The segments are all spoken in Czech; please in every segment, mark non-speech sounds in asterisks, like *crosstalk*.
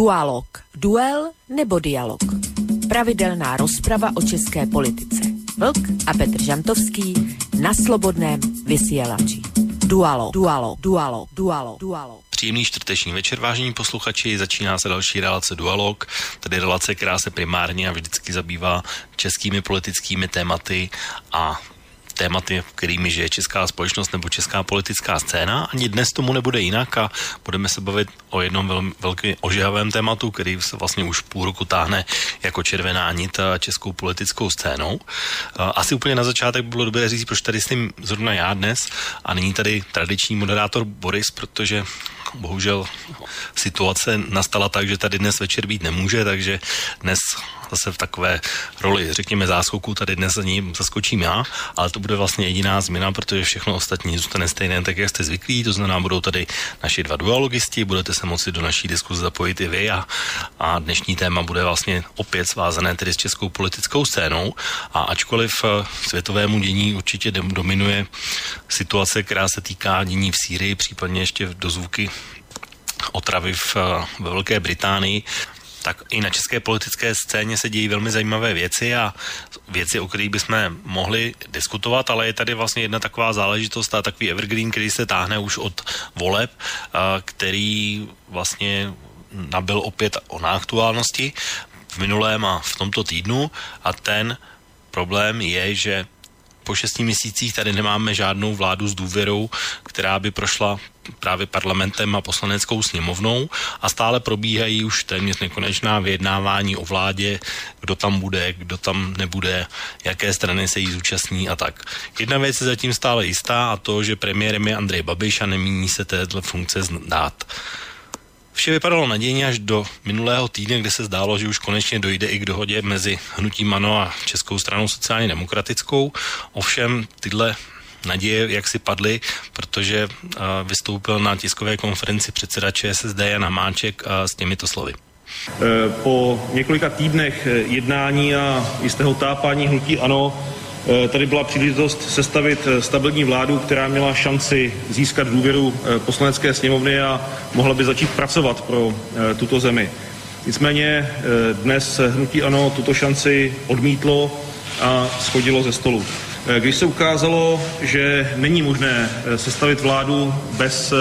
Dualog. Duel nebo dialog. Pravidelná rozprava o české politice. Vlk a Petr Žantovský na slobodném vysielači. Dualog. Dualog. Dualog. Dualog. Dualog. Příjemný čtvrteční večer, vážení posluchači, začíná se další relace Dualog, tedy relace, která se primárně a vždycky zabývá českými politickými tématy a tématy, kterými žije česká společnost nebo česká politická scéna. Ani dnes tomu nebude jinak a budeme se bavit o jednom velmi velký ožehavém tématu, který se vlastně už půl roku táhne jako červená nit českou politickou scénou. Asi úplně na začátek by bylo dobré říct, proč tady s tím zrovna já dnes a není tady tradiční moderátor Boris, protože bohužel situace nastala tak, že tady dnes večer být nemůže, takže dnes zase v takové roli, řekněme, záskoku tady dnes za ním zaskočím já, ale to bude vlastně jediná změna, protože všechno ostatní zůstane stejné, tak jak jste zvyklí, to znamená, budou tady naši dva dualogisti, budete se moci do naší diskuze zapojit i vy a, a dnešní téma bude vlastně opět svázané tedy s českou politickou scénou. A ačkoliv eh, světovému dění určitě dominuje situace, která se týká dění v Sýrii, případně ještě dozvuky otravy v, eh, ve Velké Británii, tak i na české politické scéně se dějí velmi zajímavé věci a věci, o kterých bychom mohli diskutovat, ale je tady vlastně jedna taková záležitost a takový evergreen, který se táhne už od voleb, který vlastně nabil opět o náaktuálnosti v minulém a v tomto týdnu. A ten problém je, že po šesti měsících tady nemáme žádnou vládu s důvěrou, která by prošla právě parlamentem a poslaneckou sněmovnou a stále probíhají už téměř nekonečná vyjednávání o vládě, kdo tam bude, kdo tam nebude, jaké strany se jí zúčastní a tak. Jedna věc je zatím stále jistá a to, že premiérem je Andrej Babiš a nemíní se této funkce zdát. Vše vypadalo nadějně až do minulého týdne, kde se zdálo, že už konečně dojde i k dohodě mezi hnutím ANO a Českou stranou sociálně demokratickou. Ovšem tyhle naděje, jak si padly, protože uh, vystoupil na tiskové konferenci předseda ČSSD Jan Máček uh, s těmito slovy. E, po několika týdnech jednání a jistého tápání hnutí ANO Eh, tady byla příležitost sestavit eh, stabilní vládu, která měla šanci získat důvěru eh, poslanecké sněmovny a mohla by začít pracovat pro tuto zemi. Nicméně dnes hnutí ANO tuto šanci odmítlo a schodilo ze stolu. Když se ukázalo, že není možné sestavit vládu bez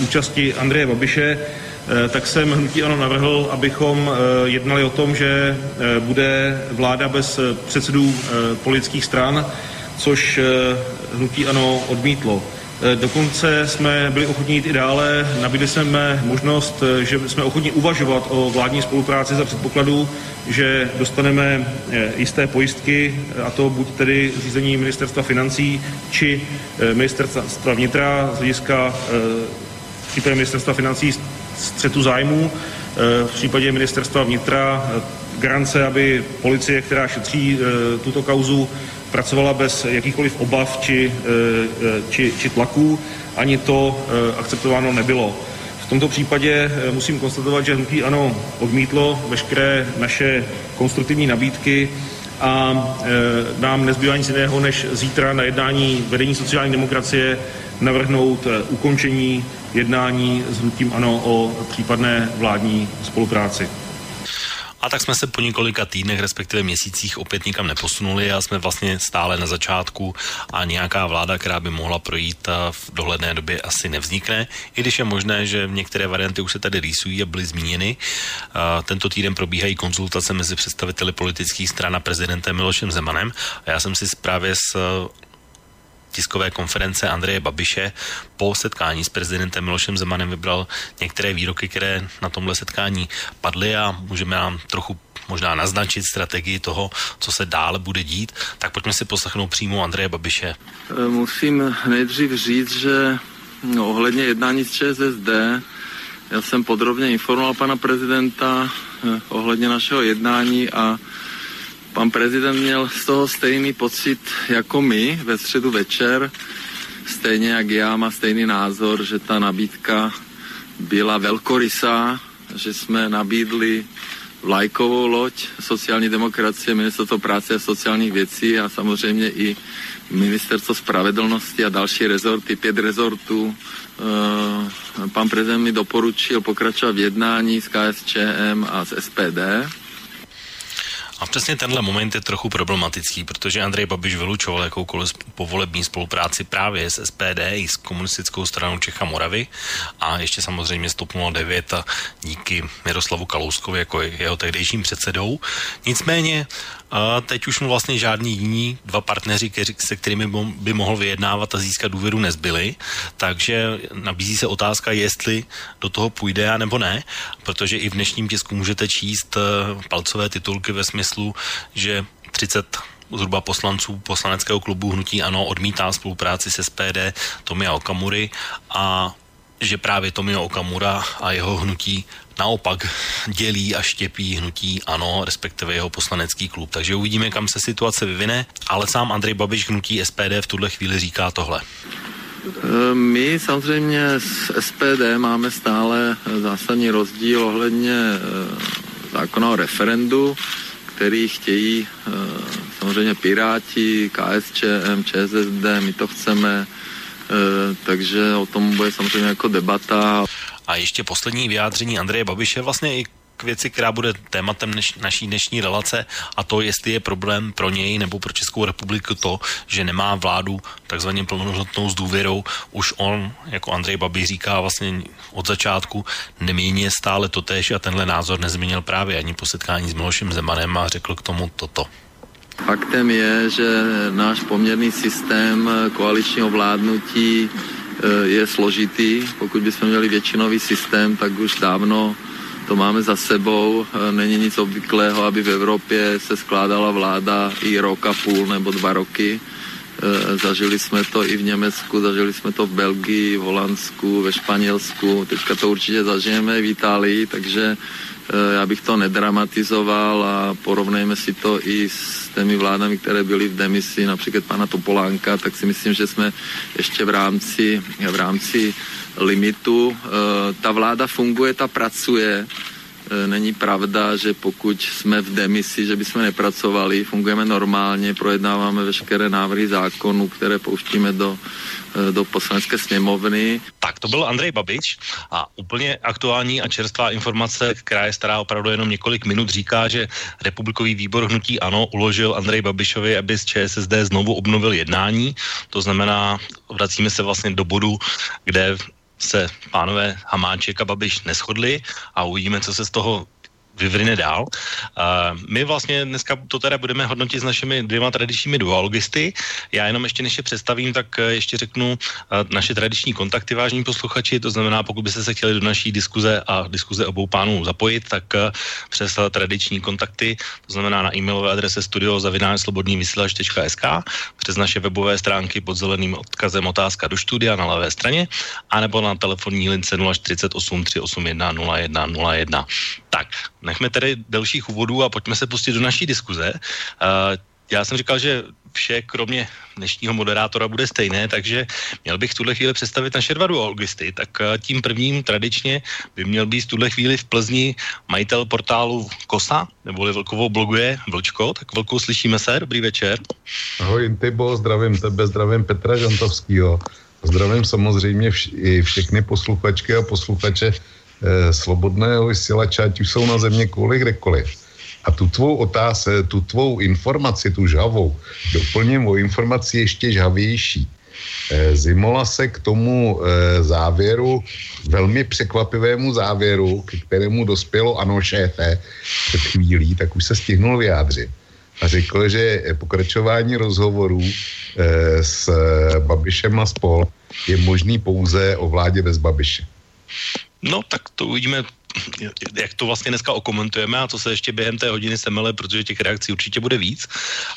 účasti Andreje Babiše, Eh, tak jsem hnutí ANO navrhl, abychom eh, jednali o tom, že eh, bude vláda bez předsedů politických stran, což hnutí ANO odmítlo. Dokonce jsme byli ochotní jít i dále, nabídli jsme možnost, že jsme ochotní uvažovat o vládní spolupráci za předpokladu, že dostaneme jisté pojistky, a to buď tedy řízení ministerstva financí, či ministerstva vnitra z hlediska případě ministerstva financí střetu zájmů, eh, v případě ministerstva vnitra eh, garance, aby policie, která šetří eh, tuto kauzu, pracovala bez jakýchkoliv obav či, či, či tlaků, ani to akceptováno nebylo. V tomto případě musím konstatovat, že hnutí ANO odmítlo veškeré naše konstruktivní nabídky a nám nezbývá nic jiného, než zítra na jednání vedení sociální demokracie navrhnout ukončení jednání s hnutím ANO o případné vládní spolupráci. A tak jsme se po několika týdnech, respektive měsících opět nikam neposunuli a jsme vlastně stále na začátku a nějaká vláda, která by mohla projít v dohledné době asi nevznikne, i když je možné, že některé varianty už se tady rýsují a byly zmíněny. Tento týden probíhají konzultace mezi představiteli politických stran a prezidentem Milošem Zemanem a já jsem si právě s tiskové konference Andreje Babiše po setkání s prezidentem Milošem Zemanem vybral některé výroky, které na tomhle setkání padly a můžeme nám trochu možná naznačit strategii toho, co se dále bude dít, tak pojďme si poslechnout přímo Andreje Babiše. Musím nejdřív říct, že no, ohledně jednání s ČSSD já jsem podrobně informoval pana prezidenta eh, ohledně našeho jednání a Pan prezident měl z toho stejný pocit jako my ve středu večer, stejně jak já má stejný názor, že ta nabídka byla velkorysá, že jsme nabídli vlajkovou loď sociální demokracie, ministerstvo práce a sociálních věcí a samozřejmě i ministerstvo spravedlnosti a další rezorty, pět rezortů. Pan prezident mi doporučil pokračovat v jednání s KSČM a s SPD a přesně tenhle moment je trochu problematický, protože Andrej Babiš vylučoval jakoukoliv povolební spolupráci právě s SPD i s komunistickou stranou Čecha Moravy a ještě samozřejmě s TOP 09 a díky Miroslavu Kalouskovi jako jeho tehdejším předsedou. Nicméně a teď už mu vlastně žádní jiní dva partneři, se kterými by mohl vyjednávat a získat důvěru, nezbyli. Takže nabízí se otázka, jestli do toho půjde a nebo ne, protože i v dnešním tisku můžete číst eh, palcové titulky ve smyslu, že 30 zhruba poslanců poslaneckého klubu Hnutí Ano odmítá spolupráci se SPD Tomia Okamury a že právě Tomio Okamura a jeho hnutí naopak dělí a štěpí hnutí ANO, respektive jeho poslanecký klub. Takže uvidíme, kam se situace vyvine, ale sám Andrej Babiš hnutí SPD v tuhle chvíli říká tohle. E, my samozřejmě s SPD máme stále zásadní rozdíl ohledně e, zákona o referendu, který chtějí e, samozřejmě Piráti, KSČM, ČSSD, my to chceme, takže o tom bude samozřejmě jako debata. A ještě poslední vyjádření Andreje Babiše vlastně i k věci, která bude tématem dneš, naší dnešní relace a to, jestli je problém pro něj nebo pro Českou republiku to, že nemá vládu takzvaně plnohodnotnou s důvěrou. Už on, jako Andrej Babiš říká vlastně od začátku, nemění stále totéž a tenhle názor nezměnil právě ani po setkání s Milošem Zemanem a řekl k tomu toto. Faktem je, že náš poměrný systém koaličního vládnutí Eh, je složitý. Pokud bychom měli většinový systém, tak už dávno to máme za sebou. Eh, není nic obvyklého, aby v Evropě se skládala vláda i rok a půl nebo dva roky. Eh, zažili jsme to i v Německu, zažili jsme to v Belgii, v Holandsku, ve Španělsku. Teďka to určitě zažijeme v Itálii, takže Eh, já bych to nedramatizoval a porovnejme si to i s těmi vládami, které byly v demisi, například pana Topolánka, tak si myslím, že jsme ještě v rámci, v rámci limitu. Eh, ta vláda funguje, ta pracuje. Eh, není pravda, že pokud jsme v demisi, že bychom nepracovali, fungujeme normálně, projednáváme veškeré návrhy zákonů, které pouštíme do Eh, do poslanecké sněmovny. Tak to byl Andrej Babič a úplně aktuální a čerstvá informace, která je stará opravdu jenom několik minut, říká, že republikový výbor hnutí ANO uložil Andrej Babišovi, aby z ČSSD znovu obnovil jednání. To znamená, vracíme se vlastně do bodu, kde se pánové Hamáček a Babiš neschodli a uvidíme, co se z toho vyvrne dál. Uh, my vlastně dneska to teda budeme hodnotit s našimi dvěma tradičními dualogisty. Já jenom ještě než je představím, tak eh, ještě řeknu uh, naše tradiční kontakty, vážní posluchači, to znamená, pokud byste se chtěli do naší diskuze a diskuze obou pánů zapojit, tak uh, přes tradiční kontakty, to znamená na e-mailové adrese studiozavináčslobodnývysílač.sk, přes naše webové stránky pod zeleným odkazem otázka do studia na levé straně, anebo na telefonní lince 048 381 0101. Tak, nechme tedy delších úvodů a pojďme se pustit do naší diskuze. Uh, já jsem říkal, že vše kromě dnešního moderátora bude stejné, takže měl bych v tuhle chvíli představit naše dva duologisty. Tak uh, tím prvním tradičně by měl být v tuhle chvíli v Plzni majitel portálu Kosa, neboli Vlkovo bloguje Vlčko. Tak Vlku, slyšíme se, dobrý večer. Ahoj Intibo, zdravím tebe, zdravím Petra Žantovského. Zdravím samozřejmě vš- i všechny posluchačky a posluchače Eh, svobodného vysílače, ať už jsou na země kvůli kdekoliv. A tu tvou otázku, tu tvou informaci, tu žhavou, doplním o informaci ještě žhavější. Eh, Zimola se k tomu eh, závěru, velmi překvapivému závěru, k kterému dospělo ano šéfe před chvílí, tak už se stihnul vyjádřit. A řekl, že pokračování rozhovorů s Babišem a spol je možný pouze o vládě bez Babiše. No, tak to uvidíme, jak to vlastně dneska okomentujeme a co se ještě během té hodiny semele, protože těch reakcí určitě bude víc.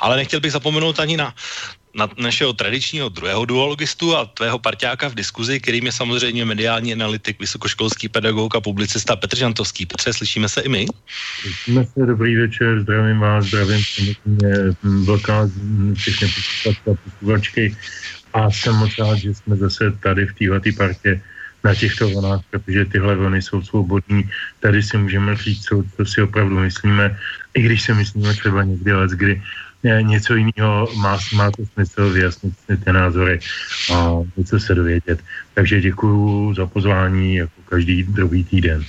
Ale nechtěl bych zapomenout ani na, na našeho tradičního druhého duologistu a tvého parťáka v diskuzi, kterým je samozřejmě mediální analytik, vysokoškolský pedagog a publicista Petr Žantovský. Petře, slyšíme se i my? Slyšíme se, dobrý večer, zdravím vás, zdravím samozřejmě vlka, všechny posluchačky a jsem moc rád, že jsme zase tady v této partě na těchto vlnách, protože tyhle vlny jsou svobodní. Tady si můžeme říct, co, co si opravdu myslíme, i když si myslíme třeba někdy let, kdy něco jiného má, má to smysl vyjasnit ty názory a něco se dovědět. Takže děkuji za pozvání jako každý druhý týden.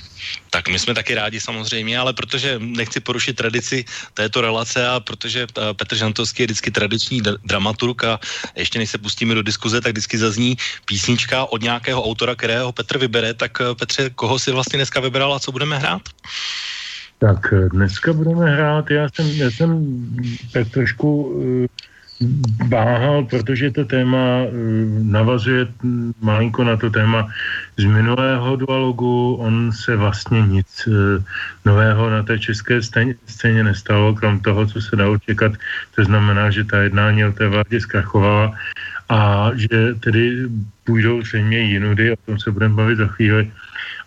Tak my jsme taky rádi samozřejmě, ale protože nechci porušit tradici této relace a protože eh, Petr Žantovský je vždycky tradiční dramaturg a ještě než se pustíme do diskuze, tak vždycky zazní písnička od nějakého autora, kterého Petr vybere. Tak eh, Petře, koho si vlastně dneska vybral a co budeme hrát? Tak eh, dneska budeme hrát, já jsem, já jsem tak trošku váhal, protože to téma navazuje malinko na to téma z minulého dualogu. On se vlastně nic nového na té české scéně nestalo, krom toho, co se dalo čekat. To znamená, že ta jednání o té vládě zkrachovala a že tedy půjdou zřejmě jinudy, o tom se budeme bavit za chvíli,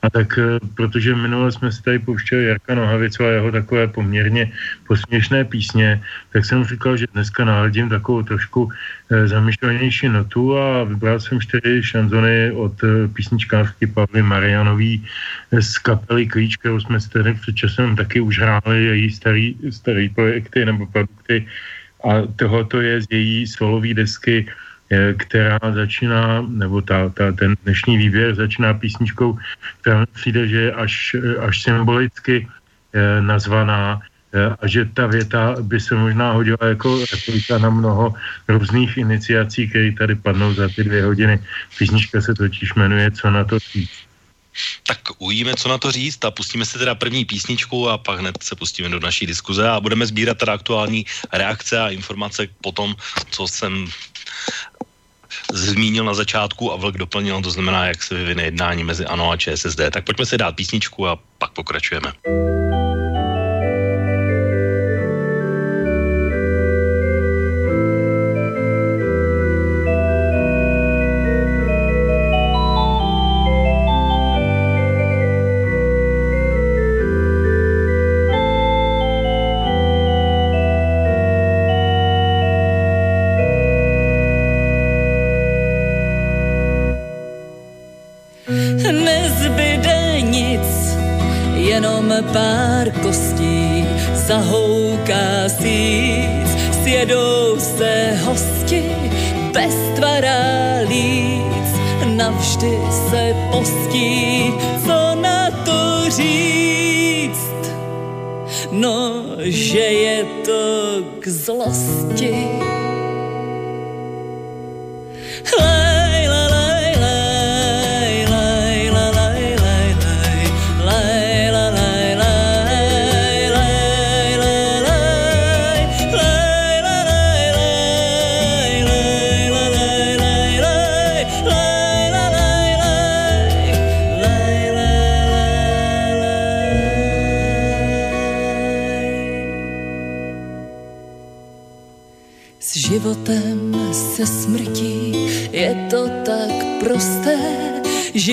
a tak, eh, protože minule jsme si tady pouštěli Jarka Nohavicu a jeho takové poměrně posměšné písně, tak jsem říkal, že dneska náladím takovou trošku e, notu a vybral jsem čtyři šanzony od e, písničkářky Pavly Marianový z kapely Klíč, kterou jsme si tady před časem taky už hráli, její starý, starý projekty nebo produkty. A tohoto je z její solový desky která začíná, nebo ta, ta, ten dnešní výběr začíná písničkou, která přijde, že je až, eh, až symbolicky eh, nazvaná a že ta věta by se možná hodila jako replika na mnoho různých iniciací, které tady padnou za ty dvě hodiny. Písnička se totiž jmenuje Co na to říct. Tak ujíme, co na to říct a pustíme se teda první písničku a pak hned se pustíme do naší diskuze a budeme sbírat teda aktuální reakce a informace po tom, co jsem zmínil na začátku a Vlk doplnil, to znamená, jak se vyvine jednání mezi ANO a ČSSD. Tak pojďme si dát písničku a pak pokračujeme. k zlosti.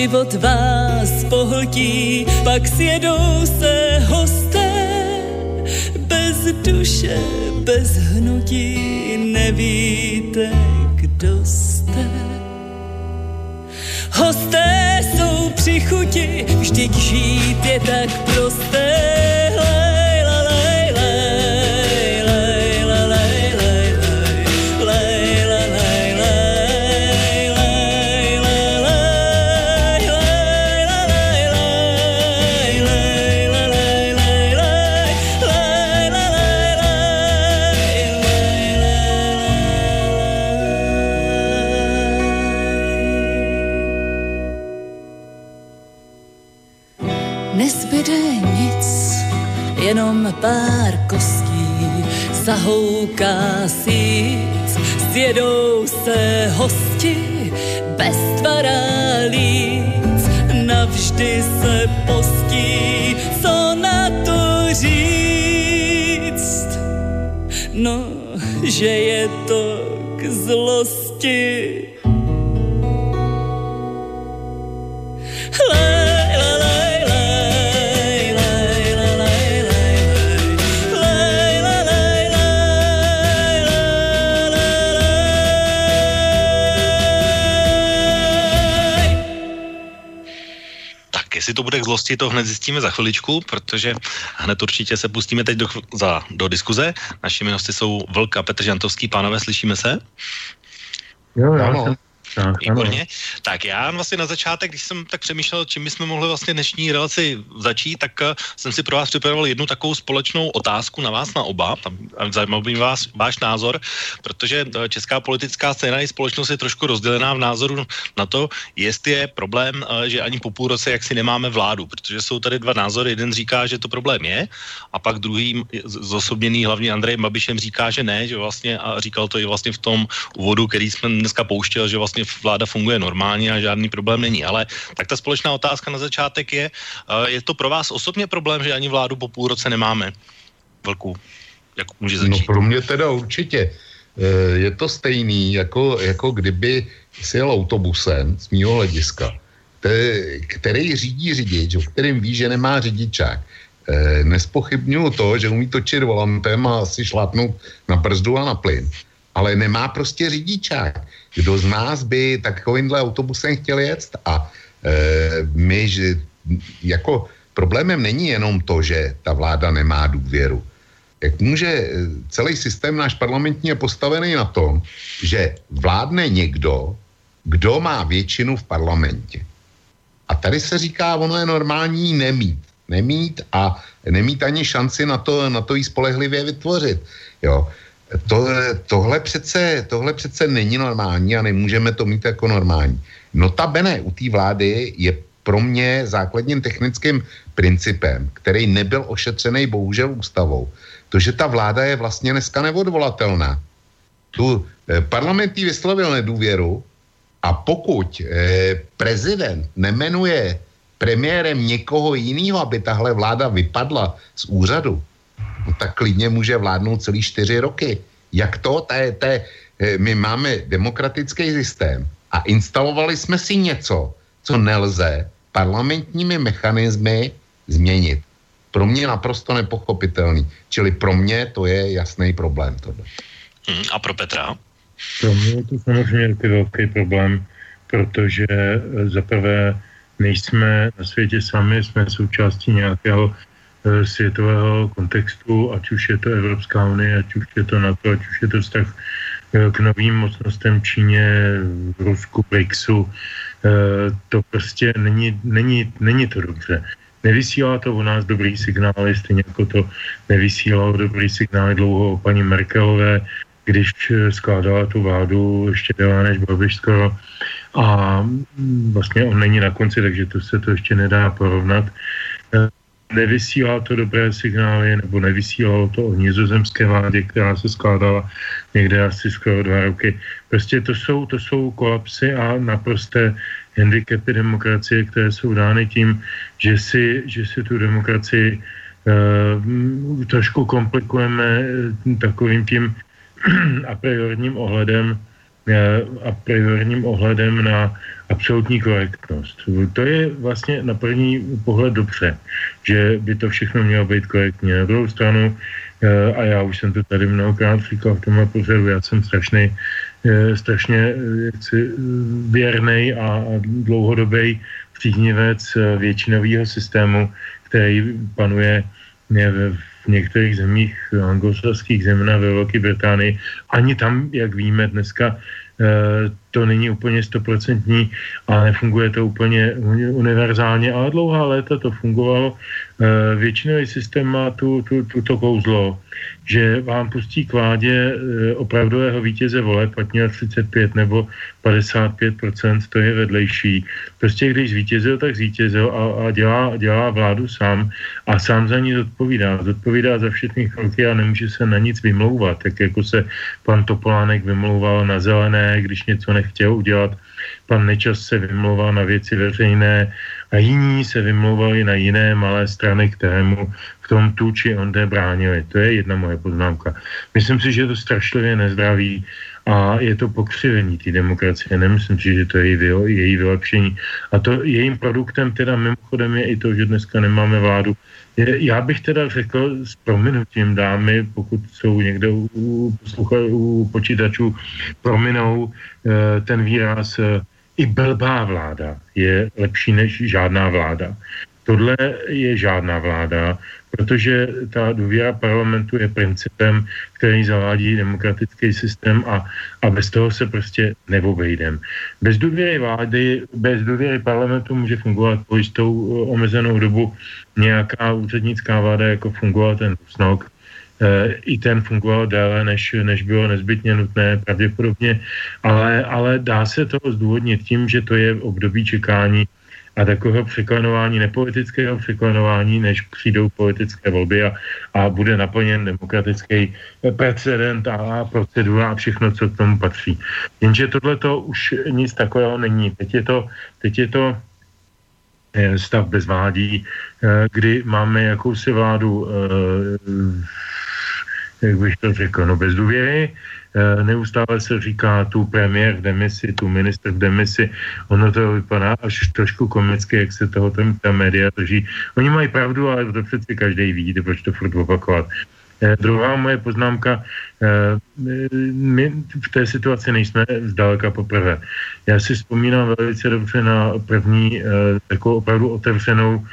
Život vás pohltí, pak sjedou se hosté, bez duše, bez hnutí, nevíte, kdo jste. Hosté jsou při chuti, vždyť žít je tak prosté, že je zlosti, to hned zjistíme za chviličku, protože hned určitě se pustíme teď do, za, do diskuze. Našimi hosty jsou Vlk a Petr Žantovský. Pánové, slyšíme se? Jo, tak, Výborně. Tak já vlastně na začátek, když jsem tak přemýšlel, čím bychom mohli vlastně dnešní relaci začít, tak uh, jsem si pro vás připravoval jednu takovou společnou otázku na vás na oba. Tam zajímal by vás váš názor, protože uh, česká politická scéna i společnost je trošku rozdělená v názoru na to, jestli je problém, že ani po půl roce jak si nemáme vládu, protože jsou tady dva názory. Jeden říká, že to problém je, a pak druhý zosobněný hlavně Andrej Babišem říká, že ne, že vlastně a říkal to i vlastně v tom úvodu, který jsme dneska pouštěl, že vlastně vláda funguje normálně a žádný problém není. Ale tak ta společná otázka na začátek je, eh, je to pro vás osobně problém, že ani vládu po půl roce nemáme? Velkou. Jak může začít? No pro mě teda určitě. Eh, je to stejný, jako, jako kdyby si jel autobusem z mýho hlediska, který řídí řidič, o kterým ví, že nemá řidičák. Eh, nespochybnuju to, že umí točit volantem a si šlápnout na brzdu a na plyn ale nemá prostě řidičák. Kdo z nás by takovýmhle autobusem chtěl jet? A e, my, že, jako problémem není jenom to, že ta vláda nemá důvěru. Jak může e, celý systém náš parlamentní je postavený na tom, že vládne někdo, kdo má většinu v parlamentě. A tady se říká, ono je normální nemít. Nemít a nemít ani šanci na to, na to jí spolehlivě vytvořit. Jo to, tohle, přece, tohle přece není normální a nemůžeme to mít jako normální. Notabene u té vlády je pro mě základním technickým principem, který nebyl ošetřený bohužel ústavou, to, že ta vláda je vlastně dneska neodvolatelná. Tu eh, parlament jí vyslovil nedůvěru a pokud eh, prezident nemenuje premiérem někoho jiného, aby tahle vláda vypadla z úřadu, no tak klidně může vládnout celý čtyři roky. Jak to? to, je, to je, my máme demokratický systém a instalovali jsme si něco, co nelze parlamentními mechanismy změnit. Pro mě naprosto nepochopitelný. Čili pro mě to je jasný problém. Tohle. Hmm, a pro Petra? Pro mě je to samozřejmě taky velký problém, protože eh, zaprvé nejsme na světě sami, jsme součástí nějakého světového kontextu, ať už je to Evropská unie, ať už je to NATO, ať už je to vztah eh, k novým mocnostem Číně, Rusku, BRICSu. Eh, to prostě není, není, není to dobře. Nevysílá to u nás dobrý signály, stejně jako to nevysílalo dobrý signály dlouho o paní Merkelové, když skládala tu vládu ještě déle než Babiš skoro. A mm, vlastně on není na konci, takže to se to ještě nedá porovnat nevysílá to dobré signály, nebo nevysílalo to o nizozemské vládě, která se skládala někde asi skoro dva roky. Prostě to jsou, to jsou kolapsy a naprosté handicapy demokracie, které jsou dány tím, že si, že si tu demokracii uh, trošku komplikujeme takovým tím *clears throat* a priorním ohledem a priorním ohledem na absolutní korektnost. To je vlastně na první pohled dobře, že by to všechno mělo být korektní. Na druhou stranu, eh, a já už jsem to tady mnohokrát říkal v tomhle pořadu, já jsem strašný, eh, strašně eh, jaksi věrný a dlouhodobý příznivec většinového systému, který panuje v některých zemích anglosaských zemí ve Velké Británii. Ani tam, jak víme dneska, to není úplně stoprocentní a nefunguje to úplně univerzálně, ale dlouhá léta to fungovalo. Eh, většinový systém má tu, tu, tuto kouzlo, že vám pustí k vládě eh, opravdového vítěze voleb, ať měl 35 nebo 55%, to je vedlejší. Prostě když zvítězil, tak zvítězil a, a dělá, dělá vládu sám a sám za ní zodpovídá. Zodpovídá za všechny kroky a nemůže se na nic vymlouvat, tak jako se pan Topolánek vymlouval na zelené, když něco nechtěl udělat. Pan Nečas se vymlouval na věci veřejné a jiní se vymlouvali na jiné malé strany, které mu v tom tu či onde bránili. To je jedna moje poznámka. Myslím si, že je to strašlivě nezdravý a je to pokřivení té demokracie. Nemyslím si, že to je její, její vylepšení. A to jejím produktem teda mimochodem je i to, že dneska nemáme vládu. Já bych teda řekl s prominutím dámy, pokud jsou někde u, u, u počítačů, prominou eh, ten výraz eh, i blbá vláda je lepší než žádná vláda. Tohle je žádná vláda, protože ta důvěra parlamentu je principem, který zavádí demokratický systém a, a bez toho se prostě neobejdem. Bez důvěry vlády, bez důvěry parlamentu může fungovat po jistou omezenou dobu nějaká úřednická vláda, jako fungoval ten Rusnok, i ten fungoval déle, než, než bylo nezbytně nutné pravděpodobně, ale, ale dá se to zdůvodnit tím, že to je období čekání a takového překlenování, nepolitického překlenování, než přijdou politické volby a, a bude naplněn demokratický precedent a procedura a všechno, co k tomu patří. Jenže tohle to už nic takového není. Teď je to, teď je to eh, stav bezvádí, eh, kdy máme jakousi vládu, eh, jak bych to řekl, no bez důvěry, Eh, neustále se říká tu premiér v demisi, tu ministr v demisi. Ono to vypadá až trošku komicky, jak se toho tam ta média drží. Oni mají pravdu, ale to přeci každý ví, proč to furt opakovat. Eh, druhá moje poznámka, eh, my v té situaci nejsme zdaleka poprvé. Já si vzpomínám velice dobře na první takovou opravdu otevřenou,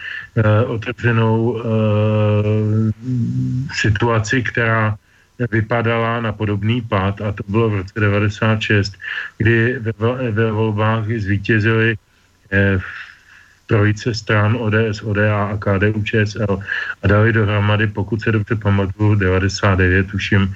otevřenou situaci, která vypadala na podobný pád a to bylo v roce 96, kdy ve, ve volbách zvítězili eh, trojice stran ODS, ODA a KDU ČSL a dali dohromady, pokud se dobře pamatuju, 99, tuším,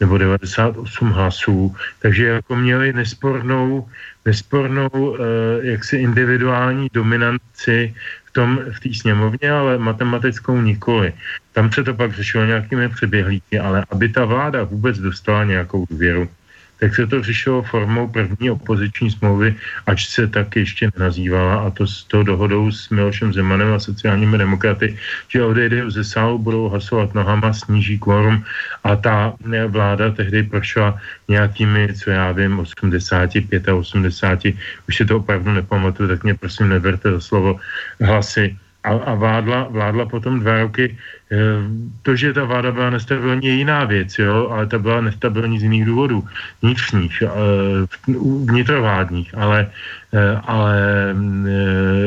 nebo 98 hlasů. Takže jako měli nespornou, nespornou eh, jaksi individuální dominanci tom, v té sněmovně, ale matematickou nikoli. Tam se to pak řešilo nějakými přeběhlíky, ale aby ta vláda vůbec dostala nějakou důvěru, tak se to řešilo formou první opoziční smlouvy, ač se tak ještě nenazývala, a to s tou dohodou s Milošem Zemanem a sociálními demokraty, že odejdou ze sálu, budou hlasovat nohama, sníží kvorum a ta vláda tehdy prošla nějakými, co já vím, 85 a 80, už si to opravdu nepamatuju, tak mě prosím neberte za slovo, hlasy a, a vládla, vládla potom dva roky. Eh, to, že ta vláda byla nestabilní, je jiná věc, jo, ale ta byla nestabilní z jiných důvodů, vnitřních, eh, vnitrovládních, ale, eh, ale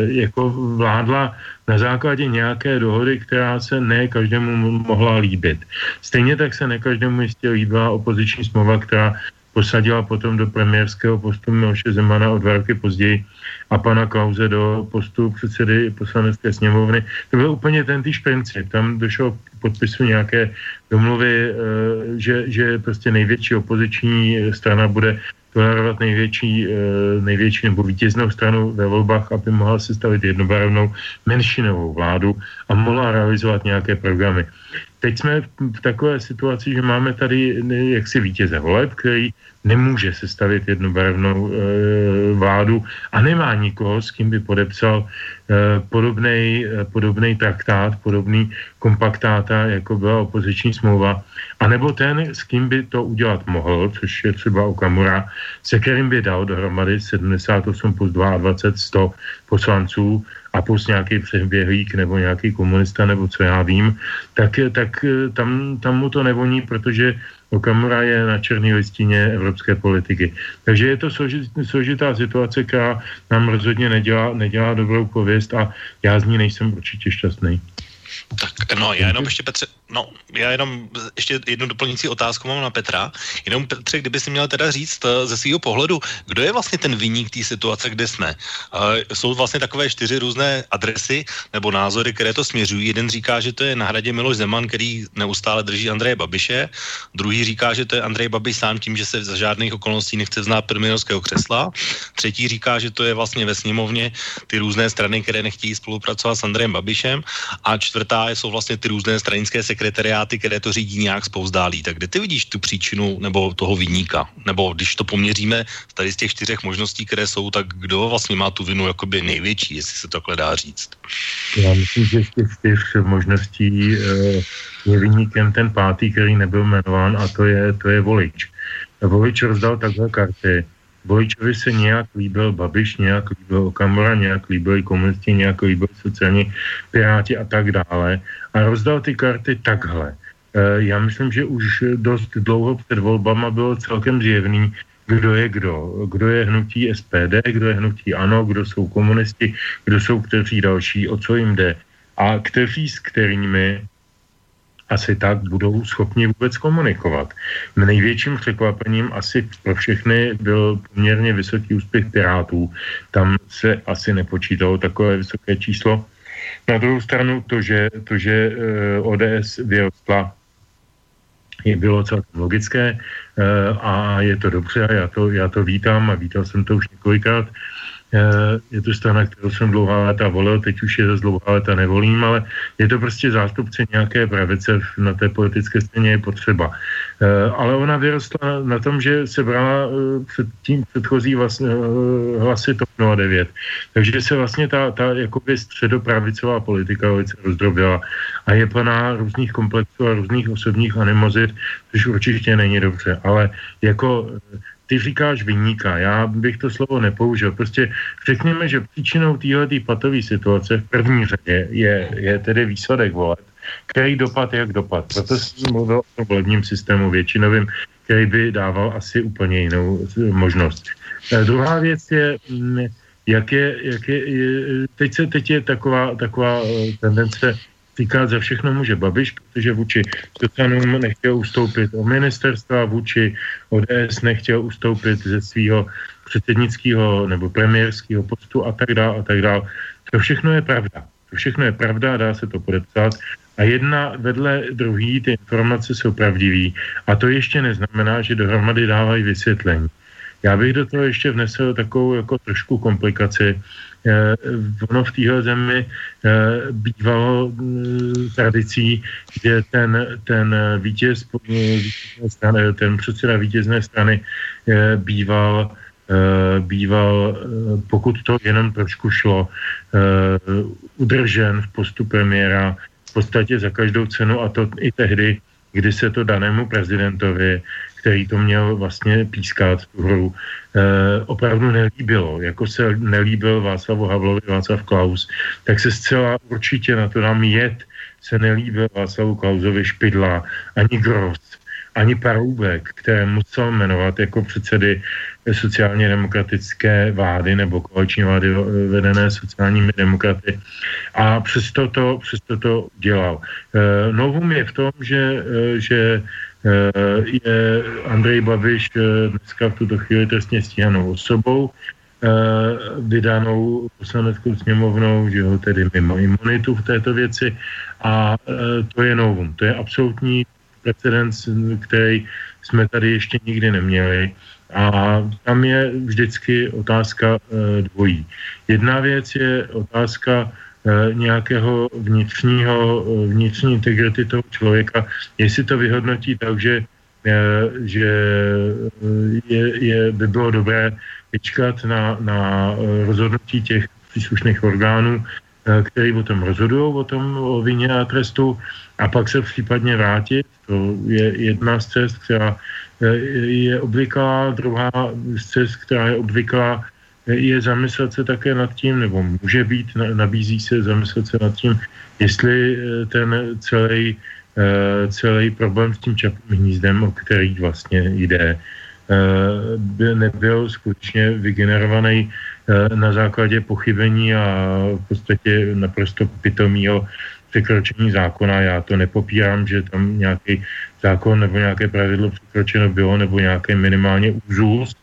jako vládla na základě nějaké dohody, která se ne každému mohla líbit. Stejně tak se ne každému jistě líbila opoziční smlouva, která posadila potom do premiérského postu Miloše Zemana o dva roky později a pana Klauze do postu předsedy poslanecké sněmovny. To byl úplně ten týž princip. Tam došlo k podpisu nějaké domluvy, eh, že, že prostě největší opoziční strana bude tolerovat největší, eh, největší nebo vítěznou stranu ve volbách, aby mohla sestavit jednobarevnou menšinovou vládu a mohla realizovat nějaké programy. Teď jsme v takové situaci, že máme tady jaksi vítěze voleb, který nemůže sestavit jednobarevnou e, vládu a nemá nikoho, s kým by podepsal e, podobný e, traktát, podobný kompaktáta, jako byla opoziční smlouva. A nebo ten, s kým by to udělat mohl, což je třeba Okamura, se kterým by dal dohromady 78 plus 22 100 poslanců a plus nějaký přeběhlík nebo nějaký komunista nebo co já vím, tak, tak tam, tam mu to nevoní, protože Okamura je na černé listině evropské politiky. Takže je to složitá situace, která nám rozhodně nedělá, nedělá dobrou pověst a já z ní nejsem určitě šťastný. Tak no, já jenom ještě Petře, no, já jenom ještě jednu doplňující otázku mám na Petra. Jenom Petře, kdyby si měl teda říct uh, ze svého pohledu, kdo je vlastně ten vyník té situace, kde jsme? Uh, jsou vlastně takové čtyři různé adresy nebo názory, které to směřují. Jeden říká, že to je na hradě Miloš Zeman, který neustále drží Andreje Babiše. Druhý říká, že to je Andrej Babiš sám tím, že se za žádných okolností nechce znát premiérovského křesla. Třetí říká, že to je vlastně ve sněmovně ty různé strany, které nechtějí spolupracovat s Andrejem Babišem. A čtvrtá jsou vlastně ty různé stranické sekretariáty, které to řídí nějak spouzdálí. Tak kde ty vidíš tu příčinu nebo toho vyníka? Nebo když to poměříme tady z těch čtyřech možností, které jsou, tak kdo vlastně má tu vinu jakoby největší, jestli se to takhle dá říct? Já myslím, že z těch čtyř možností eh, je vyníkem ten pátý, který nebyl jmenován a to je, to je volič. Volič rozdal takhle karty Vojčovi se nějak líbil Babiš, nějak líbil Okamura, nějak líbil komunisti, nějak líbil sociální piráti a tak dále. A rozdal ty karty takhle. E, já myslím, že už dost dlouho před volbama bylo celkem zjevný, kdo je kdo. Kdo je hnutí SPD, kdo je hnutí ANO, kdo jsou komunisti, kdo jsou kteří další, o co jim jde. A kteří s kterými asi tak budou schopni vůbec komunikovat. Největším překvapením asi pro všechny byl poměrně vysoký úspěch Pirátů. Tam se asi nepočítalo takové vysoké číslo. Na druhou stranu to, že, to, že eh, ODS vyrostla, je bylo celkem logické eh, a je to dobře a já to, já to vítám a vítal jsem to už několikrát. Eh, je to strana, kterou jsem dlouhá léta volil, teď už je zase dlouhá léta nevolím, ale je to prostě zástupce nějaké pravice na té politické scéně je potřeba. Eh, ale ona vyrostla na tom, že se brala eh, před tím předchozí vlastně hlasy TOP 09. Takže se vlastně ta, ta jakoby středopravicová politika velice rozdrobila a je plná různých komplexů a různých osobních animozit, což určitě není dobře. Ale jako ty říkáš vyníka, já bych to slovo nepoužil. Prostě řekněme, že příčinou téhle patové situace v první řadě je, je tedy výsledek voleb, který dopad jak dopad. Proto jsem mluvil o volebním systému většinovým, který by dával asi úplně jinou možnost. A druhá věc je, mm, jak je, jak je, teď, se, teď je taková, taková eh, tendence říká, za všechno může Babiš, protože vůči sociálům nechtěl ustoupit o ministerstva, vůči ODS nechtěl ustoupit ze svého předsednického nebo premiérského postu a tak dále a tak dále. To všechno je pravda. To všechno je pravda, dá se to podepsat. A jedna vedle druhý ty informace jsou pravdivý. A to ještě neznamená, že dohromady dávají vysvětlení. Já bych do toho ještě vnesl takovou jako trošku komplikaci, Eh, ono v téhle zemi eh, bývalo mm, tradicí, že ten, ten vítěz, strany, ten předseda vítězné strany eh, býval býval, pokud to jenom trošku šlo, udržen v postu premiéra v podstatě za každou cenu a to i tehdy, kdy se to danému prezidentovi který to měl vlastně pískat tu hru, eh, opravdu nelíbilo. Jako se nelíbil Václavu Havlovi Václav Klaus, tak se zcela určitě na to nám jet se nelíbil Václavu Klausovi Špidla ani Gross, ani Paroubek, které musel jmenovat jako předsedy sociálně demokratické vlády nebo koaliční vlády vedené sociálními demokraty. A přesto to, přesto to dělal. E, novum je v tom, že, e, že Eh, je Andrej Babiš eh, dneska v tuto chvíli trestně stíhanou osobou, eh, vydanou poslaneckou sněmovnou, že ho tedy mimo imunitu v této věci a to je novum. To je absolutní precedens, který jsme tady ještě nikdy neměli. A tam je vždycky otázka dvojí. Jedna věc je otázka Eh, nějakého vnitřního, eh, vnitřní integrity toho člověka, jestli to vyhodnotí tak, že, eh, že je, je, by bylo dobré vyčkat na, na rozhodnutí těch příslušných orgánů, který o tom rozhodují, o tom o vině a trestu, a pak se případně vrátit. To je jedna z cest, která je obvyklá, druhá z cest, která je obvyklá, je zamyslet se také nad tím, nebo může být, nabízí se zamyslet se nad tím, jestli eh, ten celý, eh, celý problém s tím čapým hnízdem, o který vlastně jde, eh, by nebyl skutečně vygenerovaný na základě pochybení a v podstatě naprosto pitomího překročení zákona. Já to nepopírám, že tam nějaký zákon nebo nějaké pravidlo překročeno bylo, nebo nějaké minimálně úzus,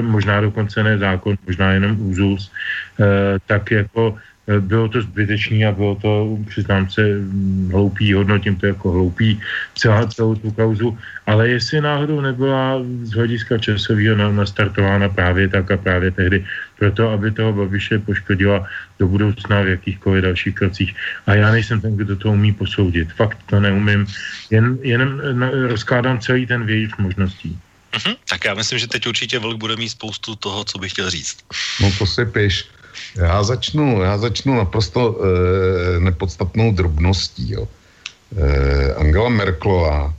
možná dokonce ne zákon, možná jenom úzus, eh, tak jako eh, bylo to zbytečný a bylo to, přiznám se, hloupý, hodnotím to jako hloupý celá, celou tu kauzu, ale jestli náhodou nebyla z hlediska časového nastartována právě tak a právě tehdy, proto aby toho Babiše poškodila do budoucna v jakýchkoliv dalších krocích. A já nejsem ten, kdo to umí posoudit. Fakt to neumím. Jen, jen rozkládám celý ten vějíř možností. Uh-huh. Tak já myslím, že teď určitě Vlk bude mít spoustu toho, co bych chtěl říct. No to si piš. Já začnu, já začnu naprosto e, nepodstatnou drobností. Jo. E, Angela Merklová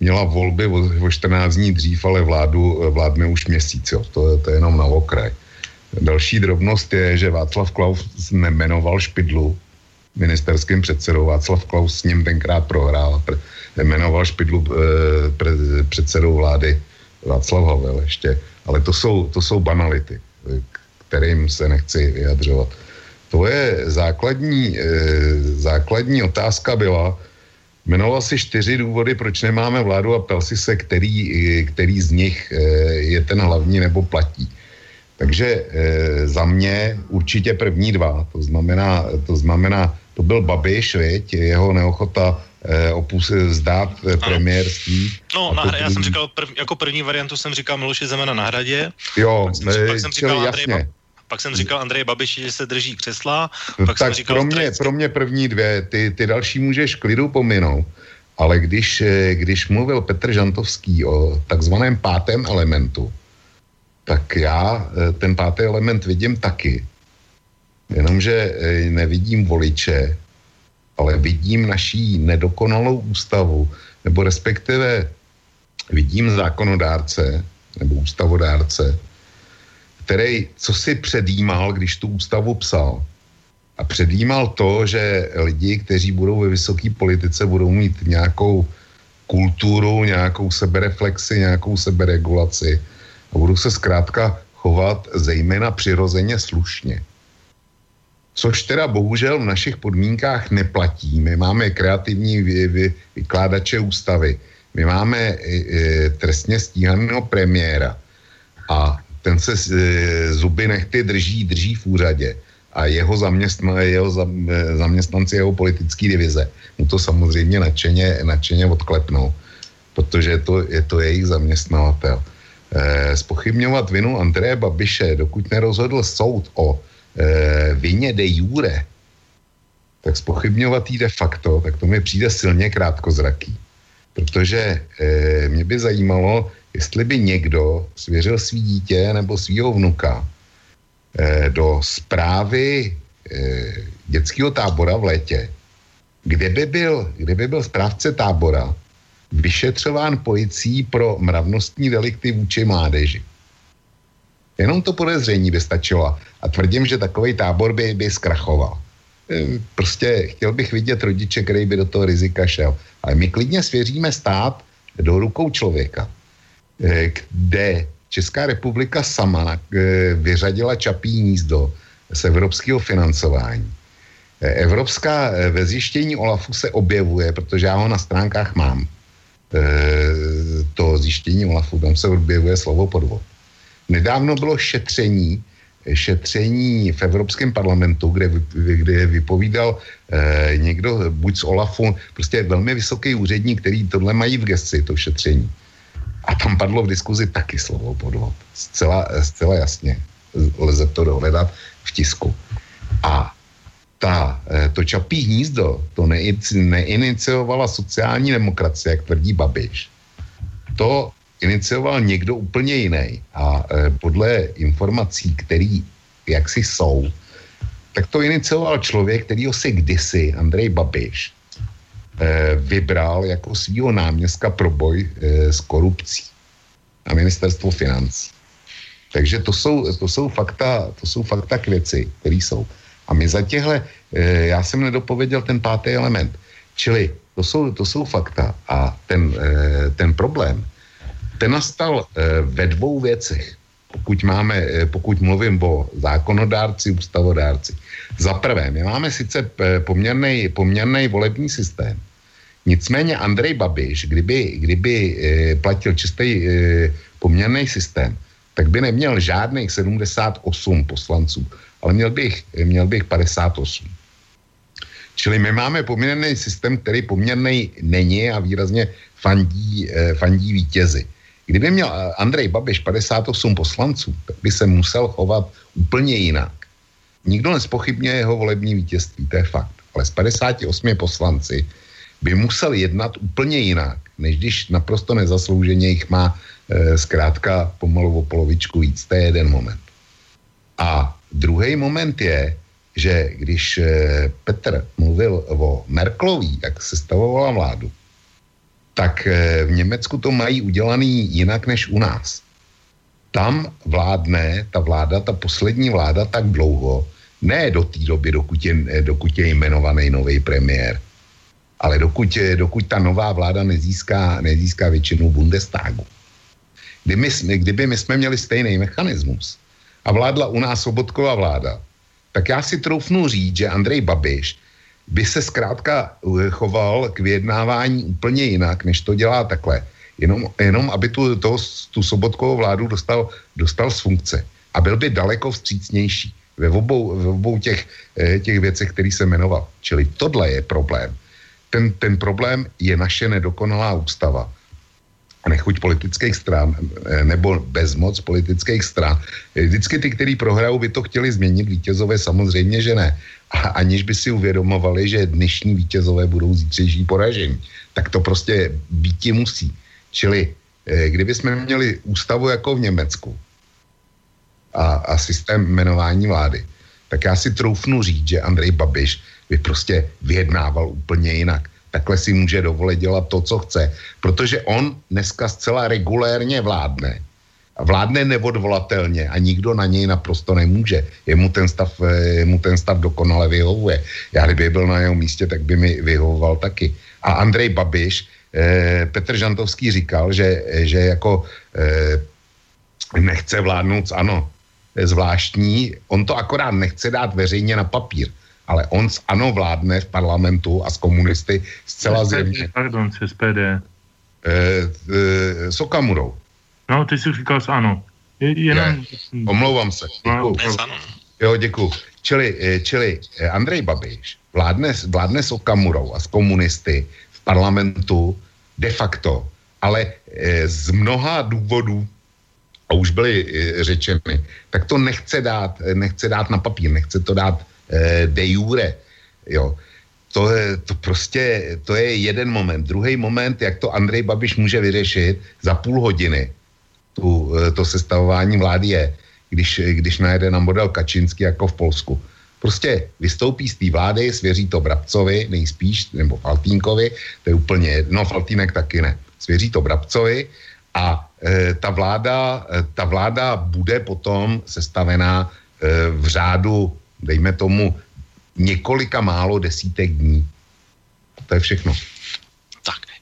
měla volby o, o 14 dní dřív, ale vládu, vládne už měsíc. Jo. To, to je jenom na okraj. Další drobnost je, že Václav Klaus nemenoval Špidlu ministerským předsedou. Václav Klaus s ním tenkrát prohrál. Jmenoval Špidlu e, pre, předsedou vlády Václav Havel ještě, ale to jsou, to jsou banality, kterým se nechci vyjadřovat. To je základní, e, základní otázka byla, jmenovala si čtyři důvody, proč nemáme vládu a ptal si se, který, který z nich e, je ten hlavní nebo platí. Takže e, za mě určitě první dva, to znamená, to znamená, to byl Babiš, věď, jeho neochota eh, opus, zdát eh, premiérství. No, na, já jsem říkal, prv, jako první variantu jsem říkal Miloši Zemana na hradě. Jo, pak jsem, ne, pak jsem říkal Andrej, jasně. pak jsem říkal Andrej Babiši, že se drží křesla. tak Pak jsem říkal pro, mě, pro mě první dvě, ty, ty další můžeš klidu pominout, ale když, eh, když mluvil Petr Žantovský o takzvaném pátém elementu, tak já eh, ten pátý element vidím taky. Jenomže eh, nevidím voliče, ale vidím naší nedokonalou ústavu, nebo respektive vidím zákonodárce nebo ústavodárce, který co si předjímal, když tu ústavu psal. A předjímal to, že lidi, kteří budou ve vysoké politice, budou mít nějakou kulturu, nějakou sebereflexi, nějakou seberegulaci a budou se zkrátka chovat zejména přirozeně slušně. Což teda bohužel v našich podmínkách neplatí. My máme kreativní vy, vy, vykládače ústavy. My máme e, e, trestně stíhaného premiéra a ten se e, zuby nechty drží, drží v úřadě a jeho, zaměstna, jeho e, zaměstnanci jeho politické divize mu to samozřejmě nadšeně, nadšeně odklepnou, protože to, je to jejich zaměstnavatel. E, spochybňovat vinu Andreje Babiše, dokud nerozhodl soud o e, vině de jure, tak spochybňovat jí de facto, tak to mi přijde silně krátkozraký. Protože e, mě by zajímalo, jestli by někdo svěřil svý dítě nebo svého vnuka e, do zprávy e, dětského tábora v létě, kde by byl, kde by byl správce tábora vyšetřován policií pro mravnostní delikty vůči mládeži. Jenom to podezření by stačilo a tvrdím, že takový tábor by, by zkrachoval. E, prostě chtěl bych vidět rodiče, který by do toho rizika šel. Ale my klidně svěříme stát do rukou člověka, e, kde Česká republika sama e, vyřadila čapí nízdo z evropského financování. Evropská ve zjištění OLAFu se objevuje, protože já ho na stránkách mám, to zjištění OLAFu, tam se objevuje slovo podvod. Nedávno bylo šetření, šetření v Evropském parlamentu, kde, kde vypovídal eh, někdo, buď z OLAFu, prostě velmi vysoký úředník, který tohle mají v gesci, to šetření. A tam padlo v diskuzi taky slovo podvod. Zcela, zcela jasně. Lze to dohledat v tisku. A ta, eh, to čapí hnízdo, to neiniciovala sociální demokracie, jak tvrdí Babiš. To inicioval někdo úplně jiný. A e, podle informací, které jaksi jsou, tak to inicioval člověk, kterýho si kdysi Andrej Babiš e, vybral jako svého náměstka pro boj e, s korupcí na ministerstvo financí. Takže to jsou, to jsou fakta, to jsou fakta k věci, které jsou. A my za těhle, já jsem nedopověděl ten pátý element. Čili to jsou, to jsou fakta a ten, ten problém ten nastal eh, ve dvou věcech, pokud, máme, eh, pokud mluvím o zákonodárci, ústavodárci. Za prvé, my máme sice eh, poměrný volební systém, nicméně Andrej Babiš, kdyby, kdyby platil čistý poměrný systém, tak by neměl žádných 78 poslanců, ale měl bych, měl bych 58. Čili my máme poměrný systém, který poměrný není a výrazně fandí, fandí vítězy. Kdyby měl eh, Andrej Babiš 58 poslanců, tak by se musel chovat úplně jinak. Nikdo nespochybňuje jeho volební vítězství, to je fakt. Ale z 58 poslanci by musel jednat úplně jinak, než když naprosto nezaslouženě jich má e, zkrátka pomalu o polovičku víc. To je jeden moment. A druhý moment je, že když e, Petr mluvil o Merklový, jak se stavovala vládu, tak eh, v Německu to mají udělaný jinak než u nás. Tam vládne ta vláda, ta poslední vláda tak dlouho, ne do té doby, dokud je, eh, dokud je jmenovaný nový premiér, ale dokud, dokud ta nová vláda nezíská, nezíská většinu Bundestagu. Kdyby my, kdyby my jsme měli stejný mechanismus a vládla u nás Sobotková vláda, tak já si troufnu říct, že Andrej Babiš by se zkrátka choval k vyjednávání úplně jinak, než to dělá takhle. Jenom, jenom aby tu, toho, tu sobotkovou vládu dostal, dostal z funkce. A byl by daleko vstřícnější ve obou, ve obou těch, eh, těch věcech, který se jmenoval. Čili tohle je problém. Ten, ten problém je naše nedokonalá ústava nechuť politických stran eh, nebo bezmoc politických stran. Vždycky ty, kteří prohrajou, by to chtěli změnit, vítězové samozřejmě, že ne. A aniž by si uvědomovali, že dnešní vítězové budou zítřejší poražení. Tak to prostě býti musí. Čili eh, kdyby jsme měli ústavu jako v Německu a, a systém jmenování vlády, tak já si troufnu říct, že Andrej Babiš by prostě vyjednával úplně jinak takhle si může dovolit dělat to, co chce. Protože on dneska zcela regulérně vládne. Vládne neodvolatelně a nikdo na něj naprosto nemůže. Jemu ten stav, eh, jemu ten stav dokonale vyhovuje. Já kdyby byl na jeho místě, tak by mi vyhovoval taky. A Andrej Babiš, eh, Petr Žantovský říkal, že, že jako eh, nechce vládnout, ano, zvláštní, on to akorát nechce dát veřejně na papír ale on s ANO vládne v parlamentu a s komunisty zcela zjevně. Pardon, s SPD. E, e, s Okamurou. No, ty jsi říkal s ANO. Jenom... Je, omlouvám se. Děkuju. No, jo, děkuju. Čili, e, čili e, Andrej Babiš vládne, vládne s Okamurou a s komunisty v parlamentu de facto, ale e, z mnoha důvodů, a už byly řečeny, tak to nechce dát, nechce dát na papír, nechce to dát Eh, de jure. Jo. To je, to prostě, to je jeden moment. Druhý moment, jak to Andrej Babiš může vyřešit za půl hodiny, tu, eh, to sestavování vlády je, když, když najede na model Kačinsky jako v Polsku. Prostě vystoupí z té vlády, svěří to Brabcovi, nejspíš, nebo Faltínkovi, to je úplně jedno, Faltínek taky ne. Svěří to Brabcovi a e, ta, vláda, e, ta vláda bude potom sestavená e, v řádu dejme tomu, několika málo desítek dní. To je všechno.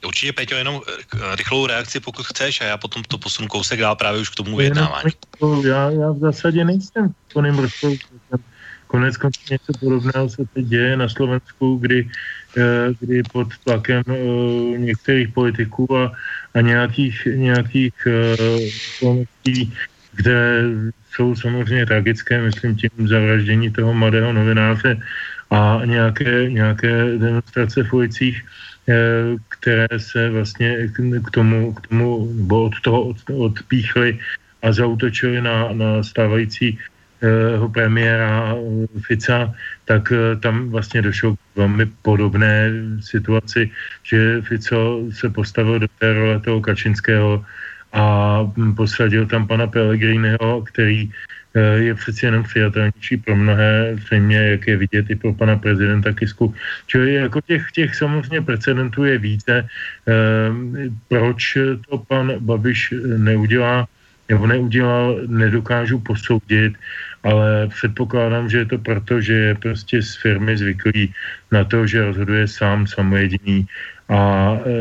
Určitě, Peťo, jenom eh, rychlou reakci, pokud chceš, a já potom to posunu kousek dál právě už k tomu vyjednávání. Já, já v zásadě nejsem plným rozpočtem. Konec konců něco podobného se teď děje na Slovensku, kdy, eh, kdy pod tlakem eh, některých politiků a, a nějakých, nějakých okolností kde jsou samozřejmě tragické, myslím tím zavraždění toho mladého novináře a nějaké, nějaké demonstrace v ulicích, eh, které se vlastně k tomu, k tomu nebo od toho od, odpíchly a zautočili na, na stávající jeho premiéra eh, Fica, tak eh, tam vlastně došlo k velmi podobné situaci, že Fico se postavil do té role toho Kačinského a hm, posadil tam pana Pellegriniho, který eh, je přeci jenom přijatelnější pro mnohé, zřejmě, jak je vidět i pro pana prezidenta Kisku. Čili jako těch, těch samozřejmě precedentů je více. Ehm, proč to pan Babiš neudělá, nebo neudělal, nedokážu posoudit, ale předpokládám, že je to proto, že je prostě z firmy zvyklý na to, že rozhoduje sám samojediný a e,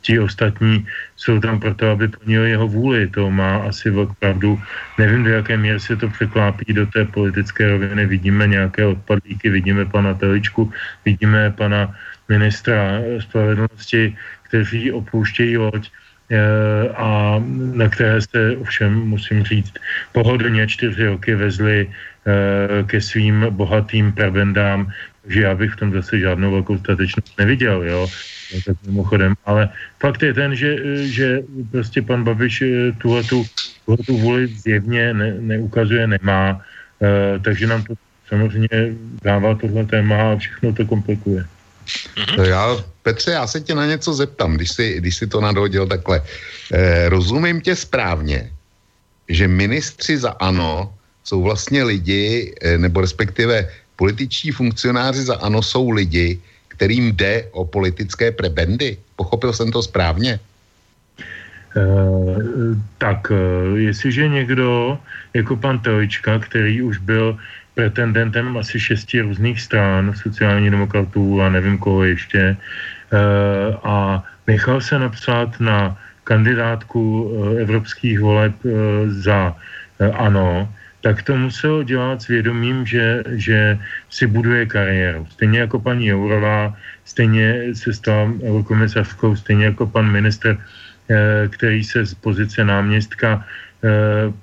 ti ostatní jsou tam proto, aby plnili jeho vůli. To má asi opravdu, nevím, do jaké míry se to překlápí do té politické roviny. Vidíme nějaké odpadlíky, vidíme pana Teličku, vidíme pana ministra spravedlnosti, kteří opouštějí loď e, a na které se ovšem, musím říct, pohodlně čtyři roky vezli e, ke svým bohatým prebendám, takže já bych v tom zase žádnou velkou statečnost neviděl, jo, tak mimochodem. Ale fakt je ten, že, že prostě pan Babiš eh, tuhle tu vůli zjevně ne, neukazuje, nemá, e, takže nám to samozřejmě dává tohle téma a všechno to komplikuje. To já, Petře, já se tě na něco zeptám, když jsi, když jsi to nadhodil takhle. E, rozumím tě správně, že ministři za ANO jsou vlastně lidi, nebo respektive političtí funkcionáři za ANO jsou lidi, kterým jde o politické prebendy. Pochopil jsem to správně? E, tak, e, jestliže někdo, jako pan Telička, který už byl pretendentem asi šesti různých stran, sociální demokratů a nevím koho ještě, e, a nechal se napsat na kandidátku evropských voleb za ANO, tak to musel dělat s vědomím, že, že si buduje kariéru. Stejně jako paní Jourová, stejně se stala komisařskou, stejně jako pan ministr, který se z pozice náměstka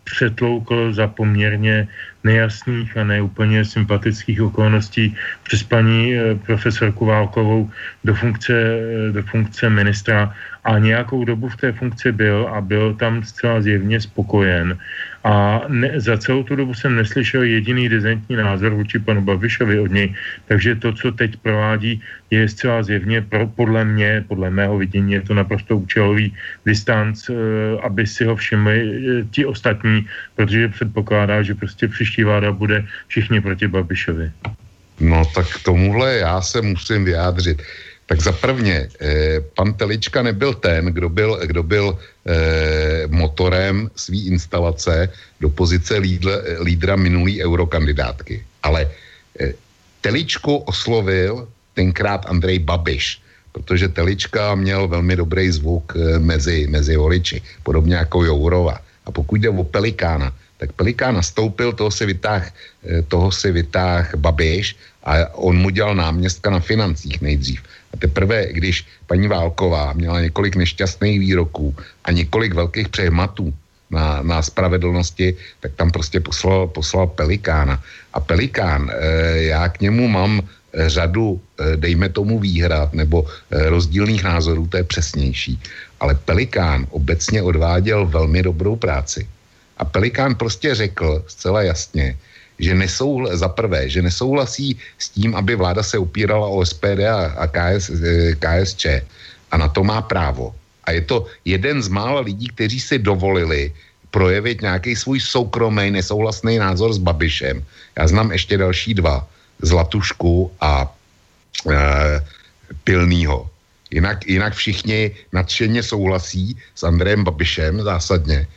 přetloukl za poměrně nejasných a neúplně sympatických okolností přes paní eh, profesorku Válkovou do funkce, eh, do funkce ministra a nějakou dobu v té funkci byl a byl tam zcela zjevně spokojen. A ne, za celou tu dobu jsem neslyšel jediný dezentní názor vůči panu Babišovi od něj. Takže to, co teď provádí, je zcela zjevně pro, podle mě, podle mého vidění, je to naprosto účelový distanc, e, aby si ho všimli e, ti ostatní, protože předpokládá, že prostě příští vláda bude všichni proti Babišovi. No tak k tomuhle já se musím vyjádřit. Tak za prvně, eh, pan Telička nebyl ten, kdo byl, kdo byl eh, motorem svý instalace do pozice lídle, lídra minulý eurokandidátky. Ale eh, Teličku oslovil tenkrát Andrej Babiš, protože Telička měl velmi dobrý zvuk eh, mezi, mezi voliči, podobně jako Jourova. A pokud jde o Pelikána, tak Pelikán nastoupil, toho si vytáh, eh, toho si vytáh Babiš a on mu dělal náměstka na financích nejdřív. Teprve, když paní Válková měla několik nešťastných výroků a několik velkých přehmatů na, na spravedlnosti, tak tam prostě poslal, poslal Pelikána. A Pelikán, e, já k němu mám eh, řadu, e, dejme tomu výhrad nebo e, rozdílných názorů, to je přesnější. Ale Pelikán obecně odváděl velmi dobrou práci. A Pelikán prostě řekl zcela jasně, že nesouhla, za prvé, že nesouhlasí s tím, aby vláda se upírala o SPD a, a KS, eh, KSČ. A na to má právo. A je to jeden z mála lidí, kteří si dovolili projevit nějaký svůj soukromý nesouhlasný názor s Babišem. Já znám ještě další dva. Zlatušku a e, Pilnýho. Jinak, jinak všichni nadšeně souhlasí s Andrejem Babišem zásadně.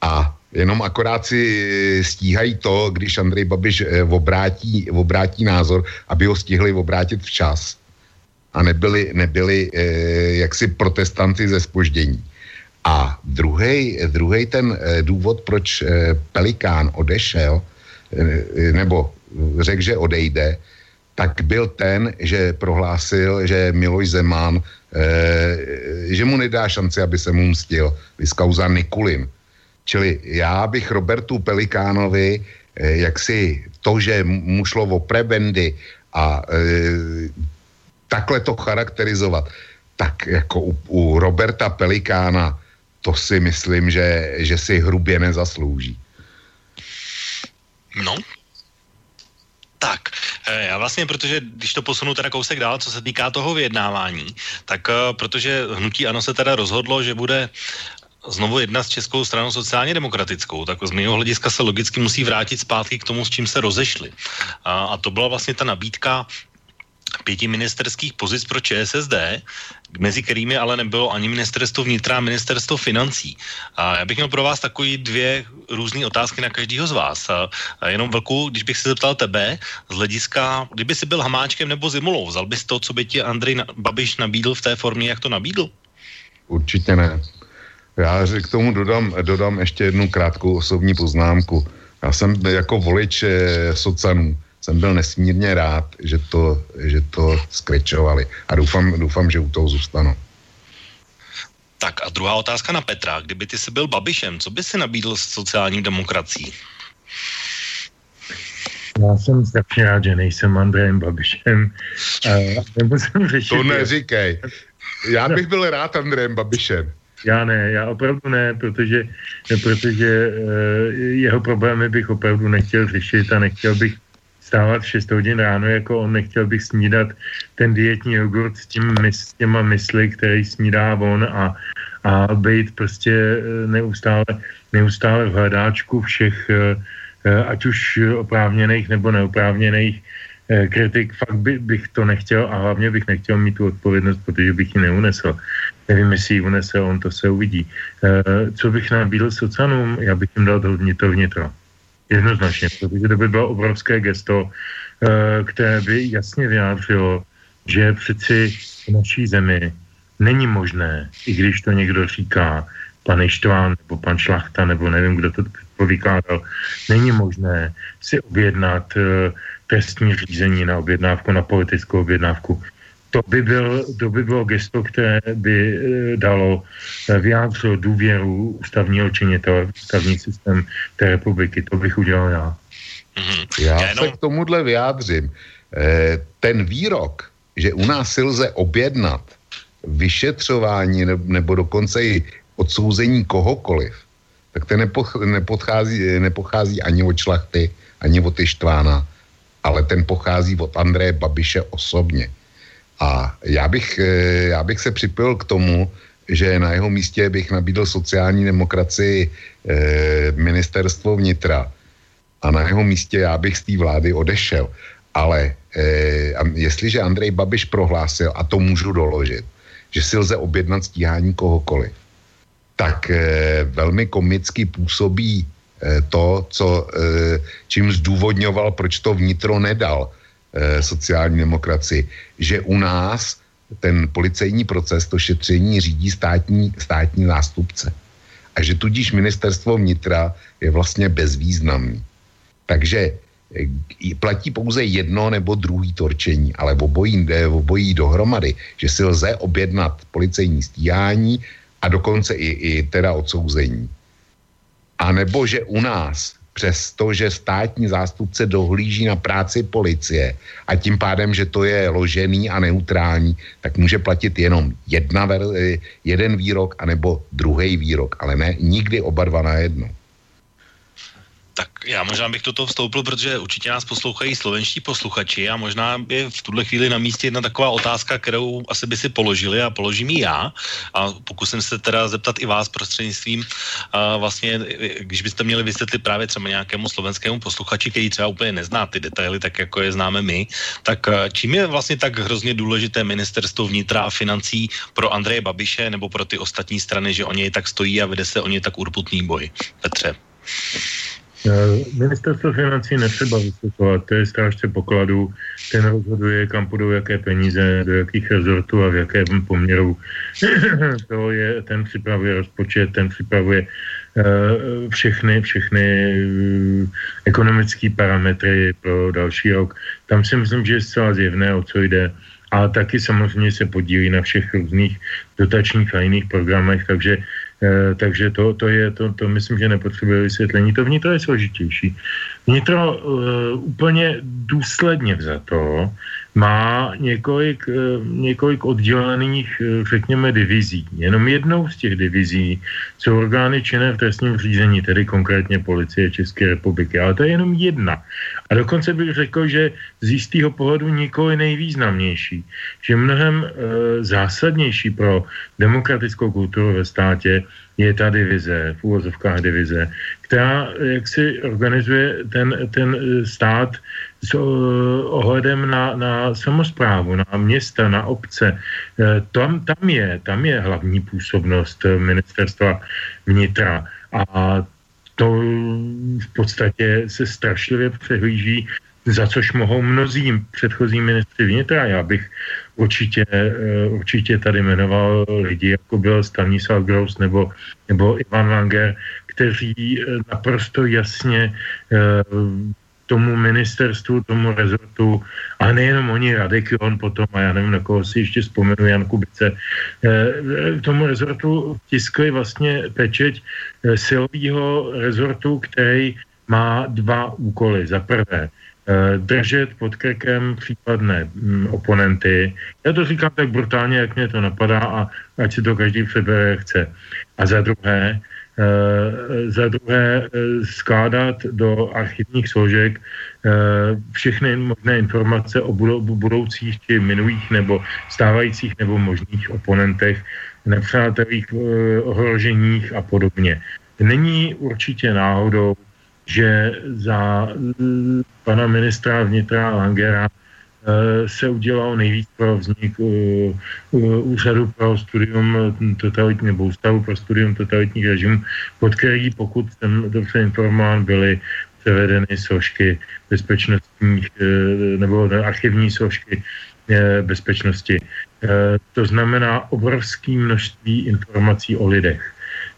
A Jenom akorát si eh, stíhají to, když Andrej Babiš eh, obrátí, obrátí názor, aby ho stihli obrátit včas. A nebyli, nebyli eh, jaksi protestanti ze spoždění. A druhý ten důvod, proč Pelikán odešel, nebo řekl, že odejde, tak byl ten, že prohlásil, že Miloš Zeman, že mu nedá šanci, aby se mu mstil. Vyskauza Nikulin Čili já bych Robertu Pelikánovi, eh, jak si to, že mu šlo o prebendy a e, takhle to charakterizovat, tak jako u, u Roberta Pelikána to si myslím, že, že si hrubě nezaslouží. No, tak, eh, já vlastně, protože když to posunu teda kousek dál, co se týká toho vyjednávání, tak protože hnutí ANO se teda rozhodlo, že bude znovu jedna s Českou stranou sociálně demokratickou, tak z mého hlediska se logicky musí vrátit zpátky k tomu, s čím se rozešli. A, a to byla vlastně ta nabídka pěti ministerských pozic pro ČSSD, mezi kterými ale nebylo ani ministerstvo vnitra a ministerstvo financí. A já bych měl pro vás takový dvě různé otázky na každého z vás. A jenom velkou, když bych se zeptal tebe, z hlediska, kdyby si byl Hamáčkem nebo Zimulou, vzal bys to, co by ti Andrej Babiš nabídl v té formě, jak to nabídl? Určitě ne. Já k tomu dodám, dodám ještě jednu krátkou osobní poznámku. Já jsem jako volič eh, socanů, jsem byl nesmírně rád, že to, že to skrečovali a doufám, doufám, že u toho zůstanu. Tak a druhá otázka na Petra. Kdyby ty jsi byl Babišem, co by si nabídl s sociální demokracií? Já jsem strašně rád, že nejsem Andrejem Babišem. Uh, řešit, to neříkej. Já bych byl rád Andrejem Babišem. Já ne, já opravdu ne, protože, protože uh, jeho problémy bych opravdu nechtěl řešit a nechtěl bych stávat v 6 hodin ráno, jako on nechtěl bych snídat ten dietní jogurt s, tím, s těma mysli, který snídá on a, a být prostě eh, neustále, neustále v hledáčku všech, uh, ať už oprávněných nebo neoprávněných Eh, kritik, fakt by, bych to nechtěl a hlavně bych nechtěl mít tu odpovědnost, protože bych ji neunesl. Nevím, jestli ji unese, on to se uvidí. Eh, co bych nabídl socanům? Já bych jim dal to vnitro vnitro. Jednoznačně, protože to by bylo obrovské gesto, eh, které by jasně vyjádřilo, že přeci v naší zemi není možné, i když to někdo říká, pan Ištván nebo pan Šlachta, nebo nevím, kdo to vykládal, není možné si objednat trestní řízení na objednávku, na politickou objednávku. To by, byl, to by bylo gesto, které by uh, dalo, uh, vyjádřilo důvěru ústavního činitele, ústavní systém té republiky. To bych udělal já. Mm-hmm. Já se k tomuhle vyjádřím. E, ten výrok, že u nás si lze objednat vyšetřování nebo dokonce i odsouzení kohokoliv, tak ten nepochází, nepochází ani od šlachty, ani od Ištvána, ale ten pochází od Andreje Babiše osobně. A já bych, eh, já bych se připojil k tomu, že na jeho místě bych nabídl sociální demokracii eh, ministerstvo vnitra a na jeho místě já bych z té vlády odešel. Ale eh, jestliže Andrej Babiš prohlásil, a to můžu doložit, že si lze objednat stíhání kohokoliv, tak eh, velmi komicky působí to, co, eh, čím zdůvodňoval, proč to vnitro nedal eh, sociální demokracii, že u nás ten policejní proces, to šetření řídí státní, státní zástupce. A že tudíž ministerstvo vnitra je vlastně bezvýznamný. Takže eh, platí pouze jedno nebo druhý torčení, ale obojí, obojí dohromady, že si lze objednat policejní stíhání a dokonce i, i teda odsouzení. A nebo že u nás přes to, že státní zástupce dohlíží na práci policie a tím pádem, že to je ložený a neutrální, tak může platit jenom jedna, jeden výrok anebo druhý výrok, ale ne nikdy oba dva na jedno. Tak já možná bych do toho vstoupil, protože určitě nás poslouchají slovenští posluchači a možná je v tuhle chvíli na místě jedna taková otázka, kterou asi by si položili a položím ji já a pokusím se teda zeptat i vás prostřednictvím a vlastně, když byste měli vysvětlit právě třeba nějakému slovenskému posluchači, který třeba úplně nezná ty detaily, tak jako je známe my, tak čím je vlastně tak hrozně důležité ministerstvo vnitra a financí pro Andreje Babiše nebo pro ty ostatní strany, že oni tak stojí a vede se o ně tak urputný boj? Petře. Eh, ministerstvo financí netřeba vysvětlovat, to je strážce pokladů, ten rozhoduje, kam půjdou jaké peníze, do jakých rezortů a v jakém poměru. *clears throat* to je, ten připravuje rozpočet, ten připravuje uh, všechny, všechny uh, ekonomické parametry pro další rok. Tam si myslím, že je zcela zjevné, o co jde. A taky samozřejmě se podílí na všech různých dotačních a jiných programech, takže takže to, to je, to, to myslím, že nepotřebuje vysvětlení. To vnitro je složitější. Vnitro uh, úplně důsledně to má několik, uh, několik oddělených, uh, řekněme, divizí. Jenom jednou z těch divizí jsou orgány činné v trestním řízení, tedy konkrétně policie České republiky. Ale to je jenom jedna. A dokonce bych řekl, že z jistého pohledu nikoli nejvýznamnější, že mnohem e, zásadnější pro demokratickou kulturu ve státě je ta divize, v úvozovkách divize, která jak si organizuje ten, ten stát s ohledem na, na samozprávu, na města, na obce. E, tam, tam, je, tam je hlavní působnost ministerstva vnitra. A to v podstatě se strašlivě přehlíží, za což mohou mnozí předchozí ministři vnitra. Já bych určitě, eh, určitě tady jmenoval lidi, jako byl Stanislav Gross nebo, nebo Ivan Langer, kteří eh, naprosto jasně eh, tomu ministerstvu, tomu rezortu, a nejenom oni, Radek on potom, a já nevím, na koho si ještě vzpomenu, Jan Kubice, eh, tomu rezortu tiskli vlastně pečeť eh, silového rezortu, který má dva úkoly. Za prvé, eh, držet pod krkem případné mm, oponenty. Já to říkám tak brutálně, jak mě to napadá a ať si to každý přebere, chce. A za druhé, Eh, za druhé eh, skládat do archivních složek eh, všechny možné informace o budoucích či minulých nebo stávajících nebo možných oponentech, nepřátelích, ohroženích a podobně. Není určitě náhodou, že za pana ministra vnitra Langera Eh, se udělal nejvíc pro vznik uh, uh, úřadu pro studium totalitní nebo ústavu pro studium totalitních režimů, pod který, pokud jsem dobře informován, byly převedeny složky bezpečnostních nebo archivní složky bezpečnosti. To znamená obrovské množství informací o lidech.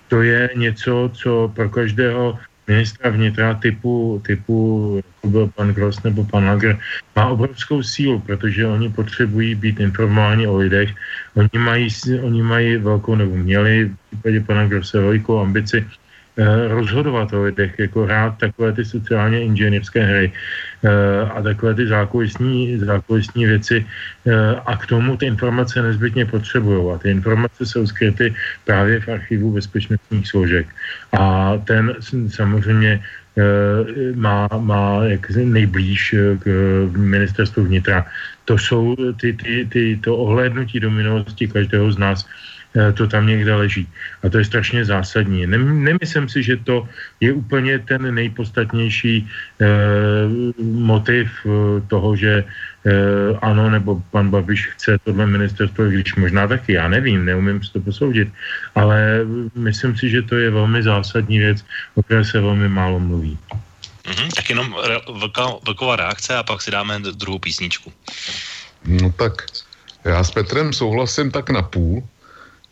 To je něco, co pro každého ministra vnitra typu, typu jako byl pan Gross nebo pan Lager, má obrovskou sílu, protože oni potřebují být informováni o lidech. Oni mají, oni mají velkou, nebo měli v případě pana Grosse velikou ambici rozhodovat o lidech, jako hrát takové ty sociálně inženýrské hry eh, a takové ty zákulisní, zákulisní věci eh, a k tomu ty informace nezbytně potřebují. A ty informace jsou skryty právě v archivu bezpečnostních složek. A ten samozřejmě má, má jak nejblíž k ministerstvu vnitra. To jsou ty, ty, ty, to ohlédnutí do minulosti každého z nás Eh, to tam někde leží. A to je strašně zásadní. Nemyslím si, že to je úplně ten nejpodstatnější eh, motiv eh, toho, že eh, ano, nebo pan Babiš chce tohle ministerstvo, když možná taky, já nevím, neumím si to posoudit, ale myslím si, že to je velmi zásadní věc, o které se velmi málo mluví. Mm-hmm, tak jenom re- velká, velká reakce a pak si dáme druhou písničku. No tak já s Petrem souhlasím tak na půl,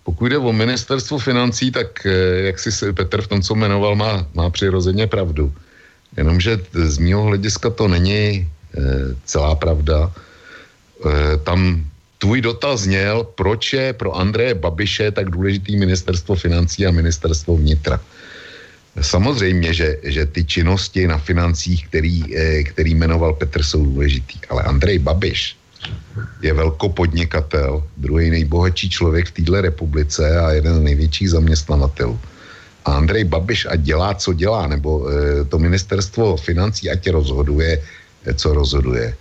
pokud jde o ministerstvo financí, tak eh, jak si Petr v tom, co jmenoval, má, má přirozeně pravdu. Jenomže z mého hlediska to není e, celá pravda. E, tam tvůj dotaz zněl, proč je pro Andreje Babiše tak důležitý ministerstvo financí a ministerstvo vnitra. Samozřejmě, že, že ty činnosti na financích, který, který jmenoval Petr, jsou důležitý, ale Andrej Babiš je velkopodnikatel, druhý nejbohatší člověk v této republice a jeden z největších zaměstnavatelů. A Andrej Babiš a dělá, co dělá, nebo e, to ministerstvo financí ať rozhoduje, e, co rozhoduje,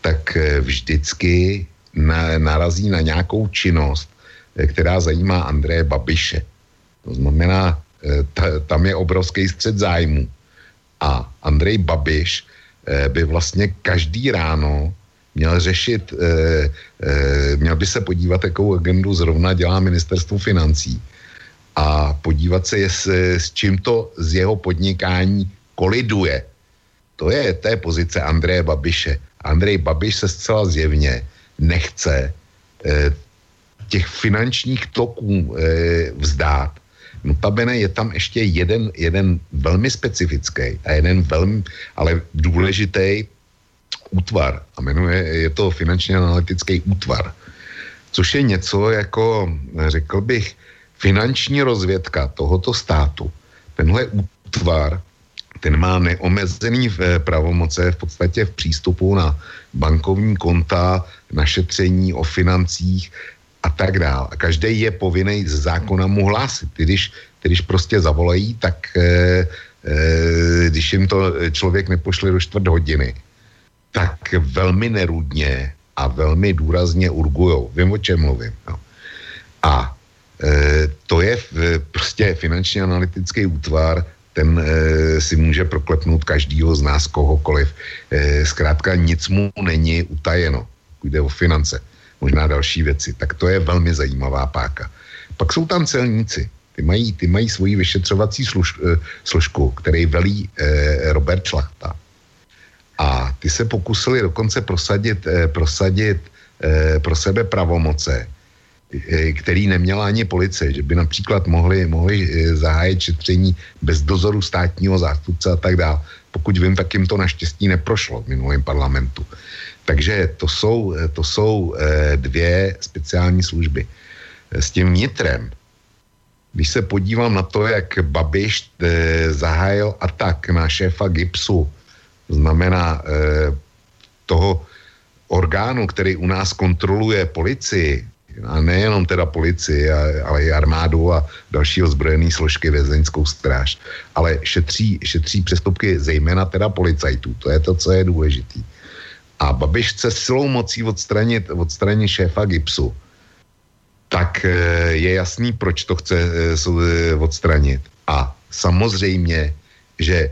tak e, vždycky na, narazí na nějakou činnost, která zajímá Andreje Babiše. To znamená, ta, tam je obrovský střed zájmu. A Andrej Babiš by vlastně každý ráno měl řešit, eh, eh, měl by se podívat, jakou agendu zrovna dělá ministerstvo financí a podívat se, s, s čím to z jeho podnikání koliduje. To je té pozice Andreje Babiše. Andrej Babiš se zcela zjevně nechce eh, těch finančních toků eh, vzdát. Notabene je tam ještě jeden, jeden velmi specifický a jeden velmi, ale důležitý útvar a jmenuje, je to finančně analytický útvar, což je něco jako, řekl bych, finanční rozvědka tohoto státu. Tenhle útvar, ten má neomezený v eh, pravomoce v podstatě v přístupu na bankovní konta, na šetření o financích a tak dále. A každý je povinný z zákona mu hlásit. Když, když prostě zavolají, tak e, e, když jim to člověk nepošle do čtvrt hodiny, tak velmi nerudně a velmi důrazně urgujou. Vím, o čem mluvím. No. A e, to je v, prostě finančně analytický útvar, ten e, si může proklepnout každýho z nás, kohokoliv. E, zkrátka nic mu není utajeno, jde o finance, možná další věci. Tak to je velmi zajímavá páka. Pak jsou tam celníci. Ty mají, ty mají svoji vyšetřovací služ, e, složku, který velí e, Robert Šlachta. A ty se pokusili dokonce prosadit, eh, prosadit eh, pro sebe pravomoce, eh, který neměla ani policie, že by například mohli, mohli zahájit šetření bez dozoru státního zástupce a tak dále. Pokud vím, tak jim to naštěstí neprošlo v minulém parlamentu. Takže to jsou, to jsou dvě speciální služby. S tím vnitrem, když se podívám na to, jak Babiš zahájil atak na šéfa GIPSu, znamená eh, toho orgánu, který u nás kontroluje policii, a nejenom teda policii, ale i armádu a další ozbrojené složky vězeňskou stráž, ale šetří, šetří přestupky zejména teda policajtů. To je to, co je důležitý. A Babiš chce silou mocí odstranit, odstranit šéfa Gipsu. Tak eh, je jasný, proč to chce eh, odstranit. A samozřejmě, že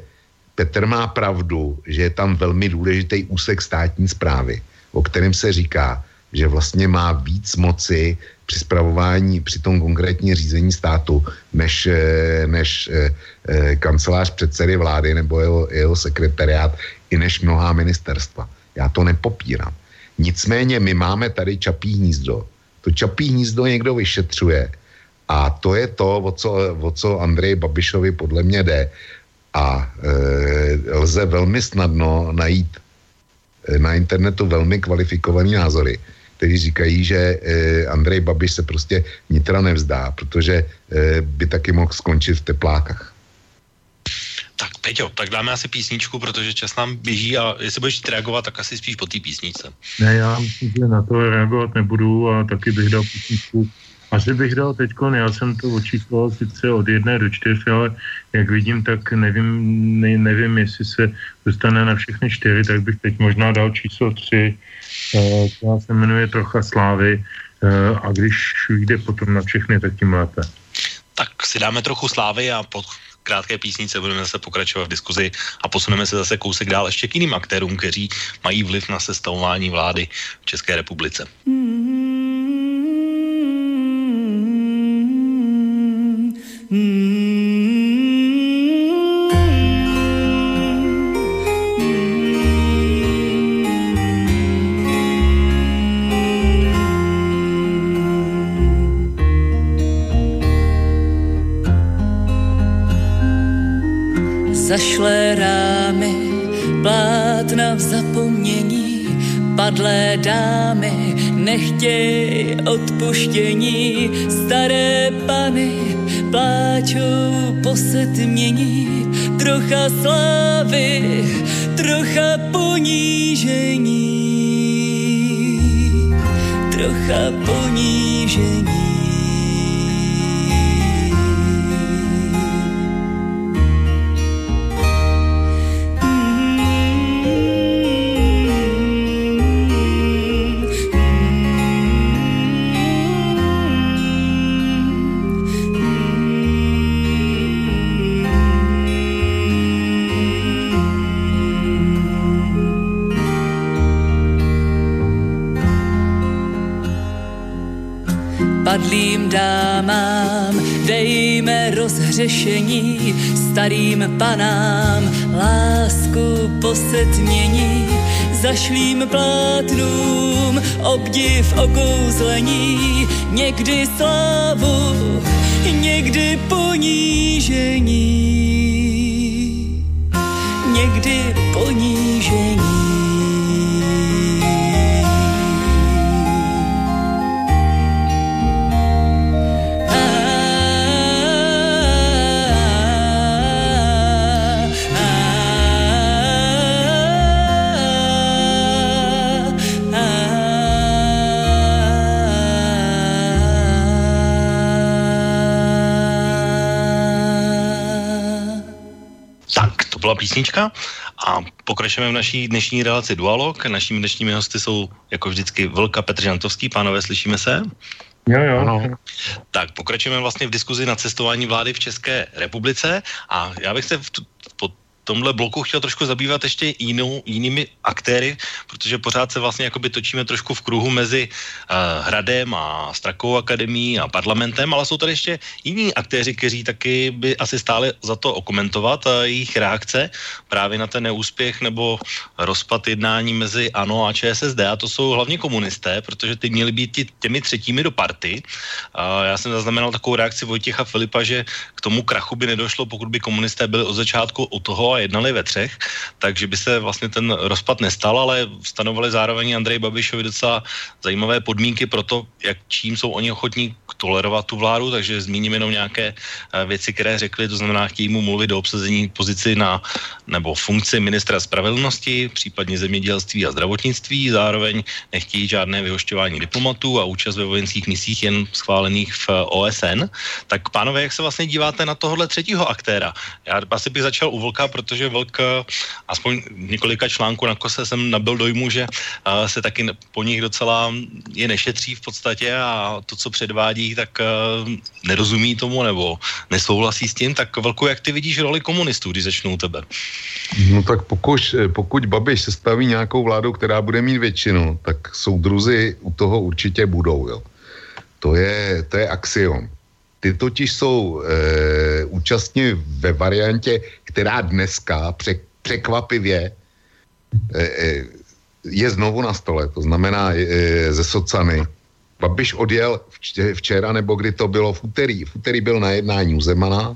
Petr má pravdu, že je tam velmi důležitý úsek státní zprávy, o kterém se říká, že vlastně má víc moci při spravování, při tom konkrétní řízení státu, než, eh, než eh, eh, kancelář předsedy vlády nebo jeho, jeho sekretariát, i než mnohá ministerstva. Já to nepopírám. Nicméně my máme tady čapí hnízdo. To čapí hnízdo někdo vyšetřuje a to je to, o co, o co Andrej Babišovi podle mě jde. A e, lze velmi snadno najít e, na internetu velmi kvalifikovaný názory, kteří říkají, že e, Andrej Babiš se prostě nitra nevzdá, protože e, by taky mohl skončit v teplákách. Tak Peťo, tak dáme asi písničku, protože čas nám běží a jestli budeš reagovat, tak asi spíš po té písničce. Ne, já myslím, že na to reagovat nebudu a taky bych dal písničku asi bych dal teď, já jsem to očísloval sice od jedné do čtyř, ale jak vidím, tak nevím, ne, nevím, jestli se dostane na všechny čtyři, tak bych teď možná dal číslo tři, eh, která se jmenuje Trocha slávy eh, a když jde potom na všechny, tak tím lépe. Tak si dáme trochu slávy a po krátké písnice budeme zase pokračovat v diskuzi a posuneme se zase kousek dál ještě k jiným aktérům, kteří mají vliv na sestavování vlády v České republice. Mm-hmm. Zašlé rámy, plátna v zapomnění, padlé dámy, nechtěj odpuštění, staré pany pláčou posetmění, trocha slávy, trocha ponížení, trocha ponížení. Padlým dámám. Dejme rozhřešení, starým panám. Lásku posetmění, zašlým plátnům. Obdiv okouzlení, někdy slávu, někdy ponížení, někdy ponížení. Písnička a pokračujeme v naší dnešní relaci Dualog. Našimi dnešními hosty jsou jako vždycky Vlka Petr Žantovský. Pánové, slyšíme se? Jo, jo. Ano. Tak pokračujeme vlastně v diskuzi na cestování vlády v České republice a já bych se v, po tomhle bloku chtěl trošku zabývat ještě jinou, jinými aktéry, protože pořád se vlastně jakoby točíme trošku v kruhu mezi uh, Hradem a Strakovou akademií a parlamentem, ale jsou tady ještě jiní aktéři, kteří taky by asi stále za to okomentovat uh, jejich reakce právě na ten neúspěch nebo rozpad jednání mezi ANO a ČSSD a to jsou hlavně komunisté, protože ty měli být těmi třetími do party. Uh, já jsem zaznamenal takovou reakci Vojtěcha Filipa, že k tomu krachu by nedošlo, pokud by komunisté byli od začátku u toho a jednali ve třech, takže by se vlastně ten rozpad nestal, ale stanovali zároveň Andrej Babišovi docela zajímavé podmínky pro to, jak čím jsou oni ochotní tolerovat tu vládu, takže zmíním jenom nějaké eh, věci, které řekli, to znamená, chtějí mu mluvit do obsazení pozici na nebo funkci ministra spravedlnosti, případně zemědělství a zdravotnictví, zároveň nechtějí žádné vyhošťování diplomatů a účast ve vojenských misích jen schválených v OSN. Tak pánové, jak se vlastně díváte na tohle třetího aktéra? Já asi bych začal u Vlka, protože Vlk, aspoň několika článků na kose jsem nabil dojmu, že uh, se taky po nich docela je nešetří v podstatě a to, co předvádí, tak uh, nerozumí tomu nebo nesouhlasí s tím. Tak Vlku, jak ty vidíš roli komunistů, když začnou tebe? No tak pokud, pokud Babiš sestaví nějakou vládu, která bude mít většinu, tak soudruzi u toho určitě budou, jo. To je, to je axiom. Ty totiž jsou e, účastní ve variantě, která dneska pře, překvapivě e, e, je znovu na stole. To znamená e, ze Socany. Babiš odjel včera, nebo kdy to bylo v úterý. V úterý byl na jednání u Zemana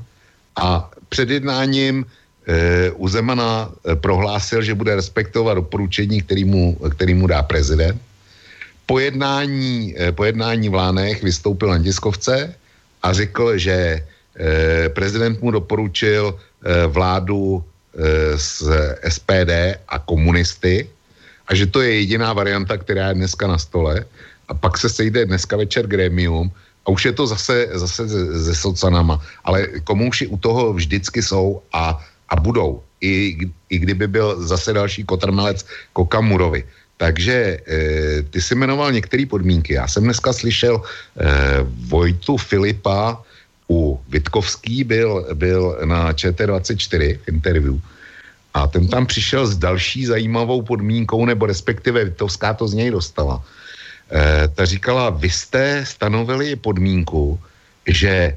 a před jednáním e, u Zemana e, prohlásil, že bude respektovat doporučení, který mu, který mu dá prezident. Po jednání, e, po jednání v Lánech vystoupil na tiskovce a řekl, že e, prezident mu doporučil e, vládu z SPD a komunisty a že to je jediná varianta, která je dneska na stole. A pak se sejde dneska večer gremium a už je to zase, zase se, se socanama. Ale komouši u toho vždycky jsou a, a budou. I, I kdyby byl zase další kotrmelec Kokamurovi. Takže e, ty jsi jmenoval některé podmínky. Já jsem dneska slyšel e, Vojtu Filipa u Vitkovský, byl, byl na ČT24 v interview a ten tam přišel s další zajímavou podmínkou, nebo respektive Vitkovská to z něj dostala. E, ta říkala, vy jste stanovili podmínku, že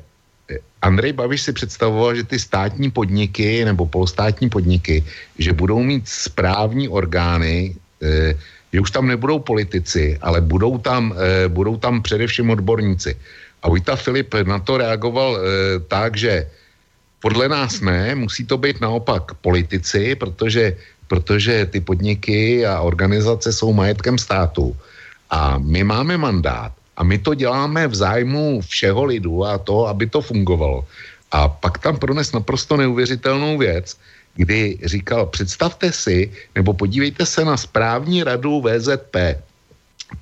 Andrej Babiš si představoval, že ty státní podniky nebo polostátní podniky, že budou mít správní orgány, že už tam nebudou politici, ale budou tam, eh, budou tam především odborníci. A Vojta Filip na to reagoval eh, tak, že podle nás ne, musí to být naopak politici, protože, protože ty podniky a organizace jsou majetkem státu. A my máme mandát a my to děláme v zájmu všeho lidu a to, aby to fungovalo. A pak tam prones naprosto neuvěřitelnou věc, kdy říkal, představte si, nebo podívejte se na správní radu VZP.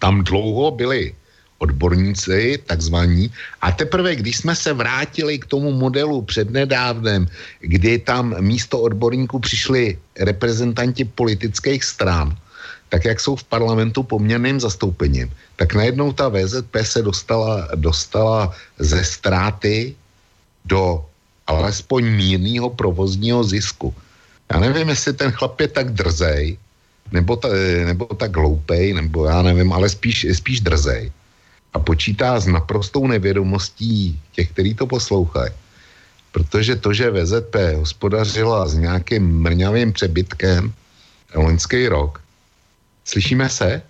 Tam dlouho byli odborníci, takzvaní, a teprve, když jsme se vrátili k tomu modelu přednedávnem, kdy tam místo odborníků přišli reprezentanti politických stran, tak jak jsou v parlamentu poměrným zastoupením, tak najednou ta VZP se dostala, dostala ze ztráty do alespoň mírného provozního zisku. Já nevím, jestli ten chlap je tak drzej, nebo, ta, nebo tak hloupej, nebo já nevím, ale spíš, spíš drzej. A počítá s naprostou nevědomostí těch, kteří to poslouchají. Protože to, že VZP hospodařila s nějakým mrňavým přebytkem loňský rok, slyšíme se?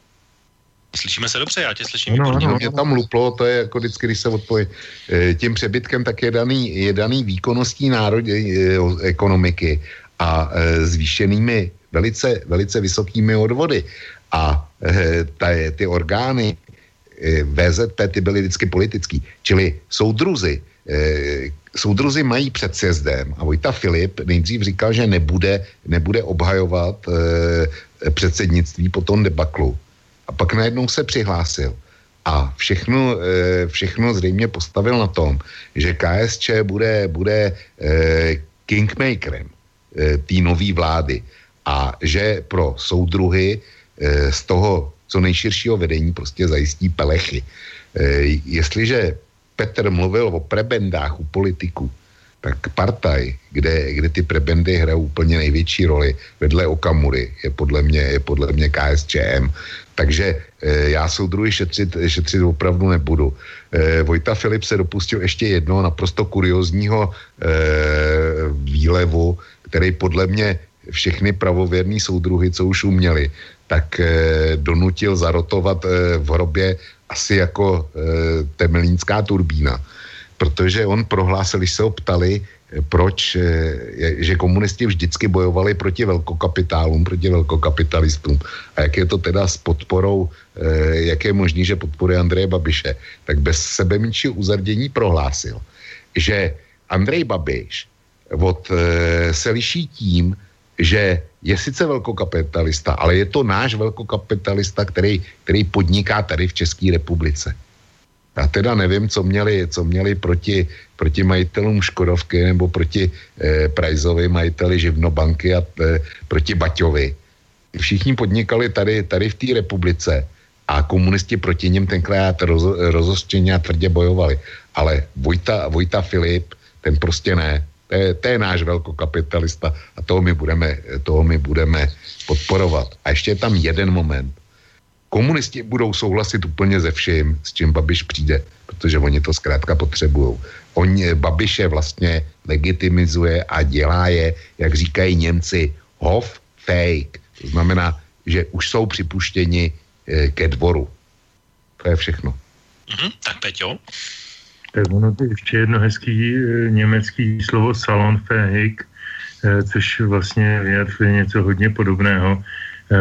Slyšíme se dobře, já tě slyším. No, no, mě tam luplo, to je jako vždycky, když se odpojí. E, tím přebytkem tak je daný, je daný výkonností národě, e, ekonomiky a e, zvýšenými velice, velice vysokými odvody. A e, ta, ty orgány e, VZP ty byly vždycky politický. Čili soudruzy, e, soudruzy mají před sjezdem a Vojta Filip nejdřív říkal, že nebude, nebude obhajovat předsednictví po tom debaklu. A pak najednou se přihlásil. A všechno, všechno zřejmě postavil na tom, že KSČ bude, bude kingmakerem. Eh, té nové vlády a že pro soudruhy eh, z toho co nejširšího vedení prostě zajistí pelechy. Eh, jestliže Petr mluvil o prebendách u politiků, tak partaj, kde, kde ty prebendy hrajou úplně největší roli vedle Okamury, je podle mě, je podle mě KSČM. Takže e, já soudruhy šetřit, šetřit opravdu nebudu. E, Vojta Filip se dopustil ještě jednoho naprosto kuriozního e, výlevu, který podle mě všechny pravověrní soudruhy, co už uměli, tak e, donutil zarotovat e, v hrobě asi jako e, temelínská turbína. Protože on prohlásil, když se ho ptali, proč, že komunisti vždycky bojovali proti velkokapitálům, proti velkokapitalistům. A jak je to teda s podporou, jak je možný, že podporuje Andreje Babiše, tak bez sebe uzardění prohlásil, že Andrej Babiš od, e, se liší tím, že je sice velkokapitalista, ale je to náš velkokapitalista, který, který podniká tady v České republice. Já teda nevím, co měli, co měli proti, proti majitelům Škodovky nebo proti eh, Prajzovi, majiteli Živnobanky a eh, proti Baťovi. Všichni podnikali tady, tady v té republice a komunisti proti něm tenkrát roz, rozostřeně a tvrdě bojovali. Ale Vojta, Vojta Filip, ten prostě ne. To je, to je náš velkokapitalista a toho my, budeme, toho my budeme podporovat. A ještě je tam jeden moment. komunisti budou souhlasit úplně ze vším, s čím Babiš přijde, protože oni to zkrátka potřebují. On Babiše vlastně legitimizuje a dělá je, jak říkají Němci, hof fake. To znamená, že už jsou připuštěni e, ke dvoru. To je všechno. Mm-hmm, tak Peťo? Tak ono to ještě jedno hezký e, německý slovo salonfähig, e, což vlastně vyjadřuje něco hodně podobného, e,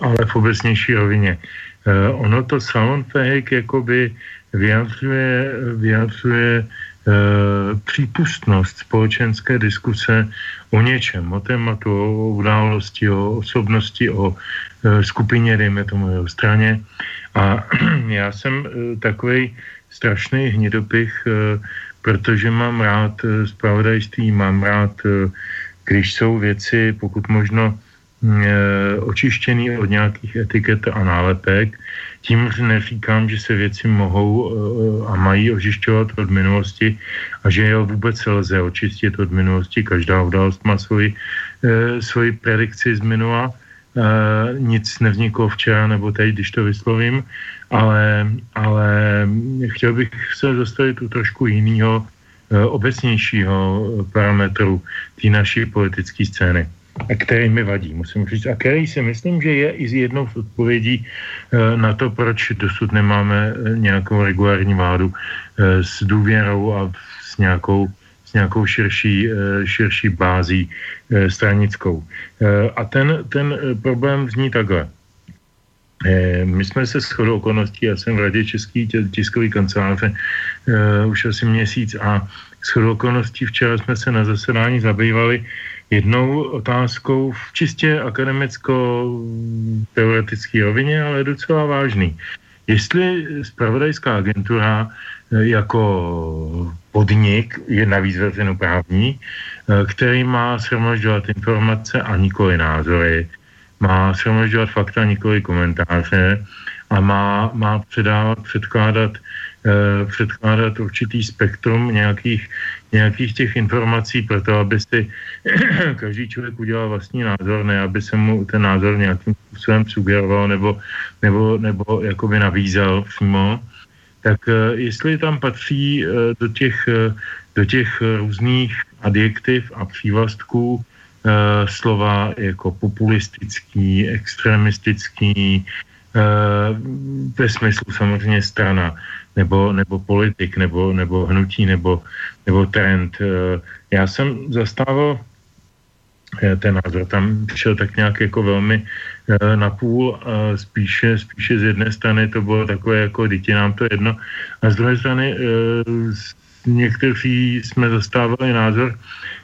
ale v obecnější rovině. Ono to salonfähig jakoby vyjadřuje, vyjadřuje přípustnost společenské diskuse o něčem, o tématu, o události, o osobnosti, o skupině, dejme tomu, o straně. A *clears throat* já jsem takový strašný hnidopich, e, protože mám rád e, zpravodajství, mám rád, e, když jsou věci, pokud možno, e, očištěný od nějakých etiket a nálepek. Tím neříkám, že se věci mohou a mají ožišťovat od minulosti a že je vůbec lze očistit od minulosti. Každá událost má svoji, svoji predikci z minula. Nic nevzniklo včera nebo teď, když to vyslovím, ale, ale chtěl bych se zastavit u trošku jiného, obecnějšího parametru té naší politické scény který mi vadí, musím říct, a který si myslím, že je i z jednou z odpovědí eh, na to, proč dosud nemáme eh, nějakou regulární vládu eh, s důvěrou a s nějakou, s nějakou širší, širší bází stranickou. A ten, ten problém zní takhle. My jsme se shodou okolností, já jsem v Radě Český tiskový kanceláře už asi měsíc a shodou okolností včera jsme se na zasedání zabývali jednou otázkou v čistě akademicko-teoretické rovině, ale docela vážný. Jestli spravodajská agentura eh, jako podnik je navíc právní, eh, který má shromažďovat informace a nikoli názory, má shromažďovat fakta, nikoli komentáře a má, má předávat, předkládat Eh, předkládat určitý spektrum nějakých, nějakých těch informací pro to, aby si *clears throat* každý člověk udělal vlastní názor, ne aby se mu ten názor nějakým způsobem sugeroval nebo, nebo, nebo jakoby navízel přímo. Tak eh, jestli tam patří eh, do těch, do těch různých adjektiv a přívlastků slova jako populistický, extremistický, ve smyslu samozřejmě strana, nebo, nebo politik, nebo, nebo hnutí, nebo, nebo trend. Eh, já jsem zastával eh, ten názor tam šel tak nějak jako velmi eh, na půl, spíše, spíše z jedné strany to bylo takové jako dítě nám to jedno a z druhé strany někteří jsme zastávali názor,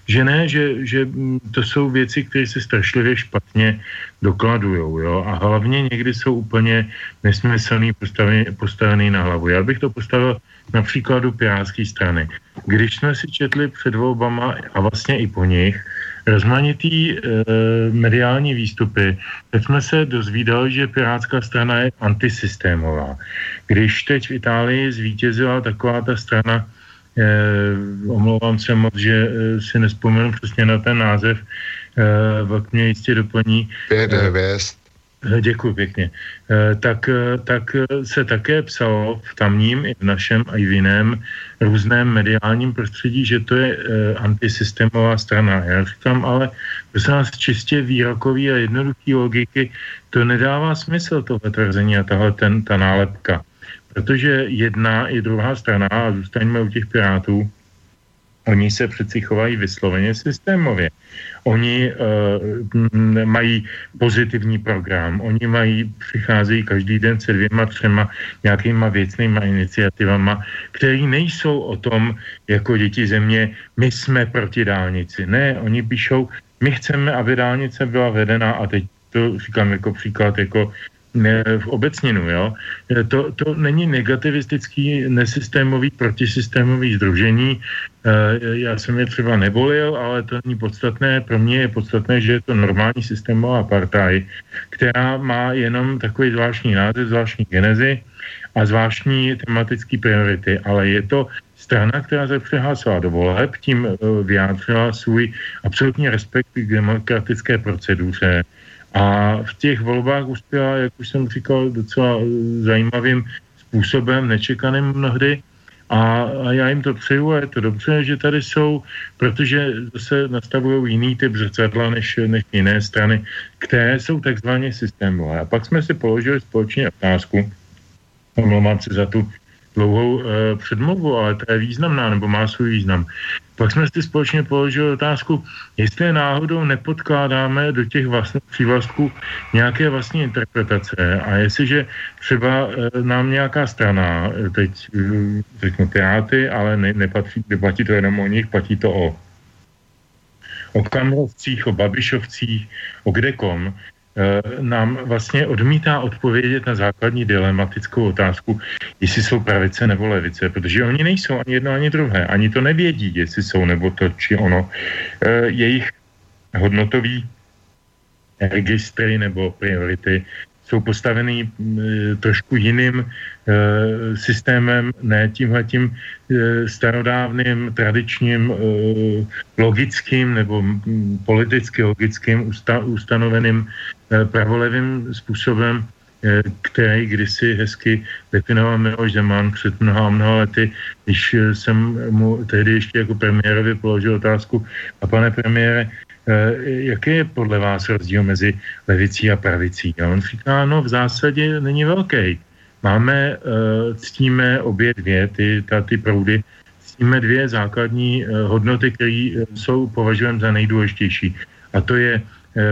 že ne, že, že to jsou věci, které se strašlivě špatně dokladujou, jo, a hlavně někdy jsou úplně nesmyslný postavený, postavený na hlavu. Já bych to postavil na příkladu Pirátské strany. Když jsme si četli před volbama a vlastně i po nich rozmanitý e, mediální výstupy, tak jsme se dozvídali, že Pirátská strana je antisystémová. Když teď v Itálii zvítězila taková ta strana, omlouvám se moc, že eh, si nespomenu přesně na ten název. Eh, Vlk mě jistě doplní. Pět hvězd. Děkuji pěkně. Tak, tak se také psalo v tamním i v našem a i v jiném různém mediálním prostředí, že to je antisystémová strana. Já říkám, ale prosím nás čistě výrokový a jednoduchý logiky, to nedává smysl tohle tvrzení a tahle ten, ta nálepka protože jedna i druhá strana, a zůstaňme u těch pirátů, oni se přeci chovají vysloveně systémově. Oni uh, mají pozitivní program, oni mají, přicházejí každý den se dvěma, třema nějakýma věcnýma iniciativama, které nejsou o tom, jako děti země, my jsme proti dálnici. Ne, oni píšou, my chceme, aby dálnice byla vedena a teď to říkám jako příklad, jako v obecninu, jo. E, to, to není negativistický, nesystémový, protisystémový združení. E, já jsem je třeba nevolil, ale to není podstatné. Pro mě je podstatné, že je to normální systémová partaj, která má jenom takový zvláštní název, zvláštní genezi a zvláštní tematické priority, ale je to strana, která se přihlásila do voleb, tím e, vyjádřila svůj absolutní respekt k demokratické proceduře, A v těch volbách uspěla, jak už jsem říkal, docela zajímavým způsobem, nečekaným mnohdy. A, a já jim to přeju a je to dobře, že tady jsou, protože se nastavují jiný typ zrcadla než, než jiné strany, které jsou takzvaně systémové. A pak jsme si položili společně otázku, omlouvám se za tu dlouhou e, předmluvu, ale to je významná, nebo má svůj význam. Pak jsme si společně položili otázku, jestli náhodou nepodkládáme do těch vlastních přívlastků nějaké vlastní interpretace a jestliže třeba e, nám nějaká strana, e, teď řeknu Piráty, ale ne, nepatří, neplatí to jenom o nich, platí to o o Kamrovcích, o Babišovcích, o kdekom, Eh, nám vlastně odmítá odpovědět na základní dilematickou otázku, jestli jsou pravice nebo levice, protože oni nejsou ani jedno, ani druhé, ani to nevědí, jestli jsou nebo to, či ono. Eh, jejich hodnotový registry nebo priority jsou postavený mm, trošku jiným systémem, ne tímhletím starodávným, tradičním, logickým nebo m, politicky logickým usta, ustanoveným pravolevým způsobem, e, který kdysi hezky definoval Miloš Zeman před mnoha mnoha lety, když jsem mu tehdy ještě jako premiérovi položil otázku, a pane premiére, Eh, jaký je podle vás rozdíl mezi levicí a pravicí? A on říká, no v zásadě není velký. Máme, eh, ctíme obě dvě, ty, ta, ty proudy, ctíme dvě základní eh, hodnoty, které jsou považujeme za nejdůležitější. A to je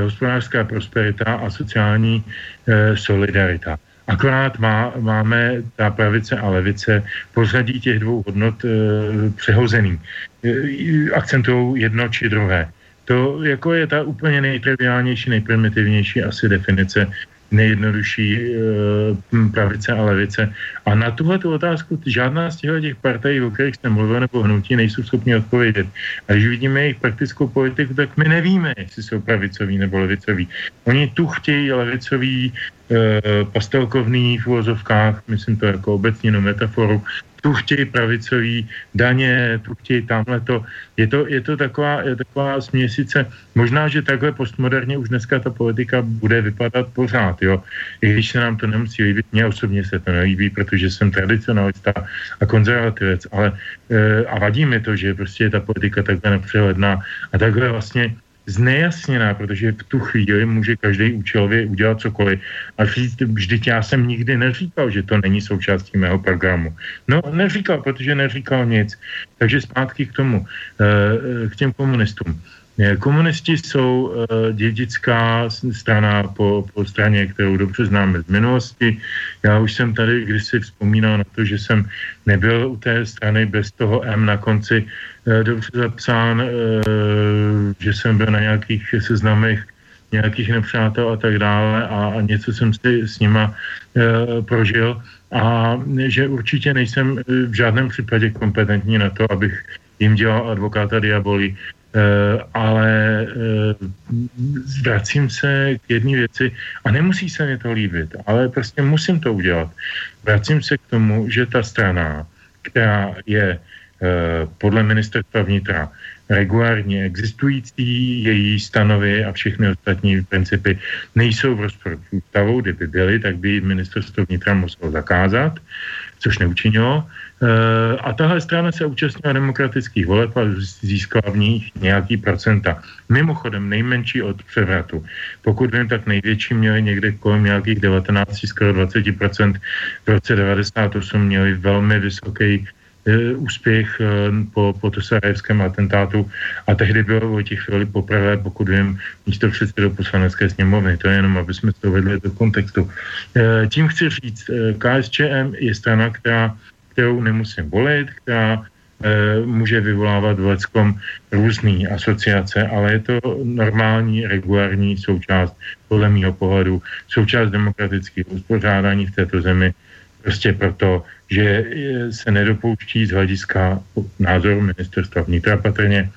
hospodářská prosperita a sociální solidarita. Akorát má, máme ta pravice a levice pozadí těch dvou hodnot e, přehozený. E, akcentují jedno či druhé. To jako je ta úplně nejtriviálnější, nejprimitivnější asi definice nejjednodušší e, pravice a levice. A na tuhle tu otázku žádná z těchto těch partají, o kterých jste mluvil, nebo hnutí, nejsou schopni odpovědět. A když vidíme jejich praktickou politiku, tak my nevíme, jestli jsou pravicoví nebo levicoví. Oni tu chtějí levicový pastelkovný v úvozovkách, myslím to jako obecně no metaforu, tu chtějí pravicový daně, tu chtějí tamhle to. Je to, je to taková, je taková směsice. Možná, že takhle postmoderně už dneska ta politika bude vypadat pořád, jo. I když se nám to nemusí líbit, mně osobně se to nelíbí, protože jsem tradicionalista a konzervativec, ale e, a vadí mi to, že prostě je ta politika takhle nepřehledná a takhle vlastně znejasněná, protože v tu chvíli může každý účelově udělat cokoliv. A říct, vždyť já jsem nikdy neříkal, že to není součástí mého programu. No, neříkal, protože neříkal nic. Takže zpátky k tomu, eh, k těm komunistům. Eh, komunisti jsou uh, dědická strana po, po straně, kterou dobře známe z minulosti. Já už jsem tady kdysi vzpomínal na to, že jsem nebyl u té strany bez toho M na konci uh, dobře zapsán, že jsem byl na nějakých seznamech nějakých nepřátel a tak dále a, a něco jsem si s nima uh, prožil a že určitě nejsem v žádném případě kompetentní na to, abych jim dělal advokáta diaboli. Eh, ale eh, vracím se k jedné věci a nemusí se mi to líbit, ale prostě musím to udělat. Vracím se k tomu, že ta strana, která je eh, podle ministerstva vnitra regulárně existující, její stanovy a všechny ostatní principy nejsou v rozporu s ústavou, kdyby byly, tak by ministerstvo vnitra muselo zakázat, což neučinilo. Eh, a tahle strana se účastnila demokratických voleb a získala v nich nějaký procenta. Mimochodem nejmenší od převratu. Pokud vím, tak největší měli někde kolem nějakých 19, skoro 20%. V roce 98 měli velmi vysoký e, úspěch e, po, po tosarajevském atentátu a tehdy bylo o těch chvíli poprvé, pokud vím, místo předsedu poslanecké sněmovny. To je jenom, aby jsme to vedli do kontextu. Tím chci říct, KSČM je strana, která kterou nemusím volit, která e, může vyvolávat v leckom různé asociace, ale je to normální, regulární součást, podle mého pohledu, součást demokratického uspořádání v této zemi, prostě proto, že se nedopouští z hlediska názoru ministerstva vnitra patrně e,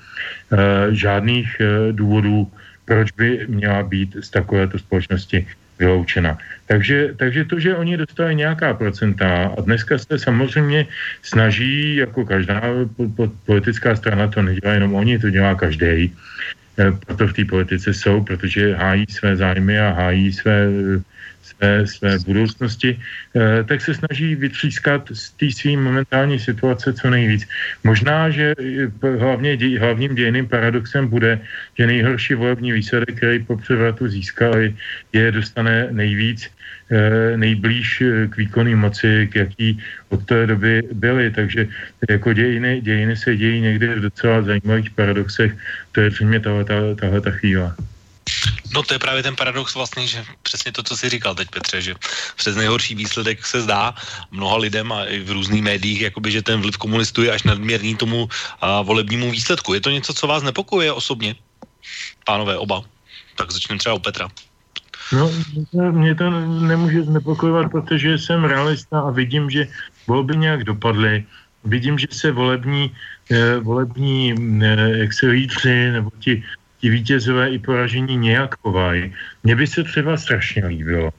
žádných důvodů, proč by měla být z takovéto společnosti vyloučena. Takže, takže to, že oni dostali nějaká procenta a dneska se samozřejmě snaží, jako každá politická strana, to nedělá jenom oni, to dělá každý, proto v té politice jsou, protože hájí své zájmy a hájí své své, budoucnosti, eh, tak se snaží vytřískat z té své momentální situace co nejvíc. Možná, že eh, hlavně, hlavním dějným paradoxem bude, že nejhorší volební výsledek, který po převratu získali, je dostane nejvíc eh, nejblíž k výkonné moci, k jaký od té doby byly. Takže jako dějiny, dějiny se dějí někdy v docela zajímavých paradoxech. To je tahle, tahle ta chvíle. No to je právě ten paradox vlastně, že přesně to, co jsi říkal teď Petře, že přes nejhorší výsledek se zdá mnoha lidem a i v různých médiích, jakoby, že ten vliv komunistů je až nadměrný tomu a, volebnímu výsledku. Je to něco, co vás nepokojuje osobně? Pánové, oba. Tak začneme třeba u Petra. No, mě to nemůže znepokojovat, protože jsem realista a vidím, že volby nějak dopadly. Vidím, že se volební, eh, volební eh, jak se lídři nebo ti ti vítězové i poražení nějak chovají. Mně by se třeba strašně líbilo,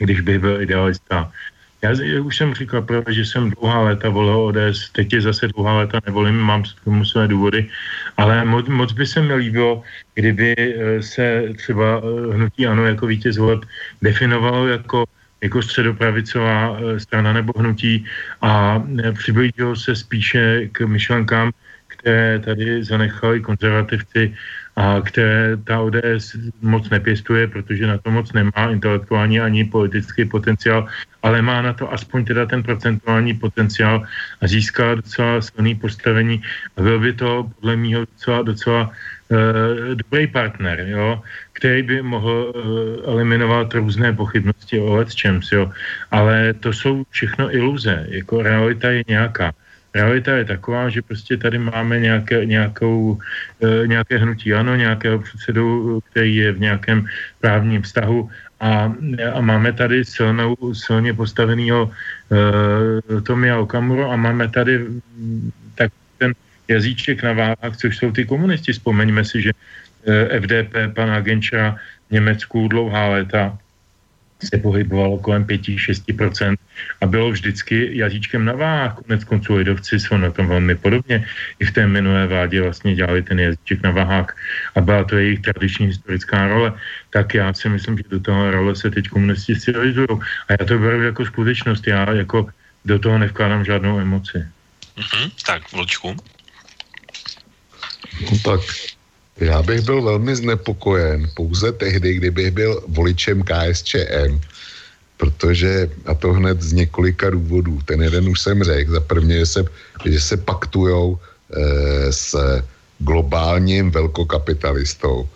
když by byl idealista. Já, já už jsem říkal právě, že jsem dlouhá léta volil ODS, teď je zase dlouhá léta nevolím, mám k tomu své důvody, ale moc, moc by se mi líbilo, kdyby eh, se třeba eh, hnutí ANO jako vítěz voleb definovalo jako jako středopravicová eh, strana nebo hnutí a přiblížilo se spíše k myšlenkám, které tady zanechali konzervativci a které ta ODS moc nepěstuje, protože na to moc nemá intelektuální ani politický potenciál, ale má na to aspoň teda ten procentuální potenciál a získá docela silný postavení a byl by to podle mého docela, docela uh, dobrý partner, jo, který by mohl uh, eliminovat různé pochybnosti o let's jo. Ale to jsou všechno iluze, jako realita je nějaká. Realita je taková, že prostě tady máme nějaké, nějakou, e, nějaké hnutí ano, nějakého předsedu, který je v nějakém právním vztahu a, a máme tady silnou, silně postaveného e, Tomia Okamuru a máme tady tak ten jazyček na váhách, což jsou ty komunisti. Vzpomeňme si, že e, FDP pana Genča v Německu dlouhá léta se pohybovalo kolem 5-6% a bylo vždycky jazyčkem na váh. Konec konců lidovci jsou na tom velmi podobně. I v té minulé vládě vlastně dělali ten jazyček na váhách a byla to jejich tradiční historická role. Tak já si myslím, že do toho role se teď komunisti stylizují. A já to beru jako skutečnost. Já jako do toho nevkládám žádnou emoci. Mm-hmm. Tak, Vlčku. No tak já bych byl velmi znepokojen pouze tehdy, kdybych byl voličem KSČM, protože, a to hned z několika důvodů, ten jeden už jsem řekl, za prvně, že se, že se paktujou e, s globálním velkokapitalistou.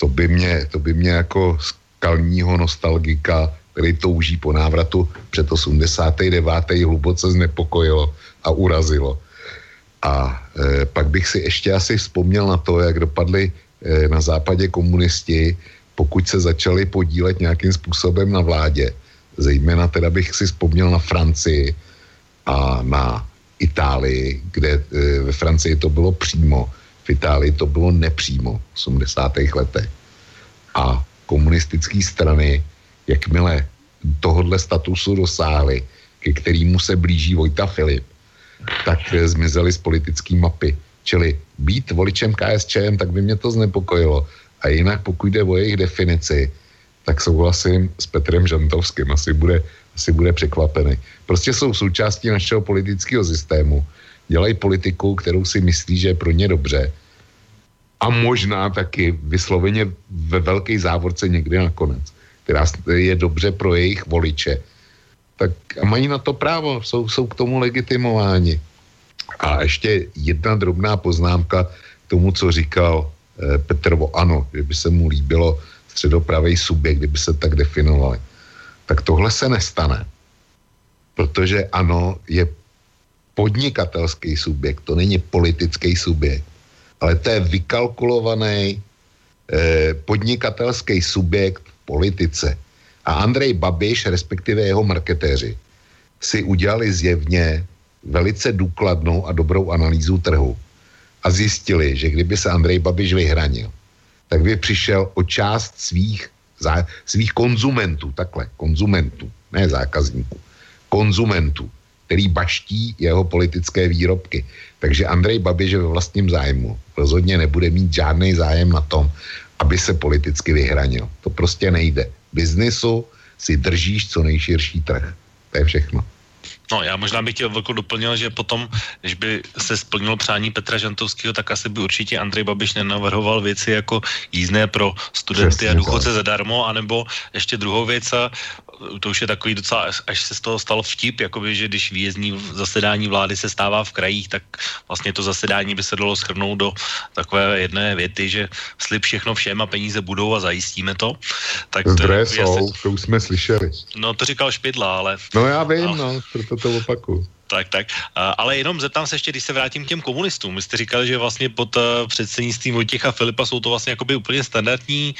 To by mě, to by mě jako skalního nostalgika, který touží po návratu před 89. hluboce znepokojilo a urazilo. A e, pak bych si ještě asi vzpomněl na to, jak dopadli e, na západě komunisti, pokud se začali podílet nějakým způsobem na vládě. Zejména teda bych si vzpomněl na Francii a na Itálii, kde e, ve Francii to bylo přímo, v Itálii to bylo nepřímo v 80. letech. A komunistické strany, jakmile tohodle statusu dosáhly, ke kterému se blíží Vojta Filip, tak eh, zmizely z politické mapy. Čili být voličem KSČM, tak by mě to znepokojilo. A jinak pokud jde o jejich definici, tak souhlasím s Petrem Žantovským. Asi bude, asi bude překvapený. Prostě jsou součástí našeho politického systému. Dělají politiku, kterou si myslí, že je pro ně dobře. A možná taky vysloveně ve velké závorce někdy nakonec, která je dobře pro jejich voliče tak mají na to právo, jsou, jsou k tomu legitimováni. A ještě jedna drobná poznámka k tomu, co říkal eh, Petrovo. Ano, že by se mu líbilo středopravý subjekt, kdyby se tak definovali. Tak tohle se nestane. Protože ano, je podnikatelský subjekt, to není politický subjekt, ale to je vykalkulovaný eh, podnikatelský subjekt v politice. A Andrej Babiš, respektive jeho marketéři, si udělali zjevně velice důkladnou a dobrou analýzu trhu a zjistili, že kdyby se Andrej Babiš vyhranil, tak by přišel o část svých, zá, svých konzumentů, takhle, konzumentů, ne zákazníků, konzumentů, který baští jeho politické výrobky. Takže Andrej Babiš ve vlastním zájmu rozhodně nebude mít žádný zájem na tom, aby se politicky vyhranil. To prostě nejde. Biznisu si držíš co nejširší trh. To je všechno. No, já možná bych chtěl velkou doplnil, že potom, když by se splnilo přání Petra Žantovského, tak asi by určitě Andrej Babiš nenavrhoval věci jako jízdné pro studenty Přesně a důchodce zadarmo, anebo ještě druhou věc, to už je takový docela, až se z toho stalo vtip, jakoby, že když výjezdní zasedání vlády se stává v krajích, tak vlastně to zasedání by se dalo schrnout do takové jedné věty, že slib všechno všem a peníze budou a zajistíme to. Tak Zdroje to, jsou, se... to už jsme slyšeli. No to říkal Špidla, ale... No já vím, ale... no, proto to opakuju. Tak, tak. Ale jenom zeptám se ještě, když se vrátím k těm komunistům. Vy jste říkali, že vlastně pod uh, předsednictvím Vojtěcha Filipa jsou to vlastně jakoby úplně standardní,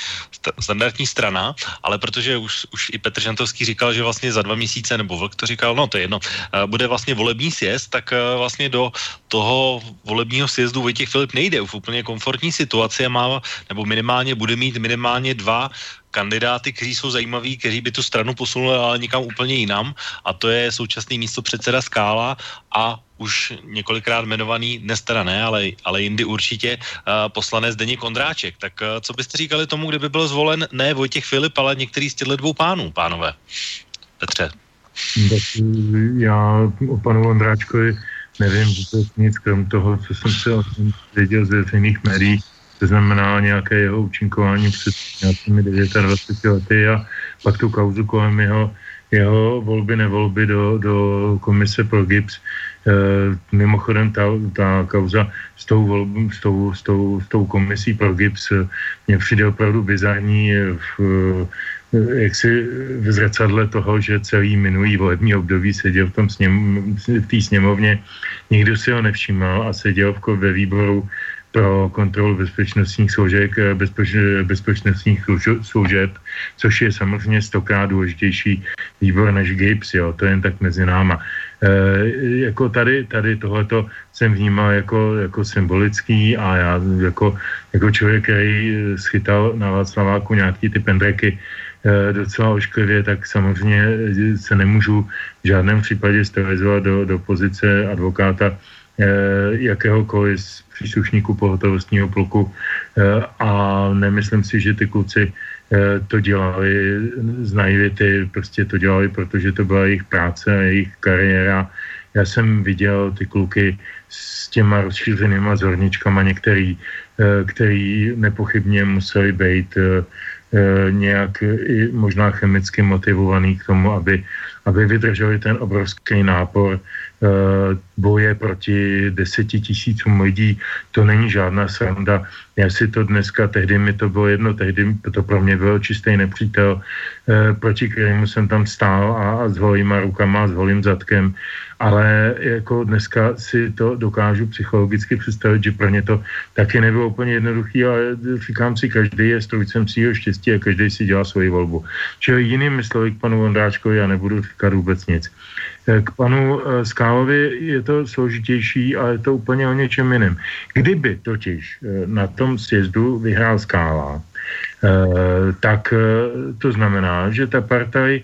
standardní strana, ale protože už, už i Petr Žantovský říkal, že vlastně za dva měsíce, nebo Vlk to říkal, no to je jedno, uh, bude vlastně volební sjezd, tak uh, vlastně do toho volebního sjezdu Vojtěch Filip nejde v úplně komfortní situaci a má, nebo minimálně bude mít minimálně dva kandidáty, kteří jsou zajímaví, kteří by tu stranu posunuli ale někam úplně jinam a to je současný místo předseda Skála a už několikrát jmenovaný, dnes teda ne, ale, ale jindy určitě, uh, poslanec Deněk Kondráček. Tak uh, co byste říkali tomu, kdyby byl zvolen ne Vojtěch Filip, ale některý z těchto dvou pánů, pánové? Petře. Tak já o panu Ondráčkovi nevím vůbec nic, krom toho, co jsem se věděl z veřejných médií, to znamená nějaké jeho účinkování před nějakými 29 lety a pak tu kauzu kolem jeho, jeho volby, nevolby do, do komise pro GIPS. E, mimochodem ta, ta kauza s tou, volb, s, tou, s, tou, s tou komisí pro GIPS mě přijde opravdu bizarní v, jak si v zrcadle toho, že celý minulý volební období seděl v tom sněm, v té sněmovně, nikdo si ho nevšímal a seděl ve výboru pro kontrolu bezpečnostních složek, eh, bezpeč, bezpečnostních služeb, což je samozřejmě stokrát důležitější výbor než GIPS, jo, to je jen tak mezi náma. E, jako tady, tady tohleto jsem vnímal jako, jako symbolický a já jako, jako člověk, který schytal na Václaváku nějaký ty pendreky, docela ošklivě, tak samozřejmě se nemůžu v žádném případě stylizovat do, do pozice advokáta Eh, jakéhokoliv z příslušníků pohotovostního pluku eh, a nemyslím si, že ty kluci eh, to dělali z naivity, prostě to dělali, protože to byla jejich práce jejich kariéra. Já jsem viděl ty kluky s těma rozšířenýma zorničkama některý, který nepochybně museli být nějak i možná chemicky motivovaný k tomu, aby, aby vydrželi ten obrovský nápor Eh, boje proti deseti tisícům lidí, to není žádná sranda. Já si to dneska, tehdy mi to bylo jedno, tehdy to pro mě byl čistý nepřítel, eh, proti kterému jsem tam stál a, a s holýma rukama, s holým zadkem, ale jako dneska si to dokážu psychologicky představit, že pro ně to taky nebylo úplně jednoduchý, ale říkám si, každý je strojcem svého štěstí a každý si dělá svoji volbu. Čili jiným slovy k panu Vondráčkovi já nebudu říkat vůbec nic. Eh, k panu eh, Skálovi je to složitější, ale je to úplně o něčem jiném. Kdyby totiž eh, na tom sjezdu vyhrál Skála, tak to znamená, že ta partaj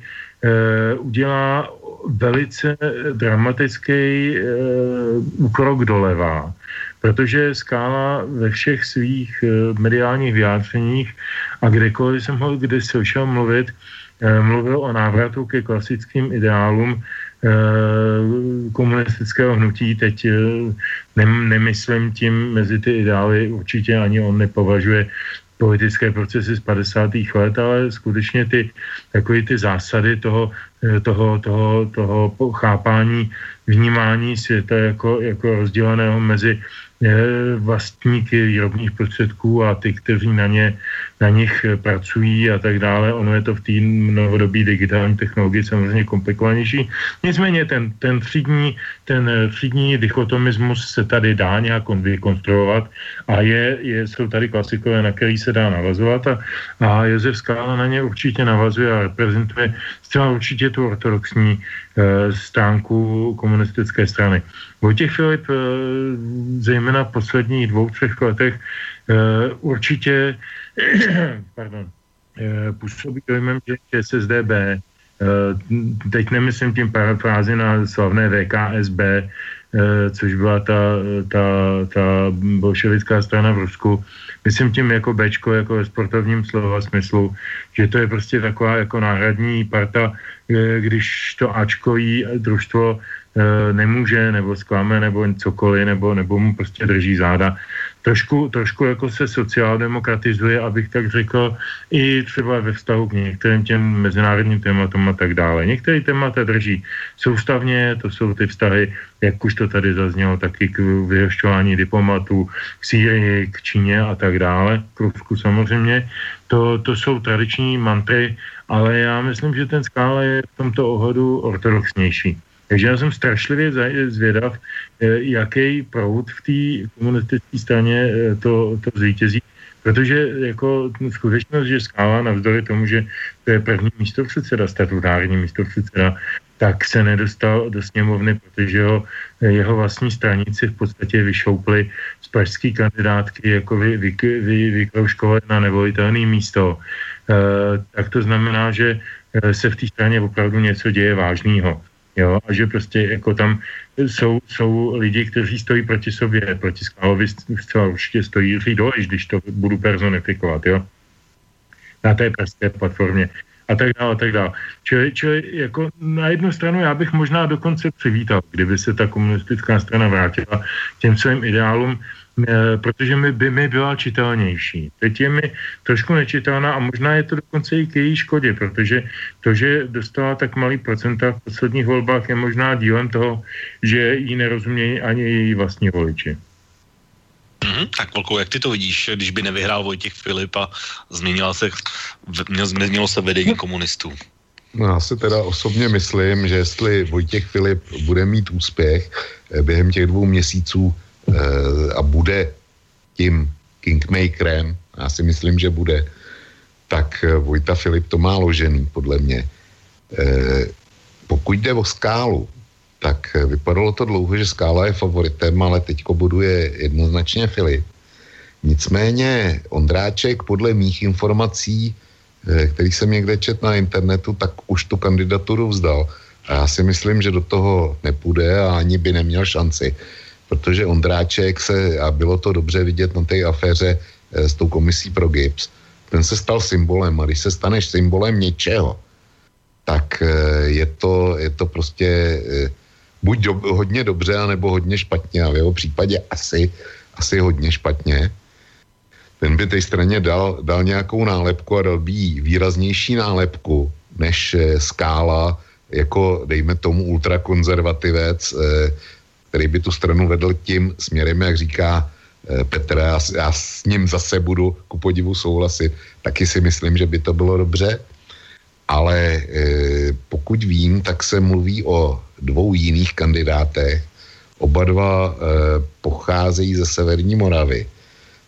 udělá velice dramatický úkrok doleva, protože Skála ve všech svých mediálních vyjádřeních a kdekoliv jsem ho kdy slyšel mluvit, mluvil o návratu ke klasickým ideálům komunistického hnutí, teď eh, nemyslím tím mezi ty ideály, určitě ani on nepovažuje politické procesy z 50. let, ale skutečně ty takové ty zásady toho, eh, toho, toho, toho chápání, vnímání světa jako, jako rozděleného mezi vlastníky výrobních prostředků a ty, kteří na, ně, na nich pracují a tak dále. Ono je to v té novodobí digitální technologii samozřejmě komplikovanější. Nicméně ten, ten, třídní, ten třídní dichotomismus se tady dá nějak vykonstruovat a je, je, jsou tady klasikové, na který se dá navazovat a, a Josef Skála na ně určitě navazuje a reprezentuje zcela určitě tu ortodoxní e, stránku komunistické strany. Vojtěch Filip e, zejména v posledních dvou, třech letech e, určitě *clears throat* pardon, e, působí dojmem, že SSDB teď nemyslím tím parafrázi na slavné VKSB, což byla ta, ta, ta bolševická strana v Rusku, myslím tím jako Bčko, jako ve sportovním slova smyslu, že to je prostě taková jako náhradní parta, když to Ačkový družstvo nemůže, nebo zklame, nebo cokoliv, nebo, nebo mu prostě drží záda, trošku, trošku jako se sociáldemokratizuje, abych tak řekl, i třeba ve vztahu k některým těm mezinárodním tématům a tak dále. Některé témata drží soustavně, to jsou ty vztahy, jak už to tady zaznělo, taky k vyhošťování diplomatů, k Sýrii, k Číně a tak dále, k Rusku samozřejmě. To, to jsou tradiční mantry, ale já myslím, že ten skála je v tomto ohledu ortodoxnější. Takže já jsem strašlivě zvědav, eh, jaký proud v té komunistické straně eh, to, to zvítězí, protože jako skutečnost, že Skála navzdory tomu, že to je první místo předseda, statutární místo předseda, tak se nedostal do sněmovny, protože ho, eh, jeho vlastní stranici v podstatě vyšoupli z pražské kandidátky, jako vy, vy, vy, vykrouškovali na nevolitelné místo. E, tak to znamená, že se v té straně opravdu něco děje vážného. Jo, a že prostě jako tam jsou, jsou lidi, kteří stojí proti sobě, proti Skálovi zcela určitě stojí Jiří když to budu personifikovat, jo, na té pražské platformě a tak dále, a tak dále. Čili, čili jako na jednu stranu já bych možná dokonce přivítal, kdyby se ta komunistická strana vrátila těm svým ideálům, Eh, protože mi, by mi byla čitelnější. Teď je mi trošku nečitelná a možná je to dokonce i k její škodě, protože to, že dostala tak malý procenta v posledních volbách, je možná dílem toho, že jí nerozumějí ani její vlastní voliči. Mm-hmm. Tak Volkou, jak ty to vidíš, když by nevyhrál Vojtěch Filip a změnila se, změnilo se vedení komunistů? No, já si teda osobně myslím, že jestli Vojtěch Filip bude mít úspěch eh, během těch dvou měsíců, Eh, a bude tím kingmakerem, já si myslím, že bude, tak eh, Vojta Filip to má ložený, podle mě. Pokud jde o skálu, tak vypadalo to dlouho, že skála je favoritem, ale teďko buduje jednoznačně Filip. Nicméně Ondráček podle mých informací, který jsem někde čet na internetu, tak už tu kandidaturu vzdal. A já si myslím, že do toho nepůjde a ani by neměl šanci protože Ondráček se, a bylo to dobře vidět na té aféře e, s tou komisí pro GIPS, ten se stal symbolem a když se staneš symbolem něčeho, tak je to, je to prostě buď do, hodně dobře, anebo hodně špatně a v jeho případě asi, asi hodně špatně. Ten by té straně dal, dal nějakou nálepku a dal by jí výraznější nálepku než skála jako, dejme tomu, ultrakonzervativec, který by tu stranu vedl tím směrem, jak říká eh, Petr, já, já s ním zase budu ku podivu souhlasit, taky si myslím, že by to bylo dobře, ale pokud vím, tak se mluví o dvou jiných kandidátech, oba dva e, pocházejí ze Severní Moravy.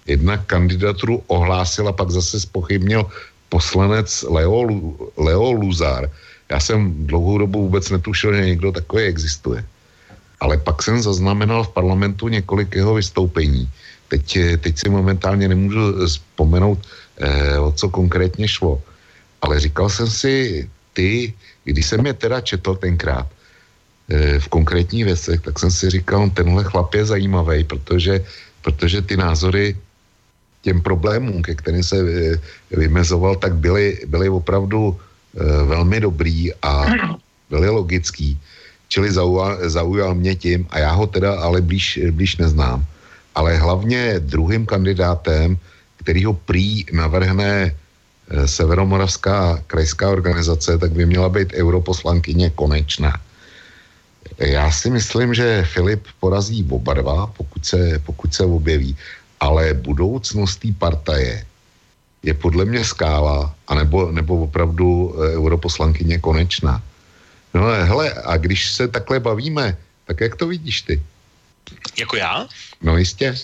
Jedna kandidaturu ohlásil a pak zase spochybnil poslanec Leo, Leo Luzar. Já jsem dlouhou dobu vůbec netušil, že někdo takový existuje ale pak jsem zaznamenal v parlamentu několik jeho vystoupení. Teď, teď si momentálně nemůžu vzpomenout, eh, o co konkrétně šlo. Ale říkal jsem si, ty, když jsem je teda četl tenkrát eh, v konkrétních věcech, tak jsem si říkal, tenhle chlap je zajímavý, protože, protože ty názory těm problémům, ke kterým se eh, vymezoval, tak byly, byly opravdu eh, velmi dobrý a byly logický. Čili zaujal, zaujal mě tím, a já ho teda ale blíž, blíž neznám, ale hlavně druhým kandidátem, který ho prý navrhne eh, Severomoravská krajská organizace, tak by měla být europoslankyně konečná. Já si myslím, že Filip porazí oba dva, pokud se, pokud se objeví, ale budoucnost té partaje je podle mě skála, anebo, nebo opravdu eh, europoslankyně konečná. No hele, a když se takhle bavíme, tak jak to vidíš ty? Jako já? No jistě.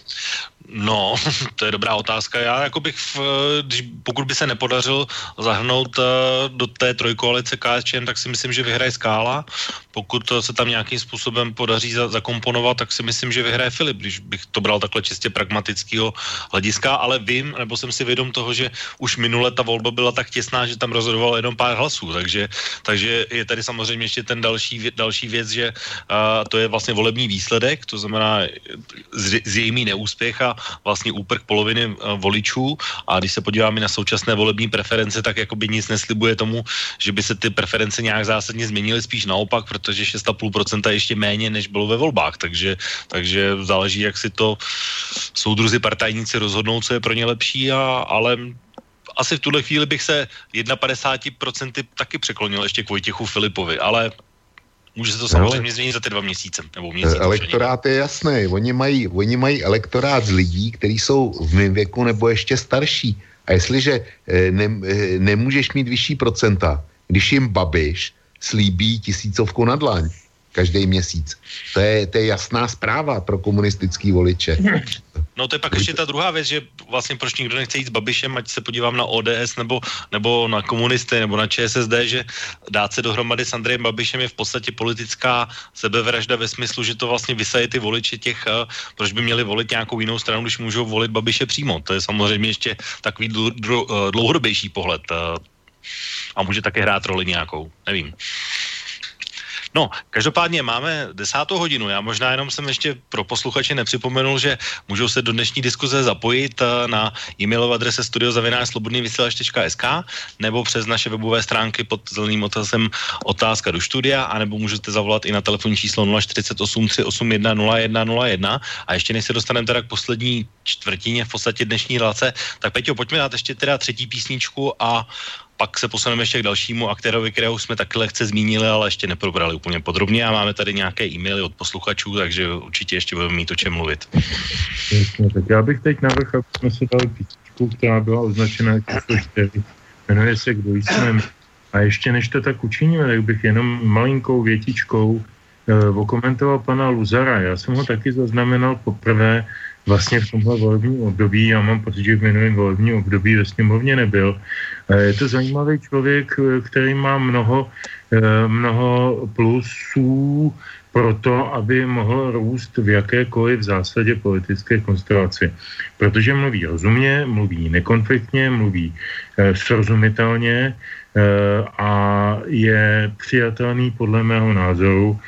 No, *laughs* to je dobrá otázka. Já jako bych, v, když, pokud by se nepodařil zahrnout uh, do té trojkoalice KSČM, tak si myslím, že vyhraje Skála. Pokud se tam nějakým způsobem podaří za, zakomponovat, tak si myslím, že vyhraje Filip, když bych to bral takhle čistě pragmatického hlediska, ale vím, nebo jsem si vědom toho, že už minule ta volba byla tak těsná, že tam rozhodoval jenom pár hlasů, takže, takže je tady samozřejmě ještě ten další, další věc, že uh, to je vlastně volební výsledek, to znamená z, zřejmý neúspěch a vlastně úprk poloviny uh, voličů. A když se podíváme na současné volební preference, tak jako by nic neslibuje tomu, že by se ty preference nějak zásadně změnily, spíš naopak, protože 6,5% je ještě méně, než bylo ve volbách, takže, takže záleží, jak si to soudruzi partajníci rozhodnou, co je pro ně lepší, a, ale asi v tuhle chvíli bych se 51% taky překlonil ještě k Vojtěchu Filipovi, ale Může se to samozřejmě no, změnit za ty dva měsíce. Nebo měsíc, elektorát je jasný. Oni mají, oni mají elektorát z lidí, kteří jsou v mém věku nebo ještě starší. A jestliže e, ne, e, nemůžeš mít vyšší procenta, když jim Babiš slíbí tisícovku na dlaň, každý měsíc. To je, to je jasná zpráva pro komunistický voliče. No to je pak ještě ta druhá věc, že vlastně proč nikdo nechce jít s Babišem, ať se podívám na ODS nebo, nebo na komunisty nebo na ČSSD, že dát se dohromady s Andrejem Babišem je v podstatě politická sebevražda ve smyslu, že to vlastně vysaje ty voliče těch, uh, proč by měli volit nějakou jinou stranu, když můžou volit Babiše přímo. To je samozřejmě ještě takový eh, dlouhodobější pohled. Uh, a může také hrát roli nějakou, nevím. No, každopádně máme desátou hodinu. Já možná jenom jsem ještě pro posluchače nepřipomenul, že můžou se do dnešní diskuze zapojit eh, na e-mailové adrese studiozavináčslobodnývysílač.sk nebo přes naše webové stránky pod zeleným otazem otázka do studia, anebo můžete zavolat i na telefonní číslo 048 381 0101. A ještě než se dostaneme teda k poslední čtvrtině v podstatě dnešní relace, tak Peťo, pojďme dát ještě teda třetí písničku a pak se posuneme ještě k dalšímu aktérovi, kterého jsme taky lehce zmínili, ale ještě neprobrali úplně podrobně a máme tady nějaké e-maily od posluchačů, takže určitě ještě budeme mít o čem mluvit. Jasně, tak já bych teď navrhl, aby jsme si dali písničku, která byla označena číslo 4. Jmenuje se Kdo jsme A ještě než to tak učiníme, tak bych jenom malinkou větičkou e, okomentoval pana Luzara. Já jsem ho taky zaznamenal poprvé vlastně v tomhle volebním období. Já mám pocit, že v minulém volebním období ve sněmovně nebyl. Je to zajímavý člověk, který má mnoho, eh, mnoho plusů pro to, aby mohl růst v jakékoliv v zásadě politické konstelaci. Protože mluví rozumně, mluví nekonfliktně, mluví eh, srozumitelně eh, a je přijatelný podle mého názoru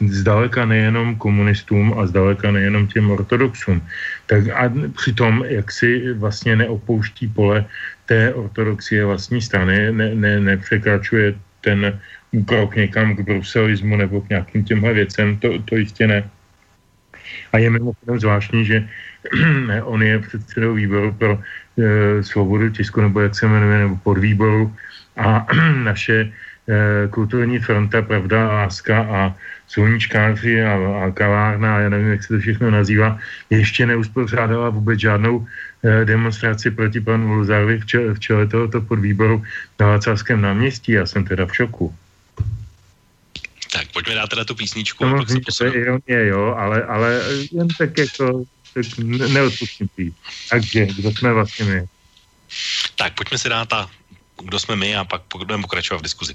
zdaleka nejenom komunistům a zdaleka nejenom těm ortodoxům. Tak a přitom, jak si vlastně neopouští pole té ortodoxie vlastní strany, ne, ne, nepřekračuje ten krok někam k bruselismu nebo k nějakým těmhle věcem, to, to jistě ne. A je mimochodem zvláštní, že *clears throat* on je předsedou výboru pro e, svobodu tisku, nebo jak se jmenuje, nebo podvýboru a *clears throat* naše Eh, kulturní fronta, pravda, láska a sluníčkáři a, a kavárna, já nevím, jak se to všechno nazývá, ještě neuspořádala vůbec žádnou eh, demonstraci proti panu Luzárovi v, čele, v čele tohoto podvýboru na Václavském náměstí. Já jsem teda v šoku. Tak pojďme dát teda tu písničku. Samozřejmě, to je ironie, jo, ale, ale jen tak jako tak neodpustím tý. Takže, kdo jsme vlastně my? Tak pojďme si dát ta kdo jsme my a pak budeme pokračovat v diskuzi.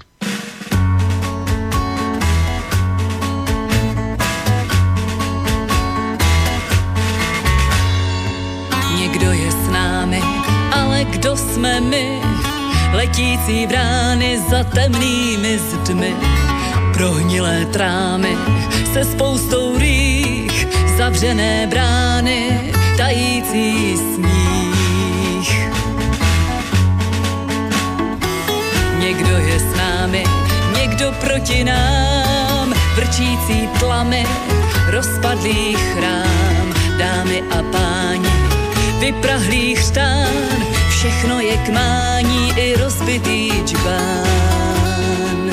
Někdo je s námi, ale kdo jsme my? Letící brány za temnými zdmi, prohnilé trámy se spoustou rých, zavřené brány, tající sníh Někdo je s námi, někdo proti nám, vrčící tlamy, rozpadlý chrám, dámy a páni, vyprahlý chřtán, všechno je k mání i rozbitý čbán.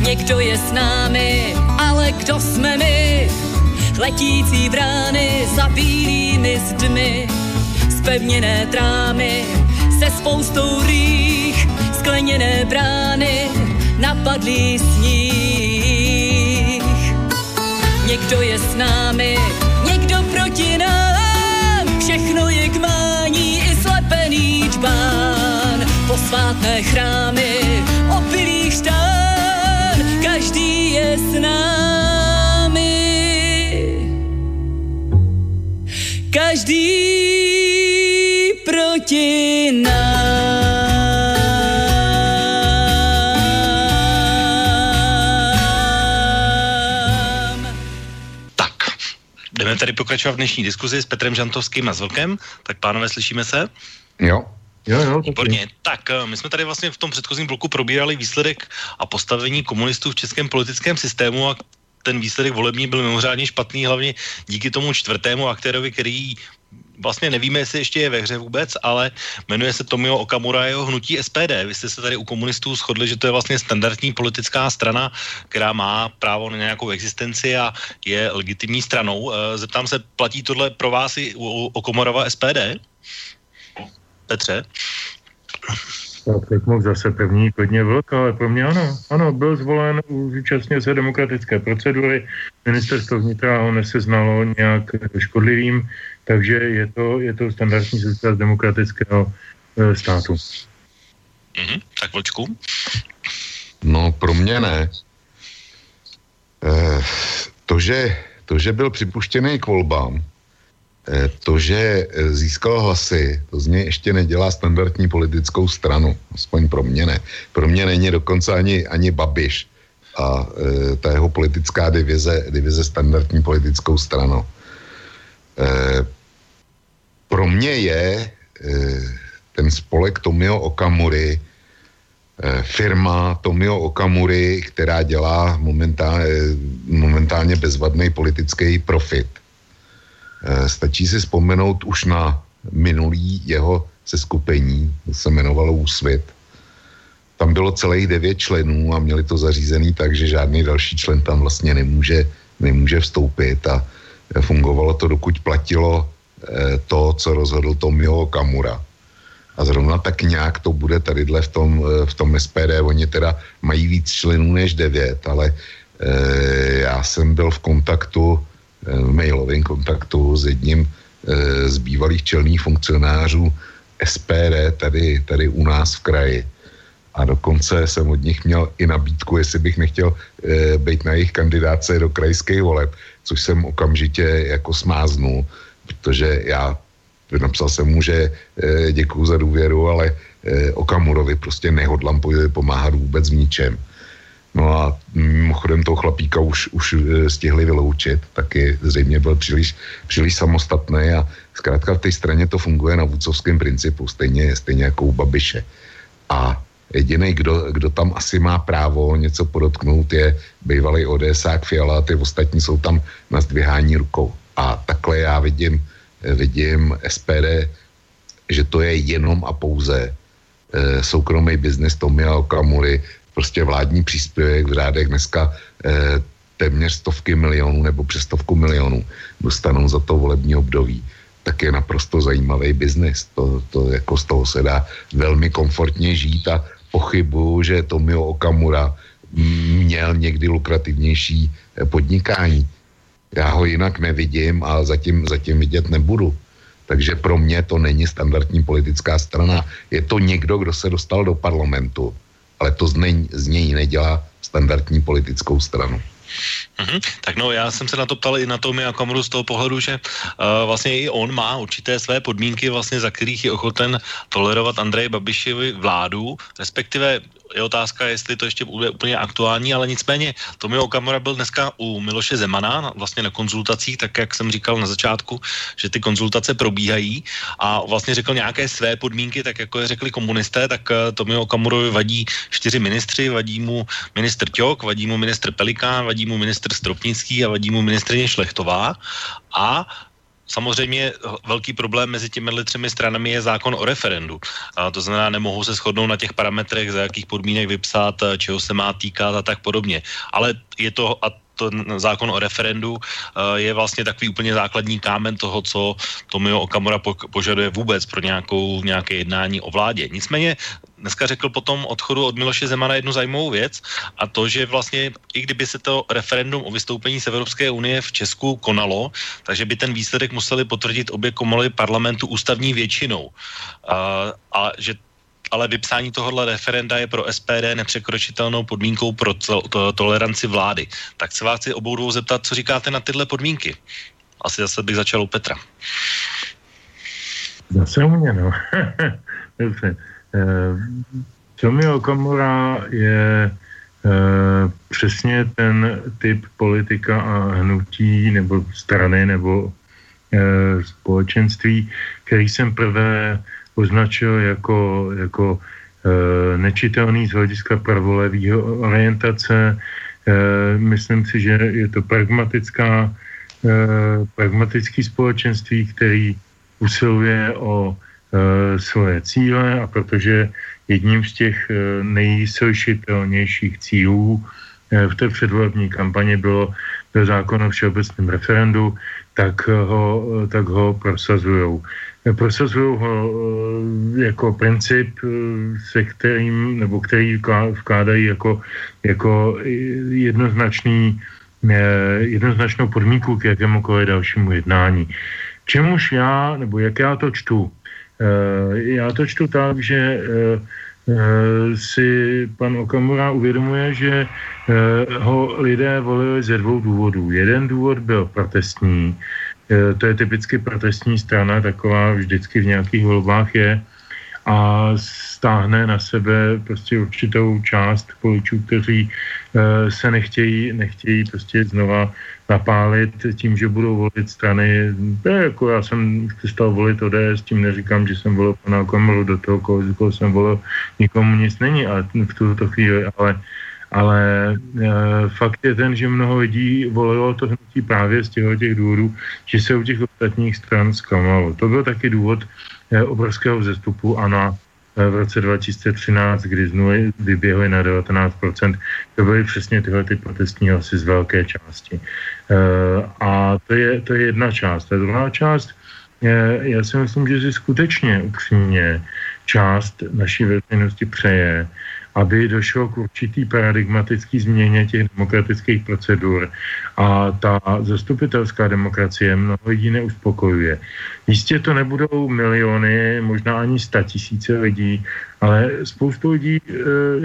Někdo je s námi, ale kdo jsme my? Letící brány za bílými zdmi, spevněné trámy se spoustou rých, skleněné brány, napadlý sníh. někdo je s námi, někdo proti nám, všechno je k mání i slepený čbán. Posvátné chrámy, opilý štán, každý je s námi. Každý jdeme tady pokračovat v dnešní diskuzi s Petrem Žantovským a s Vlkem. Tak pánové, slyšíme se? Jo. Jo, jo. Výborně. Tak, eh, my jsme tady vlastně v tom předchozím bloku probírali výsledek a postavení komunistů v českém politickém systému a ten výsledek volební byl mimořádně špatný, hlavně díky tomu čtvrtému aktérovi, který vlastně nevíme, jestli ještě je ve hře vůbec, ale jmenuje se Tomio Okamura jeho hnutí SPD. Vy jste se tady u komunistů shodli, že to je vlastně standardní politická strana, která má právo na nějakou existenci a je legitimní stranou. Eh, Zeptám se, platí tohle pro vás i u Okamurova SPD? Petře? Tak teď mohl zase první klidně vlk, ale pro mě ano. Ano, byl zvolen, zúčastnil se demokratické procedury, ministerstvo vnitra ho neseznalo nějak škodlivým, takže je to, je to standardní součást demokratického e, státu. Mhm. Tak Vlčku? No, pro mě ne. Eh, to, že, to, že byl připuštěný k volbám, to, že eh, získal hlasy, to z něj ještě nedělá standardní politickou stranu. Aspoň pro mě ne. Pro mě není dokonce ani, ani Babiš a eh, ta jeho politická divize, divize standardní politickou stranou. Eh, pro mě je eh, ten spolek Tomio Okamury eh, firma Tomio Okamury, která dělá momentálně, momentálně bezvadný politický profit. Eh, Stačí si vzpomenout už na minulý jeho seskupení, se jmenovalo Úsvit. Tam bylo celých devět členů a měli to zařízený tak, že žádný další člen tam vlastně nemůže, nemůže vstoupit a eh, fungovalo to, dokud platilo eh, to, co rozhodl Tomio Okamura. A zrovna tak nějak to bude tadyhle v tom, v tom SPD. Oni teda mají víc členů než devět, ale já jsem byl v kontaktu, v mailovém kontaktu s jedním eh, z bývalých čelných funkcionářů SPD tady, tady u nás v kraji. A dokonce jsem od nich měl i nabídku, jestli bych nechtěl e, být na jejich kandidáce do krajských voleb, což jsem okamžitě jako smáznul, protože já napsal jsem mu, že e, děkuju za důvěru, ale e, Okamurovi prostě nehodlám po- pomáhat vůbec v ničem. No a mimochodem toho chlapíka už, už e, stihli vyloučit, taky zřejmě byl příliš, příliš samostatný a zkrátka v té straně to funguje na vůcovském principu, stejně, stejně jako u Babiše. A jediný, kdo, kdo tam asi má právo něco podotknout, je bývalý ODSák Fiala, ty ostatní jsou tam na zdvihání rukou. A takhle já vidím, vidím SPD, že to je jenom a pouze eh, soukromý biznis Tomia Okamury, prostě vládní příspěvek v řádech dneska eh, téměř stovky milionů nebo přes stovku milionů dostanou za to volební období tak je naprosto zajímavý biznis. To, to jako z toho se dá velmi komfortně žít a pochybuju, že Tomio Okamura měl někdy lukrativnější eh, podnikání. Já ho jinak nevidím a zatím, zatím vidět nebudu. Takže pro mě to není standardní politická strana. Je to někdo, kdo se dostal do parlamentu, ale to z něj, z něj nedělá standardní politickou stranu. Mhm. Tak no, já jsem se na to ptal i na Tomia Okamuru z toho pohledu, že uh, vlastně i on má určité své podmínky, vlastně za kterých je ochoten tolerovat Andrej Babišovi vládu, respektive je otázka, jestli to ještě bude úplně aktuální, ale nicméně Tomio Okamura byl dneska u Miloše Zemana na, vlastně na konzultacích, tak jak jsem říkal na začátku, že ty konzultace probíhají a vlastně řekl nějaké své podmínky, tak jako je řekli komunisté, tak uh, Tomio Okamurovi vadí čtyři ministři, vadí mu ministr Ťok, vadí mu ministr Pelikán, vadí mu ministr Stropnický a vadí mu ministrině Šlechtová. A Samozřejmě velký problém mezi těmi třemi stranami je zákon o referendu. A to znamená, nemohou se shodnout na těch parametrech, za jakých podmínek vypsat, čeho se má týkat a tak podobně. Ale je to, a to zákon o referendu je vlastně takový úplně základní kámen toho, co Tomio Okamura požaduje vůbec pro nějakou, nějaké jednání o vládě. Nicméně dneska řekl potom odchodu od Miloše Zemana jednu zajímavou věc a to, že vlastně i kdyby se to referendum o vystoupení z Evropské unie v Česku konalo, takže by ten výsledek museli potvrdit obě komory parlamentu ústavní většinou. A, a že ale vypsání tohohle referenda je pro SPD nepřekročitelnou podmínkou pro to, to, toleranci vlády. Tak se vás chci obou dvou zeptat, co říkáte na tyhle podmínky? Asi zase bych začal u Petra. Zase u mě, no. *laughs* Dobře. Tomio eh, Okamura je eh, přesně ten typ politika a hnutí nebo strany nebo eh, společenství, který jsem prvé označil jako, jako nečitelný z hlediska pravolevého orientace. Myslím si, že je to pragmatická, pragmatický společenství, který usiluje o Eh, svoje cíle a protože jedním z těch eh, nejslyšitelnějších cílů eh, v té předvolební kampani bylo do zákon o všeobecném referendu, tak ho, tak ho prosazují. Prosazují ho jako princip, se kterým, nebo který vkládají jako, jako jednoznačný, jednoznačnou podmínku k jakémukoliv dalšímu jednání. Čemuž já, nebo jak já to čtu, Eh, já to čtu tak, že eh, eh, si pan Okamura uvědomuje, že ho lidé volili ze dvou důvodů. Jeden důvod byl protestní, to je typicky protestní strana, taková vždycky v nějakých volbách je, a stáhne na sebe prostě určitou část voličů, kteří uh, se nechtějí, nechtějí prostě znova napálit tím, že budou volit strany. To je jako já jsem přestal volit ODS, tím neříkám, že jsem volil pana Komoru, do toho, koho, koho jsem volil, nikomu nic není ale v tuto chvíli, ale ale e, fakt je ten, že mnoho lidí volilo to hnutí právě z těch, těch důvodů, že se u těch ostatních stran zklamalo. To byl taky důvod e, obrovského vzestupu a na Eh, v roce 2013, kdy z nuly vyběhly na 19%. To byly přesně tyhle ty protestní hlasy z velké části. Eh, a to je, to je jedna část. Ta druhá část, já si myslím, že si skutečně upřímně část naší veřejnosti přeje, aby došlo k určitý paradigmatický změně těch demokratických procedur a ta zastupitelská demokracie mnoho lidí neuspokojuje. Jistě to nebudou miliony, možná ani sta tisíce lidí, ale spoustu lidí e,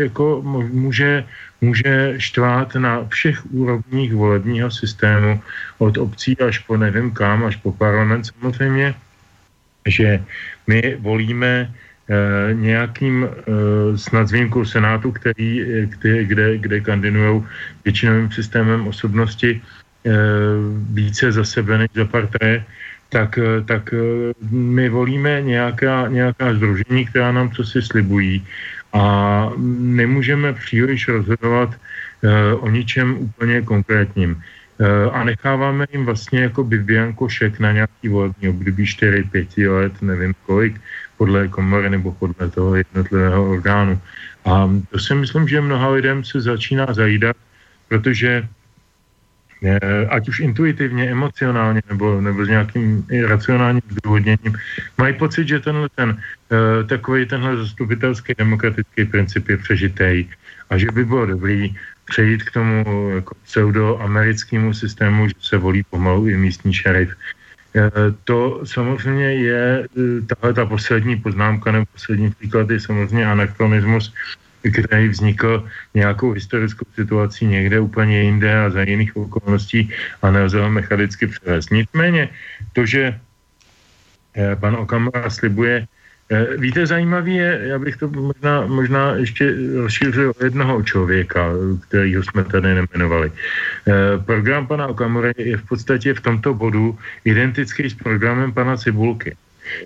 jako může, může štvát na všech úrovních volebního systému, od obcí až po nevím kam, až po parlament samozřejmě, že my volíme nějakým eh, snad s výjimkou Senátu, který, který, kde, kde kandidují většinovým systémem osobnosti eh, více za sebe než za parté, tak, tak my volíme nějaká, nějaká združení, která nám co si slibují a nemůžeme příliš rozhodovat o ničem úplně konkrétním. A necháváme jim vlastně jako Bibianko šek na nějaký volební období 4-5 let, nevím kolik, podle komory nebo podle toho jednotlivého orgánu. A to si myslím, že mnoha lidem se začíná zajídat, protože eh, ať už intuitivně, emocionálně nebo, nebo s nějakým racionálním zdůvodněním, mají pocit, že tenhle ten, eh, takový tenhle zastupitelský demokratický princip je přežitej a že by bylo dobrý přejít k tomu jako pseudoamerickému systému, že se volí pomalu i místní šerif, to samozřejmě je, eh, tahle ta poslední poznámka nebo poslední příklad je samozřejmě anachronismus, který vznikl nějakou historickou situací někde úplně jinde a za jiných okolností a nelze ho mechanicky převést. Nicméně to, že eh, pan Okamura slibuje Eh, víte, zajímavý je, já bych to možná, možná ještě rozšířil o jednoho člověka, kterýho jsme tady nemenovali. Eh, program pana Okamury je v podstatě v tomto bodu identický s programem pana Cibulky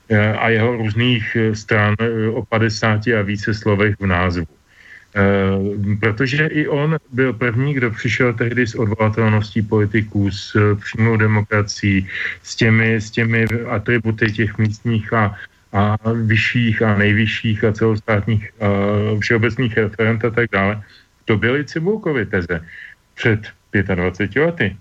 eh, a jeho různých stran o 50 a více slovech v názvu. Protože i on byl první, kdo přišel tehdy s odvolatelností politiků, s přímou demokracií, s těmi, s těmi atributy těch místních a a vyšších a nejvyšších a celostátních a všeobecných referent a tak dále. To byly Cibulkovy teze. Před 25 lety.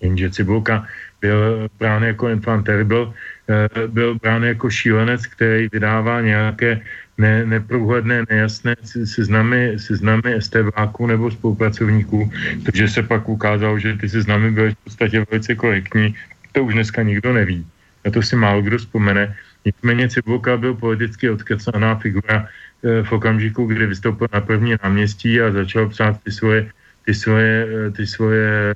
Jenže Cibulka byl brán jako infant terrible, eh, byl brán jako šílenec, který vydává nějaké ne, neprůhledné, nejasné seznamy, seznamy STVáků nebo spolupracovníků, takže se pak ukázalo, že ty seznamy byly v podstatě velice korektní. To už dneska nikdo neví. A to si málo kdo vzpomene. Nicméně Cibulka byl politicky odkecaná figura eh, v okamžiku, kdy vystoupil na první náměstí a začal psát ty svoje, ty svoje, eh, ty svoje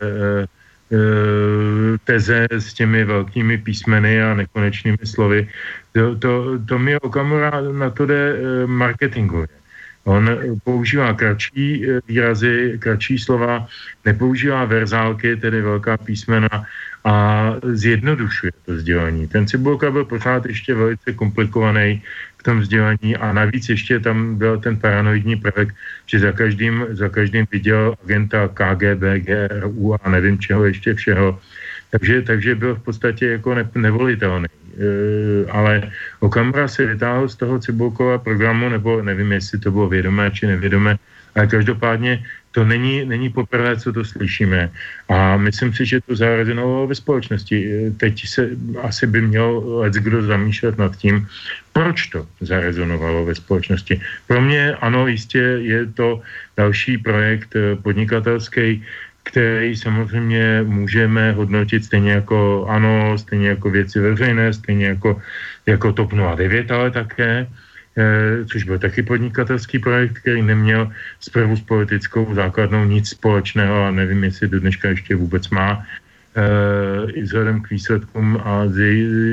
teze s těmi velkými písmeny a nekonečnými slovy, to, to, to mi Okamura na to jde eh, marketingově. On používá kratší eh, výrazy, kratší slova, nepoužívá verzálky, tedy velká písmena a zjednodušuje to sdělení. Ten Cibulka byl pořád ještě velice komplikovaný v tom sdělení a navíc ještě tam byl ten paranoidní prvek, že za každým, za každým viděl agenta KGB, GRU a nevím čeho ještě všeho. Takže, takže byl v podstatě jako ne, nevolitelný. Eh, ale Okamura si vytáhl z toho Cibulkova programu, nebo nevím, jestli to bylo vědomé či nevědomé, ale každopádně to není, není poprvé, co to slyšíme. A myslím si, že to zarezonovalo ve společnosti. Eh, teď se asi by měl kdo zamýšlet nad tím, proč to zarezonovalo ve společnosti. Pro mě ano, jistě je to další projekt eh, podnikatelský, který samozřejmě můžeme hodnotit stejně jako ANO, stejně jako věci veřejné, stejně jako, jako TOP 09, ale také, eh, což byl taky podnikatelský projekt, který neměl zprvu s politickou základnou nic společného a nevím, jestli do dneška ještě vůbec má, i vzhledem k výsledkům a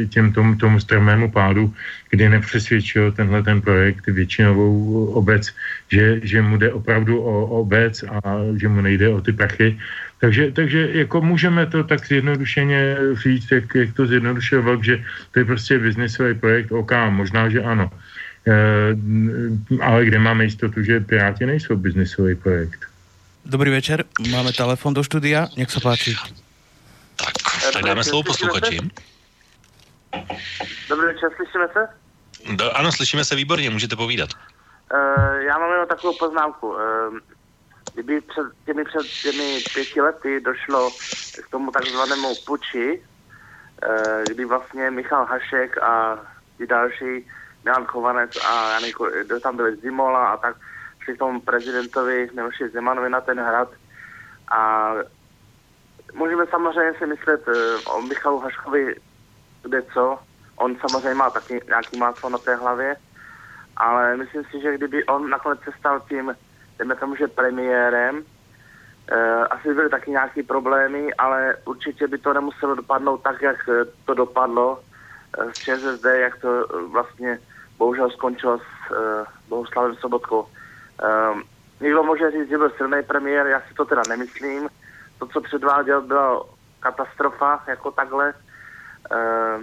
těm tomu, tomu strmému pádu, kdy nepřesvědčil tenhle ten projekt většinovou obec, že, že mu jde opravdu o obec a že mu nejde o ty prachy. Takže, takže jako můžeme to tak zjednodušeně říct, jak, jak to zjednodušil Vlk, že to je prostě biznisový projekt, OK, možná, že ano. E, ale kde máme jistotu, že Piráti nejsou biznisový projekt? Dobrý večer, máme telefon do studia, nech se páči. Tak, dáme slovo posluchači. Dobrý večer, slyšíme se? Do, ano, slyšíme se výborně, můžete povídat. Uh, já mám jenom takovou poznámku. Uh, kdyby před těmi, před těmi pěti lety došlo k tomu takzvanému puči, uh, kdy vlastně Michal Hašek a i další, Milan Chovanec a já nevím, tam byli Zimola a tak šli tomu prezidentovi Miloši Zemanovi na ten hrad a můžeme samozřejmě si myslet uh, o Michalu Haškovi kde co. On samozřejmě má taky nějaký máslo na té hlavě, ale myslím si, že kdyby on nakonec se stal tím, dejme tomu, že premiérem, uh, asi byly taky nějaké problémy, ale určitě by to nemuselo dopadnout tak, jak to dopadlo s ČSSD, jak to vlastně bohužel skončilo s Bohuslavem Sobotkou. Někdo může říct, že byl silný premiér, já si to teda nemyslím, to, co předváděl, byla katastrofa, jako takhle. E,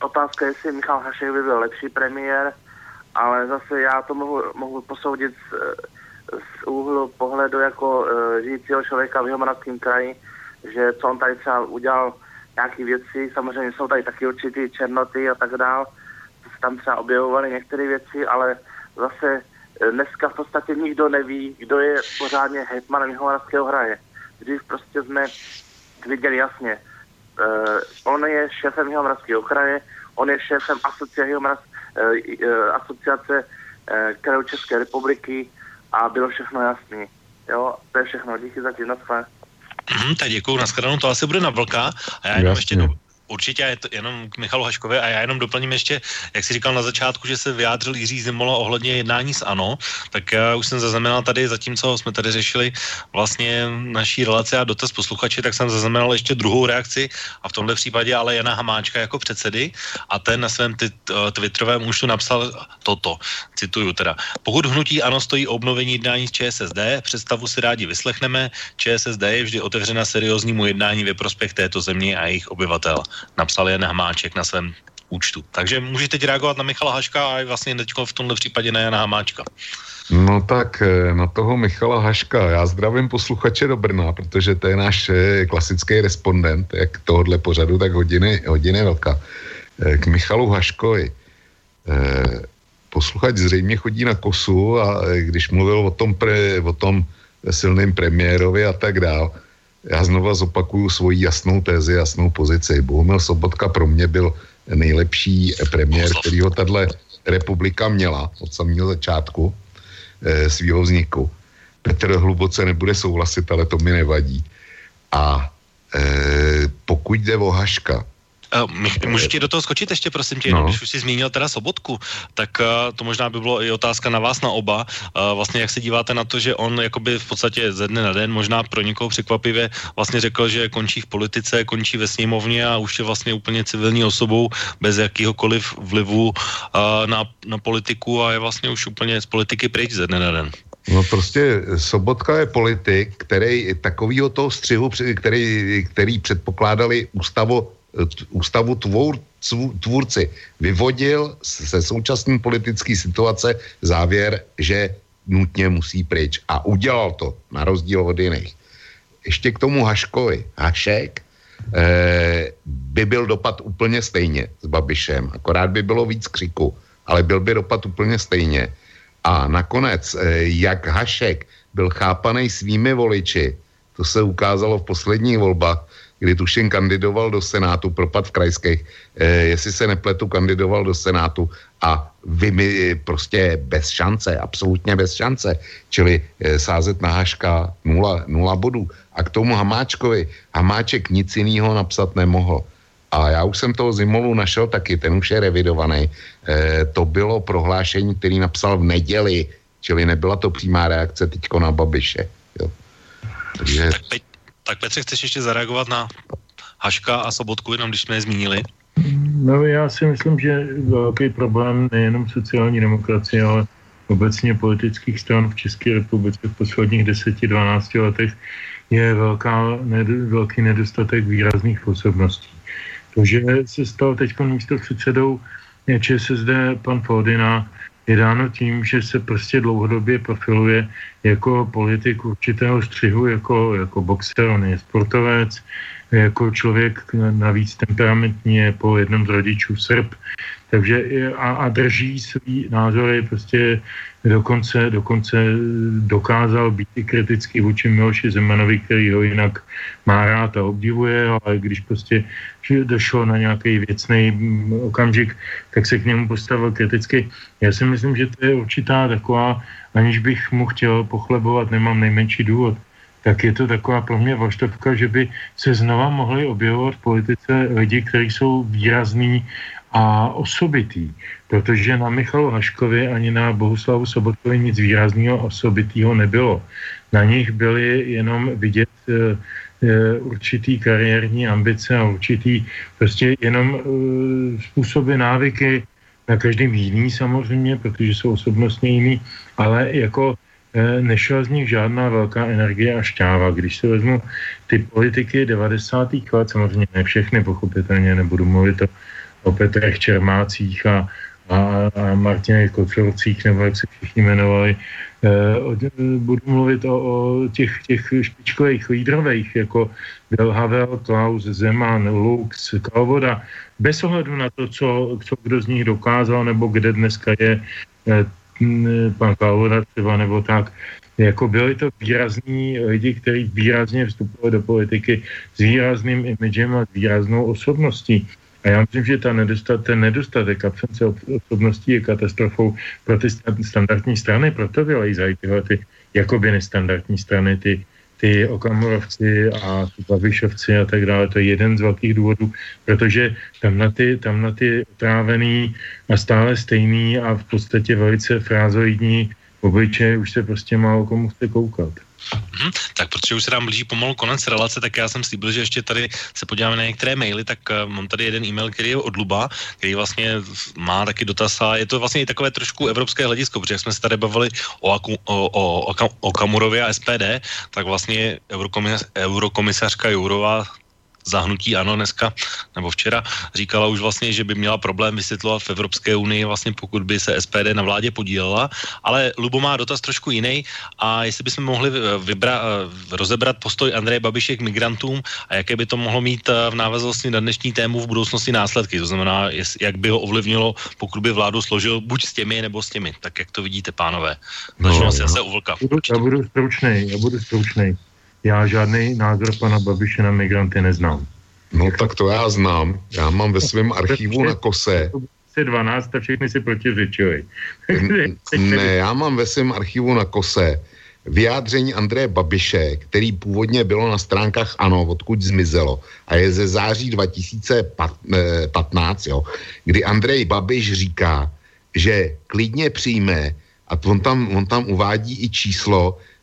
otázka je, jestli Michal Hašek by byl lepší premiér, ale zase já to mohu, mohu posoudit z, z úhlu pohledu jako e, žijícího člověka v Jihomoravském kraji, že co on tady třeba udělal nějaké věci, samozřejmě jsou tady taky určitý černoty a tak dál, tam třeba objevovaly některé věci, ale zase e, dneska v podstatě nikdo neví, kdo je pořádně hetmanem Jihomoravského hraje. Dřív prostě jsme viděli jasně, uh, on je šéfem Jihomoravského kraje, on je šéfem asociace, uh, uh, asociace uh, krajů České republiky a bylo všechno jasné. Jo, to je všechno. Díky za tím, Mm, tak děkuju, nashledanou, to asi bude na vlka. A já jenom ještě do, Určitě je to jenom k Michalu Haškovi a já jenom doplním ještě, jak jsi říkal na začátku, že se vyjádřil Jiří Zimola ohledně jednání s ANO, tak já už jsem zaznamenal tady, zatímco jsme tady řešili vlastně naší relaci a dotaz posluchači, tak jsem zaznamenal ještě druhou reakci a v tomhle případě ale Jana Hamáčka jako předsedy a ten na svém twitterovém účtu napsal toto, cituju teda. Pokud hnutí ANO stojí obnovení jednání s ČSSD, představu si rádi vyslechneme, ČSSD je vždy otevřena serióznímu jednání ve prospěch této země a jejich obyvatel napsal Jan Hamáček na svém účtu. Takže můžete teď reagovat na Michala Haška a vlastně teď v tomhle případě na Jana Hamáčka. No tak eh, na toho Michala Haška, já zdravím posluchače do Brna, protože to je náš eh, klasický respondent, jak tohohle pořadu, tak hodiny, hodiny velká. Eh, k Michalu Haškovi. Posluchač zřejmě chodí na kosu a když mluvil o tom, pre, o tom silném premiérovi a tak dál, já znova zopakuju svoji jasnou tézi, jasnou pozici. Bohumil Sobotka pro mě byl nejlepší premiér, který ho tato republika měla od samého začátku e, svého vzniku. Petr hluboce nebude souhlasit, ale to mi nevadí. A e, pokud jde o Haška, Uh, můžu ti do toho skočit ještě, prosím tě, no. když už jsi zmínil teda Sobotku, tak uh, to možná by bylo i otázka na vás, na oba. Uh, vlastně jak se díváte na to, že on jakoby v podstatě ze dne na den, možná pro někoho překvapivě, vlastně řekl, že končí v politice, končí ve sněmovně a už je vlastně úplně civilní osobou bez jakýhokoliv vlivu na, na politiku a je vlastně už úplně z politiky pryč ze dne na den. No prostě Sobotka je politik, který takovýho toho střihu, který, který předpokládali ústavo ústavu tvůr, tvůrci vyvodil se současné politické situace závěr, že nutně musí pryč. A udělal to, na rozdíl od jiných. Ještě k tomu Haškovi. Hašek eh, by byl dopad úplně stejně s Babišem, akorát by bylo víc křiku, ale byl by dopad úplně stejně. A nakonec, eh, jak Hašek byl chápaný svými voliči, to se ukázalo v posledních volbách, kdy tuším kandidoval do Senátu, propad v krajských, eh, jestli se nepletu, kandidoval do Senátu a vy mi prostě bez šance, absolutně bez šance, čili eh, sázet na Haška nula, nula bodů. A k tomu Hamáčkovi, Hamáček nic jiného napsat nemohl. A já už jsem toho Zimolu našel taky, ten už je revidovaný. E, to bylo prohlášení, který napsal v neděli, čili nebyla to přímá reakce teďko na Babiše. Jo. Takže... Tak tak Petře, chceš ještě zareagovat na Haška a Sobotku, jenom když jsme je zmínili? No já si myslím, že velký problém nejenom sociální demokracie, ale obecně politických stran v České republice v posledních 10-12 letech je velká, ned, velký nedostatek výrazných osobností. To, že se stal teď místo předsedou ČSSD pan Fodina, je dáno tím, že se prostě dlouhodobě profiluje jako politik určitého střihu, jako, jako boxer, on je sportovec, jako člověk navíc temperamentní je po jednom z rodičů Srb, takže a, a drží svý názory prostě dokonce, dokonce dokázal být i kritický vůči Miloši Zemanovi, který ho jinak má rád a obdivuje, ale když prostě došlo na nějaký věcný okamžik, tak se k němu postavil kriticky. Já si myslím, že to je určitá taková, aniž bych mu chtěl pochlebovat, nemám nejmenší důvod, tak je to taková pro mě vaštovka, že by se znova mohli objevovat v politice lidi, kteří jsou výrazní a osobitý, protože na Michalu Haškovi ani na Bohuslavu Sobotkovi nic výrazného osobitého nebylo. Na nich byly jenom vidět e, určitý kariérní ambice a určitý prostě jenom e, způsoby, návyky, na každém jiný samozřejmě, protože jsou osobnostně jiný, ale jako e, nešla z nich žádná velká energie a šťáva. Když se vezmu ty politiky 90. let, samozřejmě ne všechny, pochopitelně nebudu mluvit o o Petrech Čermácích a, a, Martinech Kocourcích, nebo jak se všichni jmenovali. E, budu mluvit o, o těch, těch špičkových lídrových, jako byl Havel, Klaus, Zeman, Lux, Kalvoda, bez ohledu na to, co, co kdo z nich dokázal, nebo kde dneska je e, pan Kalvoda třeba, nebo tak, jako byli to výrazní lidi, kteří výrazně vstupovali do politiky s výrazným imidžem a s výraznou osobností. A já myslím, že ta nedostat, ten nedostatek absence osobností je katastrofou pro ty standardní strany, proto vylejzají tyhle ty jakoby nestandardní strany, ty, ty Okamurovci a Babišovci a tak dále. To je jeden z velkých důvodů, protože tam na ty, tam na ty otrávený a stále stejný a v podstatě velice frázoidní obličeje už se prostě málo komu chce koukat. Hmm, tak protože už se nám blíží pomalu konec relace, tak já jsem slíbil, že ještě tady se podíváme na některé maily, tak uh, mám tady jeden e-mail, který je od Luba, který vlastně má taky dotaz a je to vlastně i takové trošku evropské hledisko, protože jak jsme se tady bavili o, Aku, o, o, o, o Kamurově a SPD, tak vlastně eurokomis, eurokomisařka Jourová zahnutí ano dneska, nebo včera, říkala už vlastně, že by měla problém vysvětlovat v Evropské unii vlastně pokud by se SPD na vládě podílela, ale Lubo má dotaz trošku jiný a jestli bychom mohli vybra, rozebrat postoj Andreje Babiše k migrantům a jaké by to mohlo mít eh, v návaznosti na dnešní tému v budoucnosti následky, to znamená, jak by ho ovlivnilo, pokud by vládu složil buď s těmi nebo s těmi, tak jak to vidíte, pánové. Začnu no, asi no. zase u Vlka. Já budu stručný, já budu stručný. Já žádný názor pana Babiše na migranty neznám. No tak to já znám. Já mám ve svém archivu na kose. 12 a všechny si protiřečili. *laughs* ne, já mám ve svém archivu na kose vyjádření Andreje Babiše, který původně bylo na stránkách ANO, odkud zmizelo, a je ze září 2015, jo, kdy Andrej Babiš říká, že klidně přijme, a on tam, on tam uvádí i číslo, eh,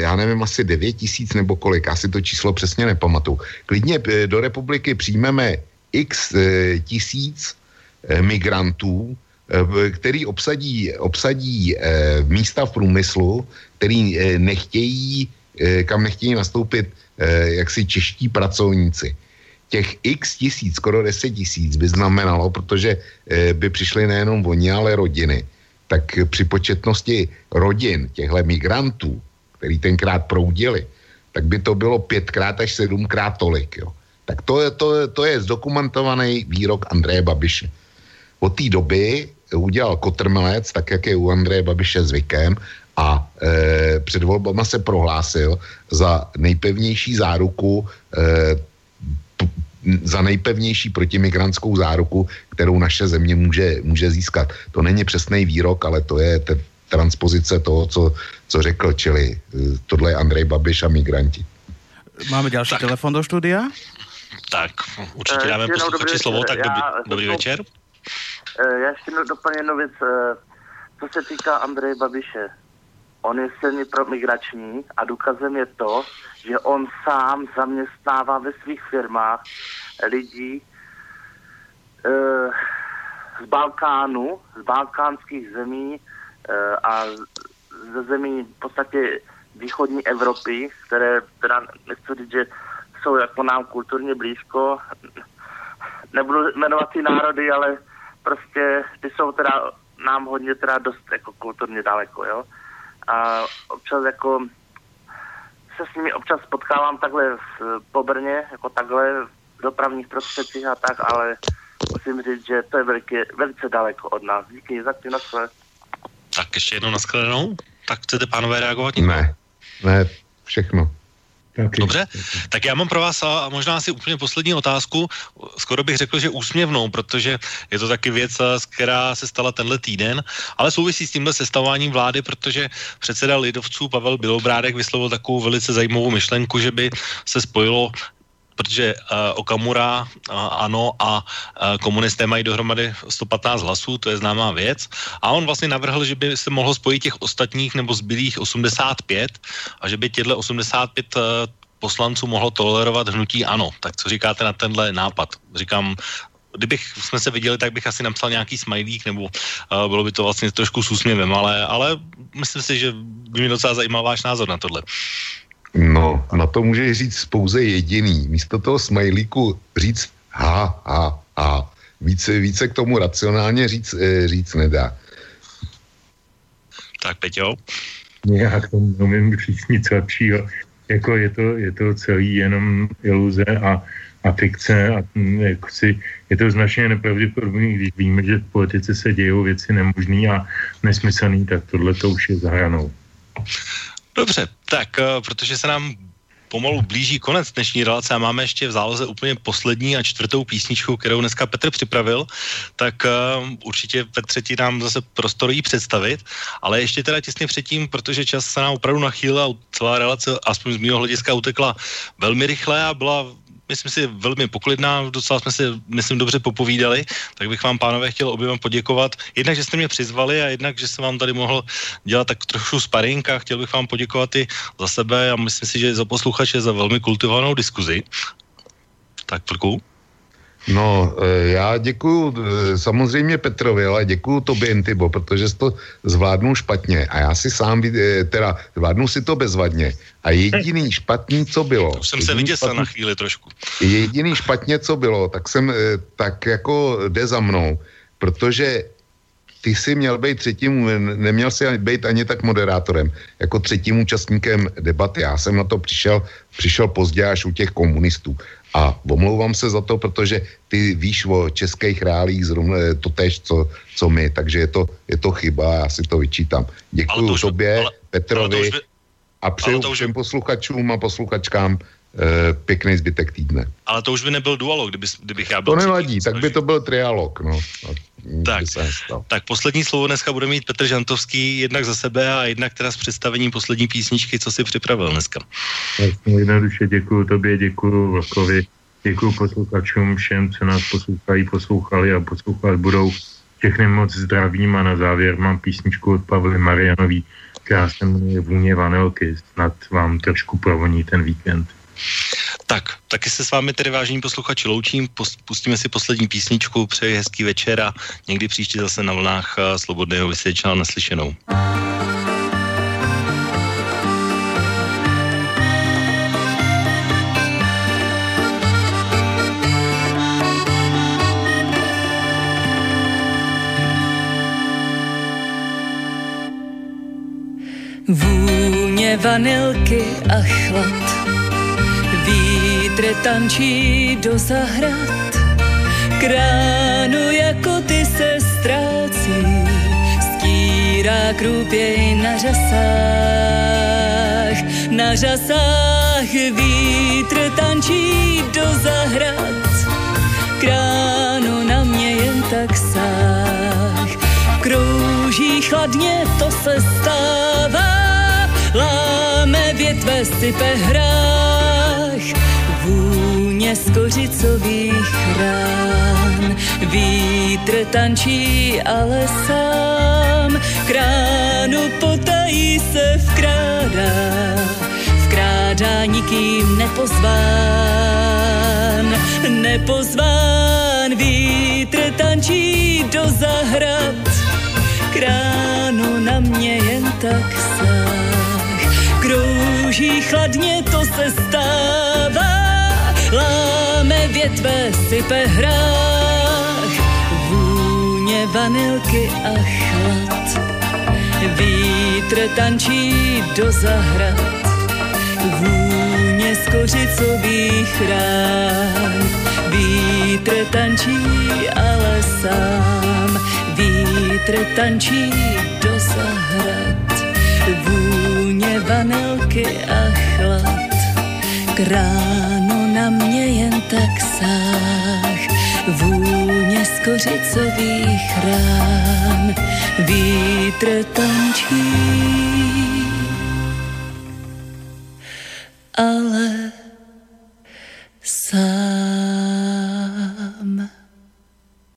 já nevím, asi 9 tisíc nebo kolik, asi to číslo přesně nepamatuju. Klidně eh, do republiky přijmeme x eh, tisíc eh, migrantů, eh, který obsadí, obsadí eh, místa v průmyslu, který eh, nechtějí, eh, kam nechtějí nastoupit eh, jaksi čeští pracovníci. Těch x tisíc, skoro 10 tisíc by znamenalo, protože eh, by přišli nejenom oni, ale rodiny, tak při početnosti rodin těchto migrantů, který tenkrát proudili, tak by to bylo pětkrát až sedmkrát tolik. Jo. Tak to je, to, to je zdokumentovaný výrok Andreje Babiše. Od té doby udělal kotrmelec, tak jak je u Andreje Babiše zvykem, a e, před volbama se prohlásil za nejpevnější záruku, e, p, za nejpevnější protimigrantskou záruku, kterou naše země může, může získat. To není přesný výrok, ale to je te, transpozice toho, co, co řekl, čili e, tohle je Andrej Babiš a migranti. Máme další tak. telefon do studia? Tak, určitě dáme posluchači slovo, tak dobrý, dobrý večer. Já ještě doplně jednu věc, co se týká Andreje Babiše On je silně promigrační a důkazem je to, že on sám zaměstnává ve svých firmách lidí e, z Balkánu, z balkánských zemí e, a ze zemí v podstatě východní Evropy, které teda nechci říct, že jsou jako nám kulturně blízko. Nebudu jmenovat ty národy, ale prostě ty jsou teda nám hodně teda dost jako kulturně daleko, jo a občas jako se s nimi občas potkávám takhle v, po Brně, jako takhle v dopravních prostředcích a tak, ale musím říct, že to je veliké, velice daleko od nás. Díky za ty naschle. Tak ještě jednou naschledanou. Tak chcete pánové reagovat? Ne, ne, všechno. Taky. Dobře, tak já mám pro vás a možná asi úplně poslední otázku, skoro bych řekl, že úsměvnou, protože je to taky věc, která se stala tenhle týden, ale souvisí s tímhle sestavováním vlády, protože předseda lidovců Pavel Bilobrádek vyslovil takovou velice zajímavou myšlenku, že by se spojilo protože uh, Okamura, uh, ANO a uh, komunisté mají dohromady 115 hlasů, to je známá věc. A on vlastně navrhl, že by se mohlo spojit těch ostatních nebo zbylých 85 a že by těchto 85 uh, poslanců mohlo tolerovat hnutí ANO. Tak co říkáte na tenhle nápad? Říkám, kdybych jsme se viděli, tak bych asi napsal nějaký smajlík, nebo uh, bylo by to vlastně trošku s úsměvem, ale, ale myslím si, že by mě docela zajímal váš názor na tohle. No, na to může říct pouze jediný. Místo toho smajlíku říct ha, ha, ha. Více, více k tomu racionálně říct, eh, říct nedá. Tak, Peťo? Já k tomu nemím říct nic lepšího. Jako je to, je to celý jenom iluze a, a fikce a hm, jako si, je to značně nepravděpodobný, když víme, že v politice se dějou věci nemožný a nesmyslný, tak tohle to už je zahranou. Dobře, tak uh, protože se nám pomalu blíží konec dnešní relace a máme ještě v záloze úplně poslední a čtvrtou písničku, kterou dneska Petr připravil, tak uh, určitě Petře ti nám zase prostor jí představit, ale ještě teda těsně předtím, protože čas se nám opravdu nachýlil a celá relace, aspoň z mého hlediska, utekla velmi rychle a byla myslím si, velmi poklidná, docela jsme si, myslím, dobře popovídali, tak bych vám, pánové, chtěl oběma poděkovat. Jednak, že jste mě přizvali a jednak, že jsem vám tady mohl dělat tak trochu sparring a chtěl bych vám poděkovat i za sebe a myslím si, že za posluchače za velmi kultivovanou diskuzi. Tak, Plku. No, e, já děkuju e, samozřejmě Petrovi, ale děkuju tobě, Intibo, protože jsi to zvládnul špatně a já si sám, e, teda zvládnu si to bezvadně a jediný špatný, co bylo... Už jsem se vyděsil na chvíli trošku. Jediný špatně, co bylo, tak jsem, tak jako jde za mnou, protože ty jsi měl být třetím, neměl si být ani tak moderátorem, jako třetím účastníkem debaty. Já jsem na to přišel, přišel pozdě až u těch komunistů. A omlouvám se za to, protože ty víš o českých reálích zrovna to tež, co, co my, takže je to, je to chyba, já si to vyčítám. Děkuji to tobě, ale, Petrovi. Ale to už, a přeju to už- všem posluchačům a posluchačkám eh, pěkný zbytek týdne. Ale to už by nebyl dualog, kdyby, kdybych já byl To nevadí, tak by to byl trialog, no. Tak. Tak poslední slovo dneska bude mít Petr Žantovský, jednak za sebe a jednak teda s představením poslední písničky, co si připravil dneska. Vlastně jednoduše děkuju tobě, děkuju Vlkovi, děkuju posluchačům všem, co nás poslouchají, poslouchali a poslouchat budou. Všechny moc zdravím a na závěr mám písničku od Pavly Marianový, která se jmenuje Vůně vanilky. Snad vám trošku provoní ten víkend. Tak, taky se s vámi tedy vážení posluchači loučím, Pus- pustíme si poslední písničku, přeji hezký večer a někdy příště zase na vlnách eh, Slobodného vysvětčena naslyšenou. Vůně vanilky a chlad Vítr tančí do zahrad. Kránu jako ty se ztrácí Stírá krůpěj na řasách. Na řasách vítr tančí do zahrad. Kránu na mě jen tak sáh. Krouží chladně, to se stává. Láme větve, sype hrách Vůně z kořicových rán. Vítr tančí, ale sám. Kránu potají se vkrádá. Vkrádá nikým nepozván. Nepozván vítr tančí do zahrad. Kránu na mě jen tak sáh Krouží chladně, to se stává Láme větve, sype hrách Vůně vanilky a chlad. Vítr tančí do zahrad Vůně z kořicových rán. Vítr tančí, ale sám. Vítr tančí do zahrad Vůně vanilky a chlad. Kráno na mě jen tak sáh Vůně z kořicových rán. Vítr tančí. Ale sám.